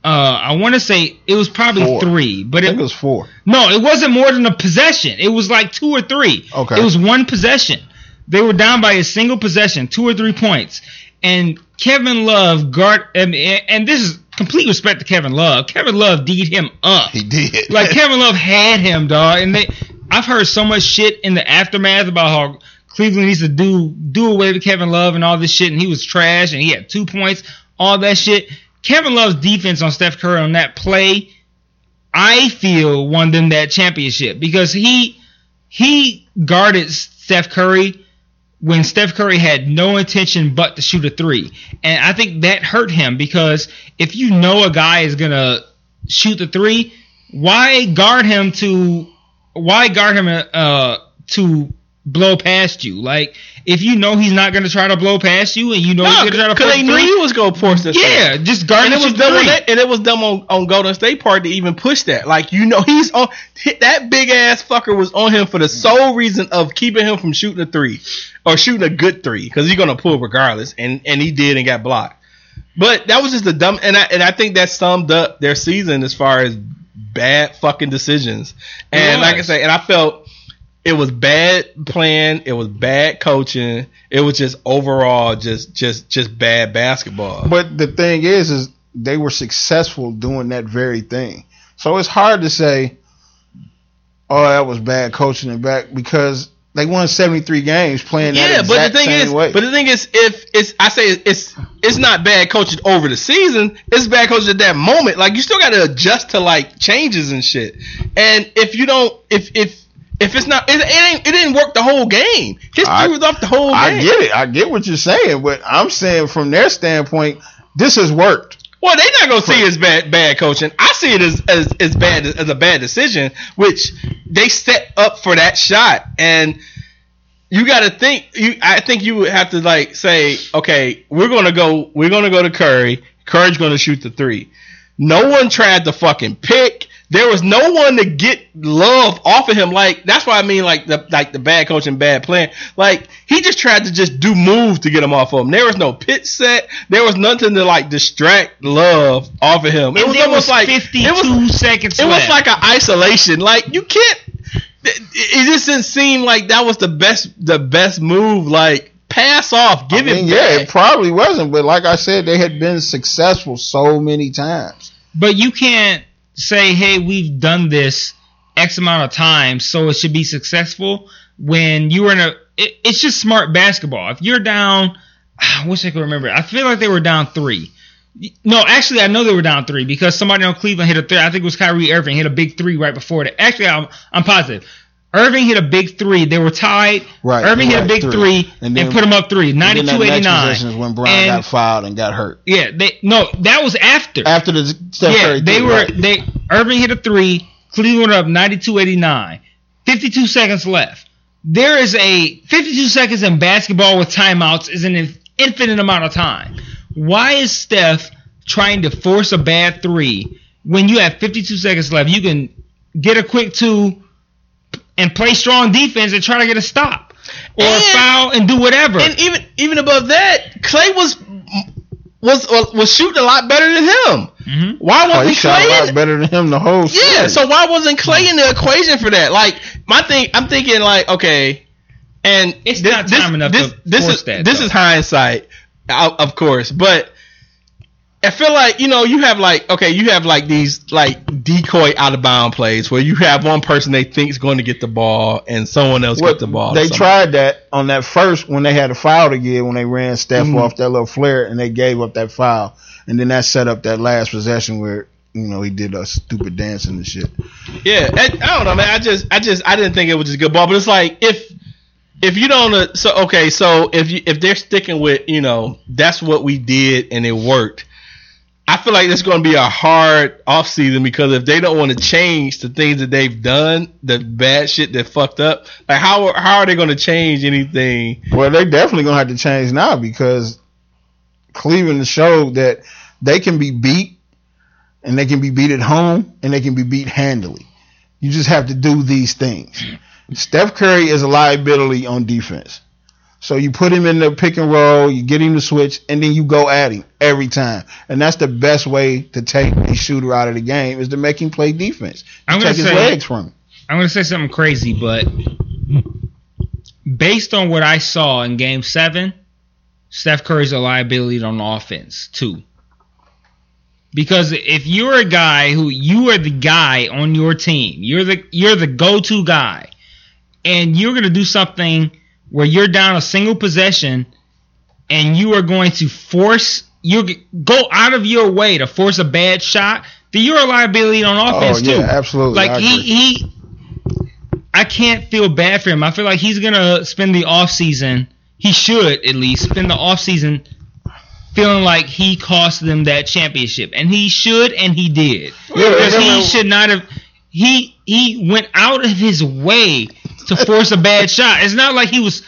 Uh, I want to say it was probably Four. three, but it, it was four. no, it wasn't more than a possession. It was like two or three. Okay. It was one possession. They were down by a single possession, two or three points. And Kevin Love guard and, and this is complete respect to Kevin Love. Kevin Love D'd him up. He did. Like Kevin Love had him, dog. And they I've heard so much shit in the aftermath about how Cleveland needs to do do away with Kevin Love and all this shit, and he was trash and he had two points, all that shit. Kevin Love's defense on Steph Curry on that play, I feel won them that championship because he he guarded Steph Curry when Steph Curry had no intention but to shoot a three. And I think that hurt him because if you know a guy is gonna shoot the three, why guard him to why guard him uh to blow past you? Like if you know he's not gonna try to blow past you and you know he's gonna try to because they knew he was gonna force this. yeah, just guard and it was to dumb on that, and it was dumb on, on Golden State part to even push that. Like you know, he's on that big ass fucker was on him for the sole reason of keeping him from shooting a three or shooting a good three because he's gonna pull regardless, and and he did and got blocked. But that was just a dumb, and I and I think that summed up their season as far as bad fucking decisions. And like I say, and I felt it was bad playing, it was bad coaching, it was just overall just just just bad basketball. But the thing is, is they were successful doing that very thing. So it's hard to say oh, that was bad coaching and back because they won 73 games playing that Yeah, but the thing is, way. but the thing is, if it's I say it's it's not bad coaching over the season, it's bad coaching at that moment. Like you still got to adjust to like changes and shit. And if you don't, if if if it's not, it, it ain't it didn't work the whole game. History I- was off the whole I game. get it. I get what you're saying, but I'm saying from their standpoint, this has worked. Well, they're not gonna see it as bad bad coaching. I see it as as, as bad as a bad decision, which they set up for that shot, and you got to think. You, I think you would have to like say, okay, we're gonna go, we're gonna go to Curry. Curry's gonna shoot the three. No one tried to fucking pick. There was no one to get love off of him. Like that's why I mean, like the like the bad coaching, bad playing. Like he just tried to just do moves to get him off of him. There was no pitch set. There was nothing to like distract love off of him. It And was almost was like 52 it was seconds it was like an isolation. Like you can't. It, it just didn't seem like that was the best the best move. Like pass off, give I mean, it yeah, it probably wasn't, but like I said, they had been successful so many times. But you can't say, "Hey, we've done this X amount of times, so it should be successful." When you were in a, it, it's just smart basketball. If you're down, I wish I could remember. I feel like they were down three. No, actually, I know they were down three because somebody on Cleveland hit a three. I think it was Kyrie Irving hit a big three right before that. Actually, I'm, I'm positive. Irving hit a big three. They were tied. Right, Irving hit a big three. three, And and, put them up three. And then 92 next 89. possession is when Brown And- got fouled and got hurt. Yeah, they no, that was after. After the Steph yeah, they were right. they Irving hit a three, Cleveland up 92-89. 52 seconds left. There is a 52 seconds in basketball with timeouts is an infinite amount of time. Why is Steph trying to force a bad three when you have 52 seconds left? You can get a quick two and play strong defense and try to get a stop or And- foul and do whatever. And even even above that, Klay was was was shooting a lot better than him. Mhm. Why Oh, wasn't he shot Klay? a in- lot better than him the whole Yeah, series. so why wasn't Klay in the equation for that? Like my thing, I'm thinking like, okay, and It's thi- not time enough This, to this force is that, this though. is hindsight, of of course, but I feel like you know you have like okay, you have like these like decoy out of bound plays where you have one person they think is going to get the ball and someone else get the ball. They tried that on that first when they had a foul to give when they ran Steph Mhm. off that little flare and they gave up that foul and then that set up that last possession where you know he did a stupid dancing and shit. Yeah, and I don't know, man. I just, I just, I didn't think it was just good ball. But it's like if, if you don't, uh, so okay, so if you, if they're sticking with, you know, that's what we did and it worked. I feel like it's going to be a hard offseason because if they don't want to change the things that they've done, the bad shit that fucked up, like how how are they going to change anything? Well, they definitely gonna have to change now because Cleveland showed that they can be beat and they can be beat at home and they can be beat handily. You just have to do these things. Steph Curry is a liability on defense. So you put him in the pick and roll, you get him to switch, and then you go at him every time. And that's the best way to take a shooter out of the game is to make him play defense. I'm gonna his say- legs from him. I'm going to say something crazy, but based on what I saw in game seven, Steph Curry's a liability on offense, too. Because if you're a guy who you are the guy on your team, you're the you're the go-to guy, and you're going to do something where you're down a single possession, and you are going to force you go out of your way to force a bad shot, then you're a liability on oh, offense Oh, yeah, too. absolutely. Like I he he I can't feel bad for him. I feel like he's gonna spend the off season. He should at least spend the off season feeling like he cost them that championship, and he should, and he did. Yeah, because yeah, he should not have. He he went out of his way to force a bad shot. It's not like he was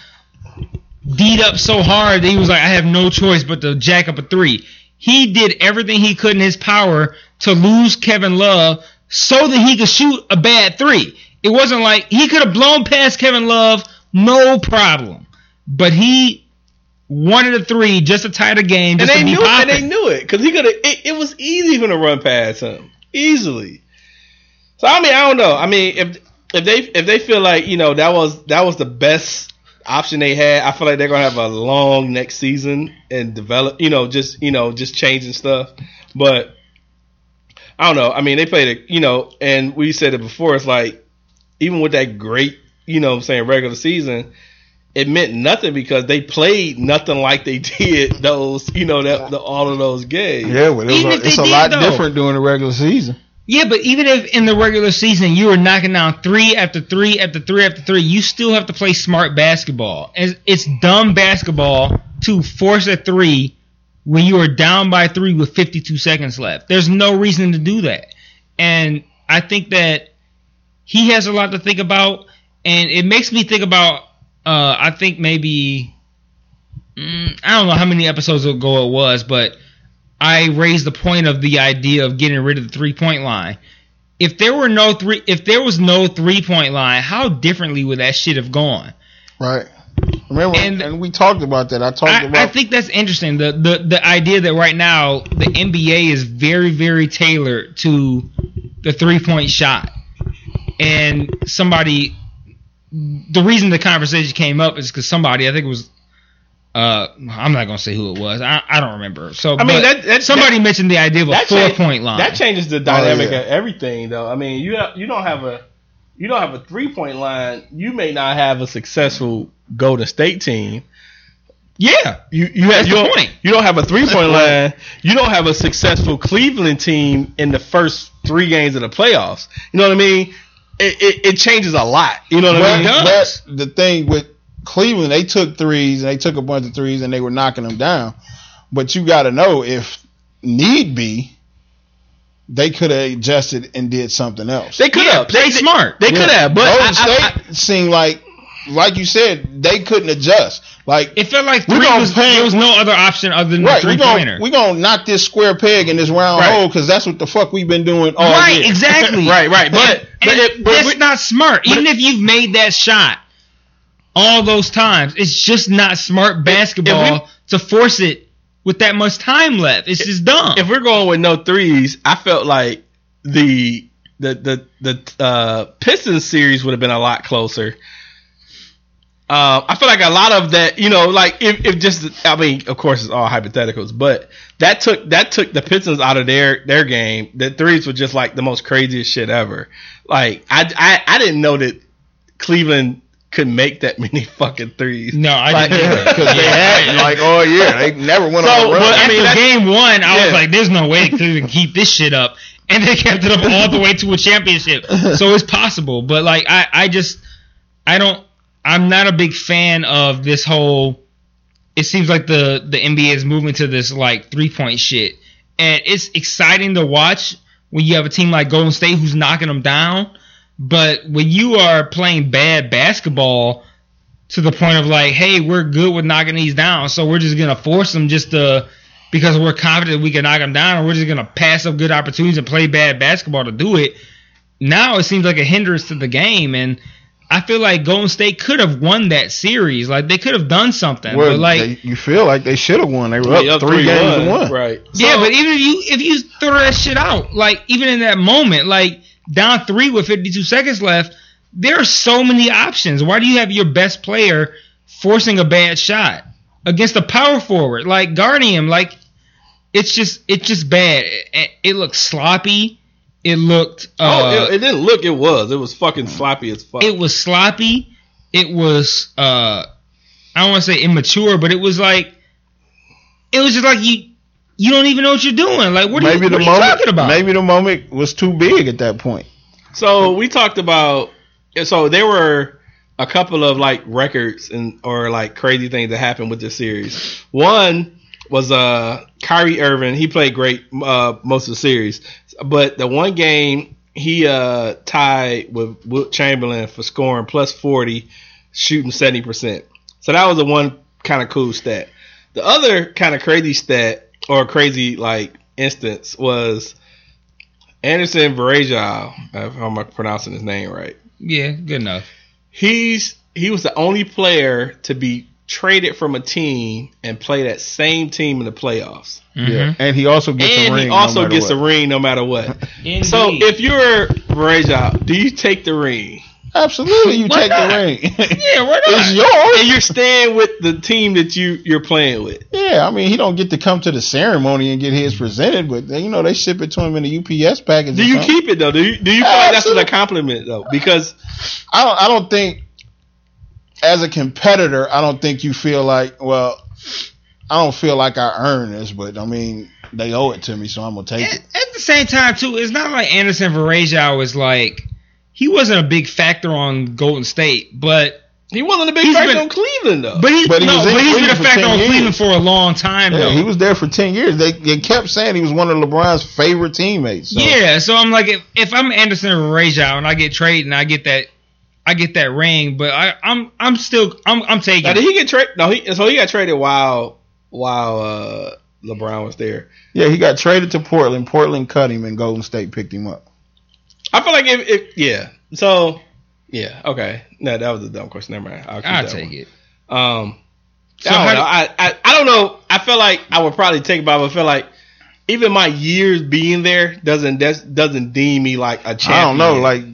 beat up so hard that he was like, I have no choice but to jack up a three. He did everything he could in his power to lose Kevin Love so that he could shoot a bad three. It wasn't like he could have blown past Kevin Love, no problem. But he wanted a three just to tie the game, And they to be knew, and they knew it because he could have. It, it was easy for him to run past him easily. So I mean, I don't know. I mean, if if they if they feel like you know that was that was the best option they had, I feel like they're gonna have a long next season and develop. You know, just you know, just changing stuff. But I don't know. I mean, they played it. You know, and we said it before. It's like even with that great, you know, what I'm saying regular season, it meant nothing because they played nothing like they did those, you know, that the, all of those games. Yeah, but it was a, it's a lot though. different during the regular season. Yeah, but even if in the regular season you were knocking down three after three after three after three, you still have to play smart basketball. It's, it's dumb basketball to force a three when you are down by three with 52 seconds left. There's no reason to do that. And I think that he has a lot to think about, and it makes me think about. Uh, I think maybe mm, I don't know how many episodes ago it was, but I raised the point of the idea of getting rid of the three point line. If there were no three, if there was no three point line, how differently would that shit have gone? Right. Remember, And- and, we talked about that. I talked I, about I think that's interesting. The, the the idea that right now the NBA is very very tailored to the three point shot, and somebody. The reason the conversation came up is because somebody, I think it was, uh, I'm not gonna say who it was. I, I don't remember. So I mean, that- that- somebody that- mentioned the idea of a That four change- point line. That changes the dynamic yeah. of everything, though. I mean, you have, you don't have a you don't have a three point line. You may not have a successful Golden State team. yeah, You you have That's you don't, point. you don't have a three point line. You don't have a successful Cleveland team in the first three games of the playoffs. You know what I mean? It it, it changes a lot. You know what I but, mean? does. but the thing with Cleveland, they took threes and they took a bunch of threes and they were knocking them down. But you got to know if need be, they could have adjusted and did something else. They could have. play they, smart. They could have, but Golden I- I- State I- seemed like, like you said, they couldn't adjust. Like it felt like three was, pay- there was no other option other than right, three gonna pointer. we gonna knock this square peg in this round Right. hole because that's what the fuck we've been doing all right, year. exactly. right, right. But but, it, but that's we- not smart. Even if you've made that shot all those times, it's just not smart basketball to force it with that much time left. It's just dumb. if we're going with no threes, I felt like the the the the uh, Pistons series would have been a lot closer. Uh, I feel like a lot of that, you know, like if, if just, I mean, of course, it's all hypotheticals, but that took that took the Pistons out of their their game. The threes were just like the most craziest shit ever. Like I I, I didn't know that Cleveland could make that many fucking threes. no, I Like- didn't. either. Because they had like oh, all year, they never went So, on a run. but, I After mean, that's- game one, I Yeah. was like, "There's no way Cleveland can keep this shit up," and they kept it up all the way to a championship. So it's possible, but like, I, I just, I don't, I'm not a big fan of this whole. It seems like the the NBA is moving to this like three point shit, and it's exciting to watch when you have a team like Golden State who's knocking them down. But when you are playing bad basketball to the point of like, hey, we're good with knocking these down, so we're just gonna force them just to because we're confident we can knock them down, or we're just gonna pass up good opportunities and play bad basketball to do it. Now it seems like a hindrance to the game, and I feel like Golden State could have won that series. Like they could have done something, Well, but like. they, you feel like they should have won. They were up, They up three games 3-1, to one. Right. yeah, So- but even if you if you throw that shit out, like even in that moment, like down three with 52 seconds left, there are so many options. Why do you have your best player forcing a bad shot against a power forward like guarding him? Like it's just it's just bad. It, it looked sloppy. It looked uh, oh, it, it didn't look. It was. It was fucking sloppy as fuck. it was sloppy. It was uh I don't want to say immature, but it was like it was just like you you don't even know what you're doing. Like what are Maybe you, the what are you moment, talking about? maybe the moment was too big at that point. So we talked about so there were a couple of like records and or like crazy things that happened with this series. One was uh Kyrie Irving. He played great uh most of the series, but the one game he uh tied with Wilt Chamberlain for scoring plus forty, shooting seventy percent. So that was the one kind of cool stat. The other kind of crazy stat or crazy like instance was Anderson Varejao, if I'm pronouncing his name right. yeah, good enough. He's he was the only player to be traded from a team and play that same team in the playoffs. Mm-hmm. Yeah, and he also gets a ring. he also no matter gets what. a ring no matter what. So if you're Varejao, do you take the ring? Absolutely, you Why take not? the ring. Yeah, why not? it's yours. And you're staying with the team that you you're playing with. Yeah, I mean, he don't get to come to the ceremony and get his presented, but you know they ship it to him in a UPS package. Do you something. keep it though? Do you do you feel like that's an compliment though? Because I don't. I don't think as a competitor, I don't think you feel like. Well, I don't feel like I earn this, but I mean they owe it to me, so I'm gonna take at, it. at the same time too, it's not like Anderson Varejao was like he wasn't a big factor on Golden State, but he wasn't a big He's factor been- on Cleveland though. but he's But he no, was but he's been a factor on years. Cleveland for a long time Yeah, though. he was there for ten years. They, they kept saying he was one of LeBron's favorite teammates. So. Yeah, so I'm like, if, if I'm Anderson Varejao and I get traded and I get that, I get that ring, but I, I'm I'm still I'm I'm taking. now, did he get traded? No, he so he got traded while while uh, LeBron was there. yeah, he got traded to Portland. Portland cut him, and Golden State picked him up. I feel like if, if yeah. So yeah, okay. No, that was a dumb question. Never mind. I'll, keep I'll that take one. it. Um, So I don't how know. I, I I don't know. I feel like I would probably take it, but I would feel like even my years being there doesn't that's, doesn't deem me like a champion. I don't know, like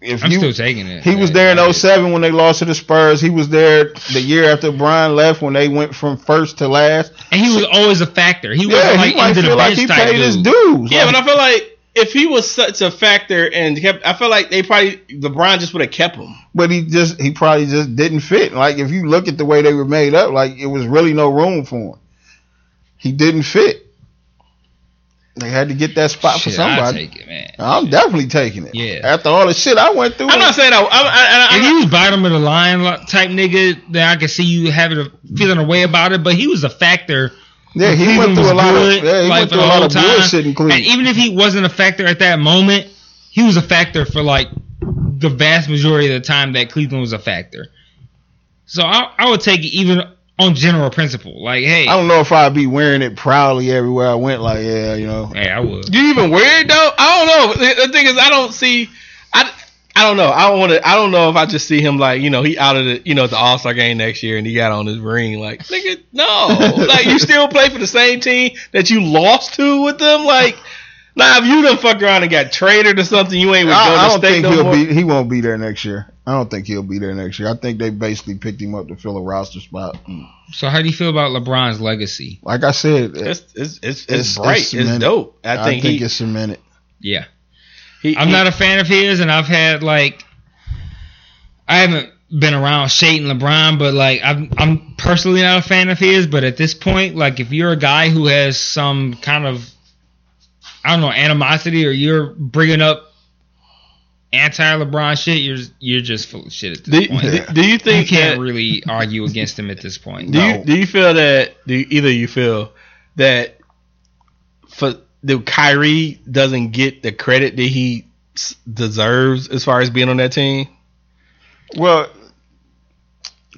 if I'm you still taking it. He was there in yeah. 07 when they lost to the Spurs. He was there the year after Brian left when they went from first to last. and he was always a factor. He wasn't like he might into the feel like he type paid his dude. dues. Yeah, Like, but I feel like if he was such a factor and kept, I feel like they probably LeBron just would have kept him. but he just he probably just didn't fit. Like if you look at the way they were made up, like it was really no room for him. He didn't fit. They had to get that spot for Shit, I'll somebody. take it, man. I'm definitely taking it. Yeah. After all the shit I went through, I'm not saying I, I'm, I, I, If I'm he was bottom of the line type nigga, then I could see you having a feeling a way about it. But he was a factor. Yeah, he went through a lot good, of yeah, he like, went through a lot of time. bullshit in Cleveland. And even if he wasn't a factor at that moment, he was a factor for like the vast majority of the time that Cleveland was a factor. So I, I would take it even on general principle. Like, hey, I don't know if I'd be wearing it proudly everywhere I went. Like, yeah, you know, hey, I would. Do you even wear it though? I don't know. The, the thing is, I don't see. I, I don't know. I don't want to. I don't know if I just see him like you know he out of the you know the All Star game next year and he got on his ring like nigga no like you still play for the same team that you lost to with them like now if you done fuck around and got traded or something you ain't with I, I don't State think no he'll more. be. He won't be there next year. I don't think he'll be there next year. I think they basically picked him up to fill a roster spot. So how do you feel about LeBron's legacy? Like I said, it's it's it's, it's, It's- bright. it's It's, cemented. dope. I think, he, it's cemented. Yeah. He. I'm he- not a fan of his, and I've had like I haven't been around shading LeBron, but like I'm I'm personally not a fan of his. But at this point, like if you're a guy who has some kind of I don't know animosity, or you're bringing up anti-LeBron shit, you're you're just full of shit at this Do, point. do, do you You think can't that, really argue against him at this point. Do No. you do you feel that do you, either you feel that for the Kyrie doesn't get the credit that he s- deserves as far as being on that team? Well,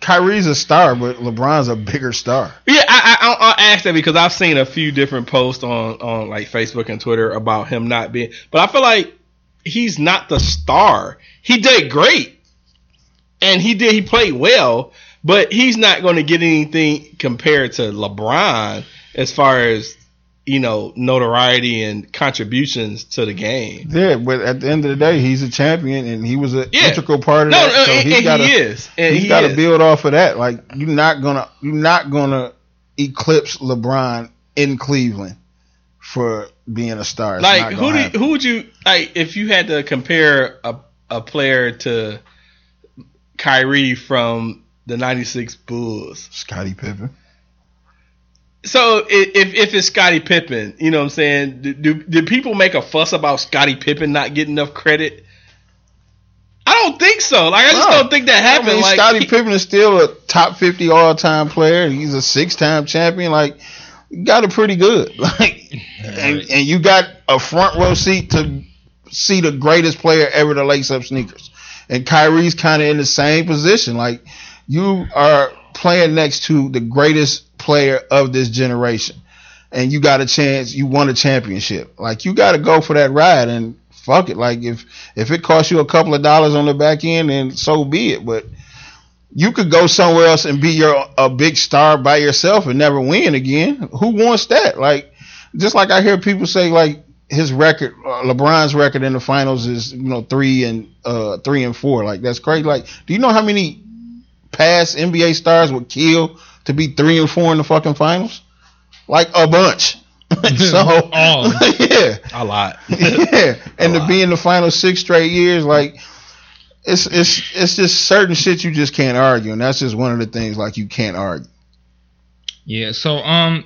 Kyrie's a star, but LeBron's a bigger star. Yeah, I, I I I asked that because I've seen a few different posts on on like Facebook and Twitter about him not being, but I feel like he's not the star. He did great, and he did he played well, but he's not going to get anything compared to LeBron as far as you know notoriety and contributions to the game. Yeah, but at the end of the day, he's a champion, and he was an Yeah. integral part of No, that. So and, he's and got he to is, and he's he got to build off of that. Like you're not gonna you're not gonna eclipse LeBron in Cleveland for being a star. It's like who do you, who would you like if you had to compare a a player to Kyrie from the '96 Bulls? Scottie Pippen. So if if it's Scottie Pippen, you know what I'm saying? Do, do do people make a fuss about Scottie Pippen not getting enough credit? I don't think so. Like I just No. don't think that happened. I mean, like Scottie Pippen is still a top fifty all time player. He's a six time champion. Like you got it pretty good. Like and, and you got a front row seat to see the greatest player ever to lace up sneakers. And Kyrie's kind of in the same position. Like you are playing next to the greatest player of this generation. And you got a chance, you won a championship. Like you got to go for that ride and fuck it. Like if if it costs you a couple of dollars on the back end, then so be it. But you could go somewhere else and be your a big star by yourself and never win again. Who wants that? Like just like I hear people say, like his record, uh, LeBron's record in the finals is you know three and uh three and four. Like that's crazy. Like, do you know how many past NBA stars would kill to be three and four in the fucking finals? Like a bunch. so All. yeah, A lot. yeah, and to lot. be in the final six straight years, like it's it's it's just certain shit you just can't argue, and that's just one of the things like you can't argue. Yeah. So, um,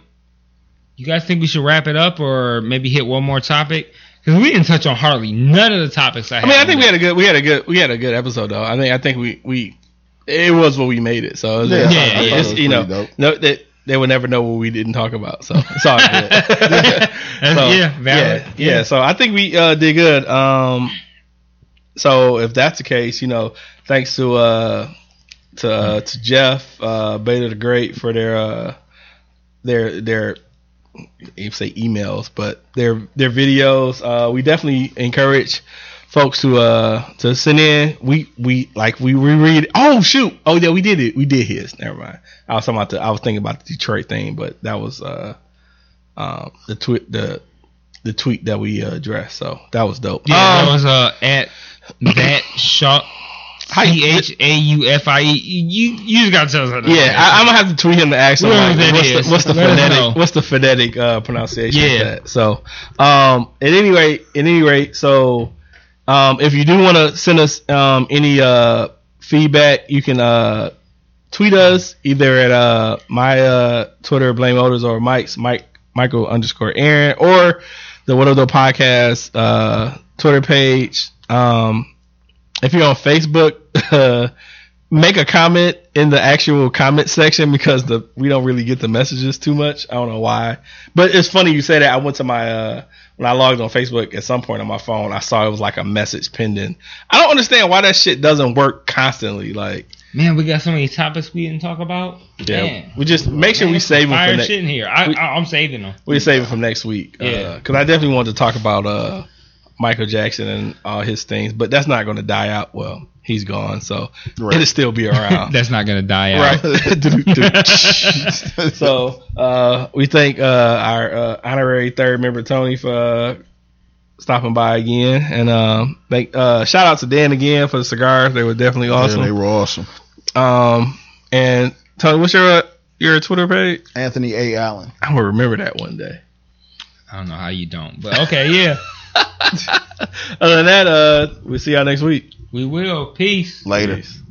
you guys think we should wrap it up or maybe hit one more topic? Because we didn't touch on hardly none of the topics I, I mean, I think we had a good, we had a good, we had a good episode though. I think, I think we, we, it was what we made it. So it was, Yeah, it's- yeah, it's- yeah. it's, you know, dope. no, they, they would never know what we didn't talk about. So it's all good. Yeah, valid. yeah, yeah. So I think we uh, did good. Um, so if that's the case, you know, thanks to uh, to uh, to Jeff uh, Beta the Great for their uh, their their you say emails, but their their videos. Uh, we definitely encourage folks to uh to send in. We we like we reread. Oh shoot! Oh yeah, we did it. We did his. Never mind. I was talking about the. I was thinking about the Detroit thing, but that was uh um the tweet the the tweet that we uh, addressed. So that was dope. Yeah, Um, that was uh at that shot. C H A U F I E. You you just gotta tell us. how to Yeah, I, I'm gonna have to tweet him to ask him like, what's, the, what's the let us know. phonetic what's the phonetic uh, pronunciation Yeah. of that. So, um, at any rate, at any rate, so um, if you do want to send us um, any uh, feedback, you can uh, tweet us either at uh, my uh, Twitter Blame Otis or Mike's Mike Michael underscore Aaron or the What Though podcast uh, Twitter page. Um, if you're on Facebook, make a comment in the actual comment section because the we don't really get the messages too much. I don't know why, but it's funny you say that. I went to my uh, when I logged on Facebook at some point on my phone, I saw it was like a message pending. I don't understand why that shit doesn't work constantly. Like, Man, we got so many topics we didn't talk about. yeah, Man. we just make sure Man, we save them fire for next. shit in here. I, I'm saving them. We save it from next week. Yeah. because I definitely wanted to talk about uh, Michael Jackson and all his things, but that's not going to die out. Well, he's gone, so Right. it'll still be around. That's not gonna die out. Right. so uh, we thank uh, our uh, honorary third member Tony for uh, stopping by again, and um, thank, uh, shout out to Dan again for the cigars. They were definitely Yeah, they awesome. were awesome. Um, and Tony, what's your uh, your Twitter page? Anthony A. Allen. I'm gonna remember that one day. I don't know how you don't, but okay, yeah, Other than that, uh, we'll see y'all next week. We will. Peace. Later. Peace.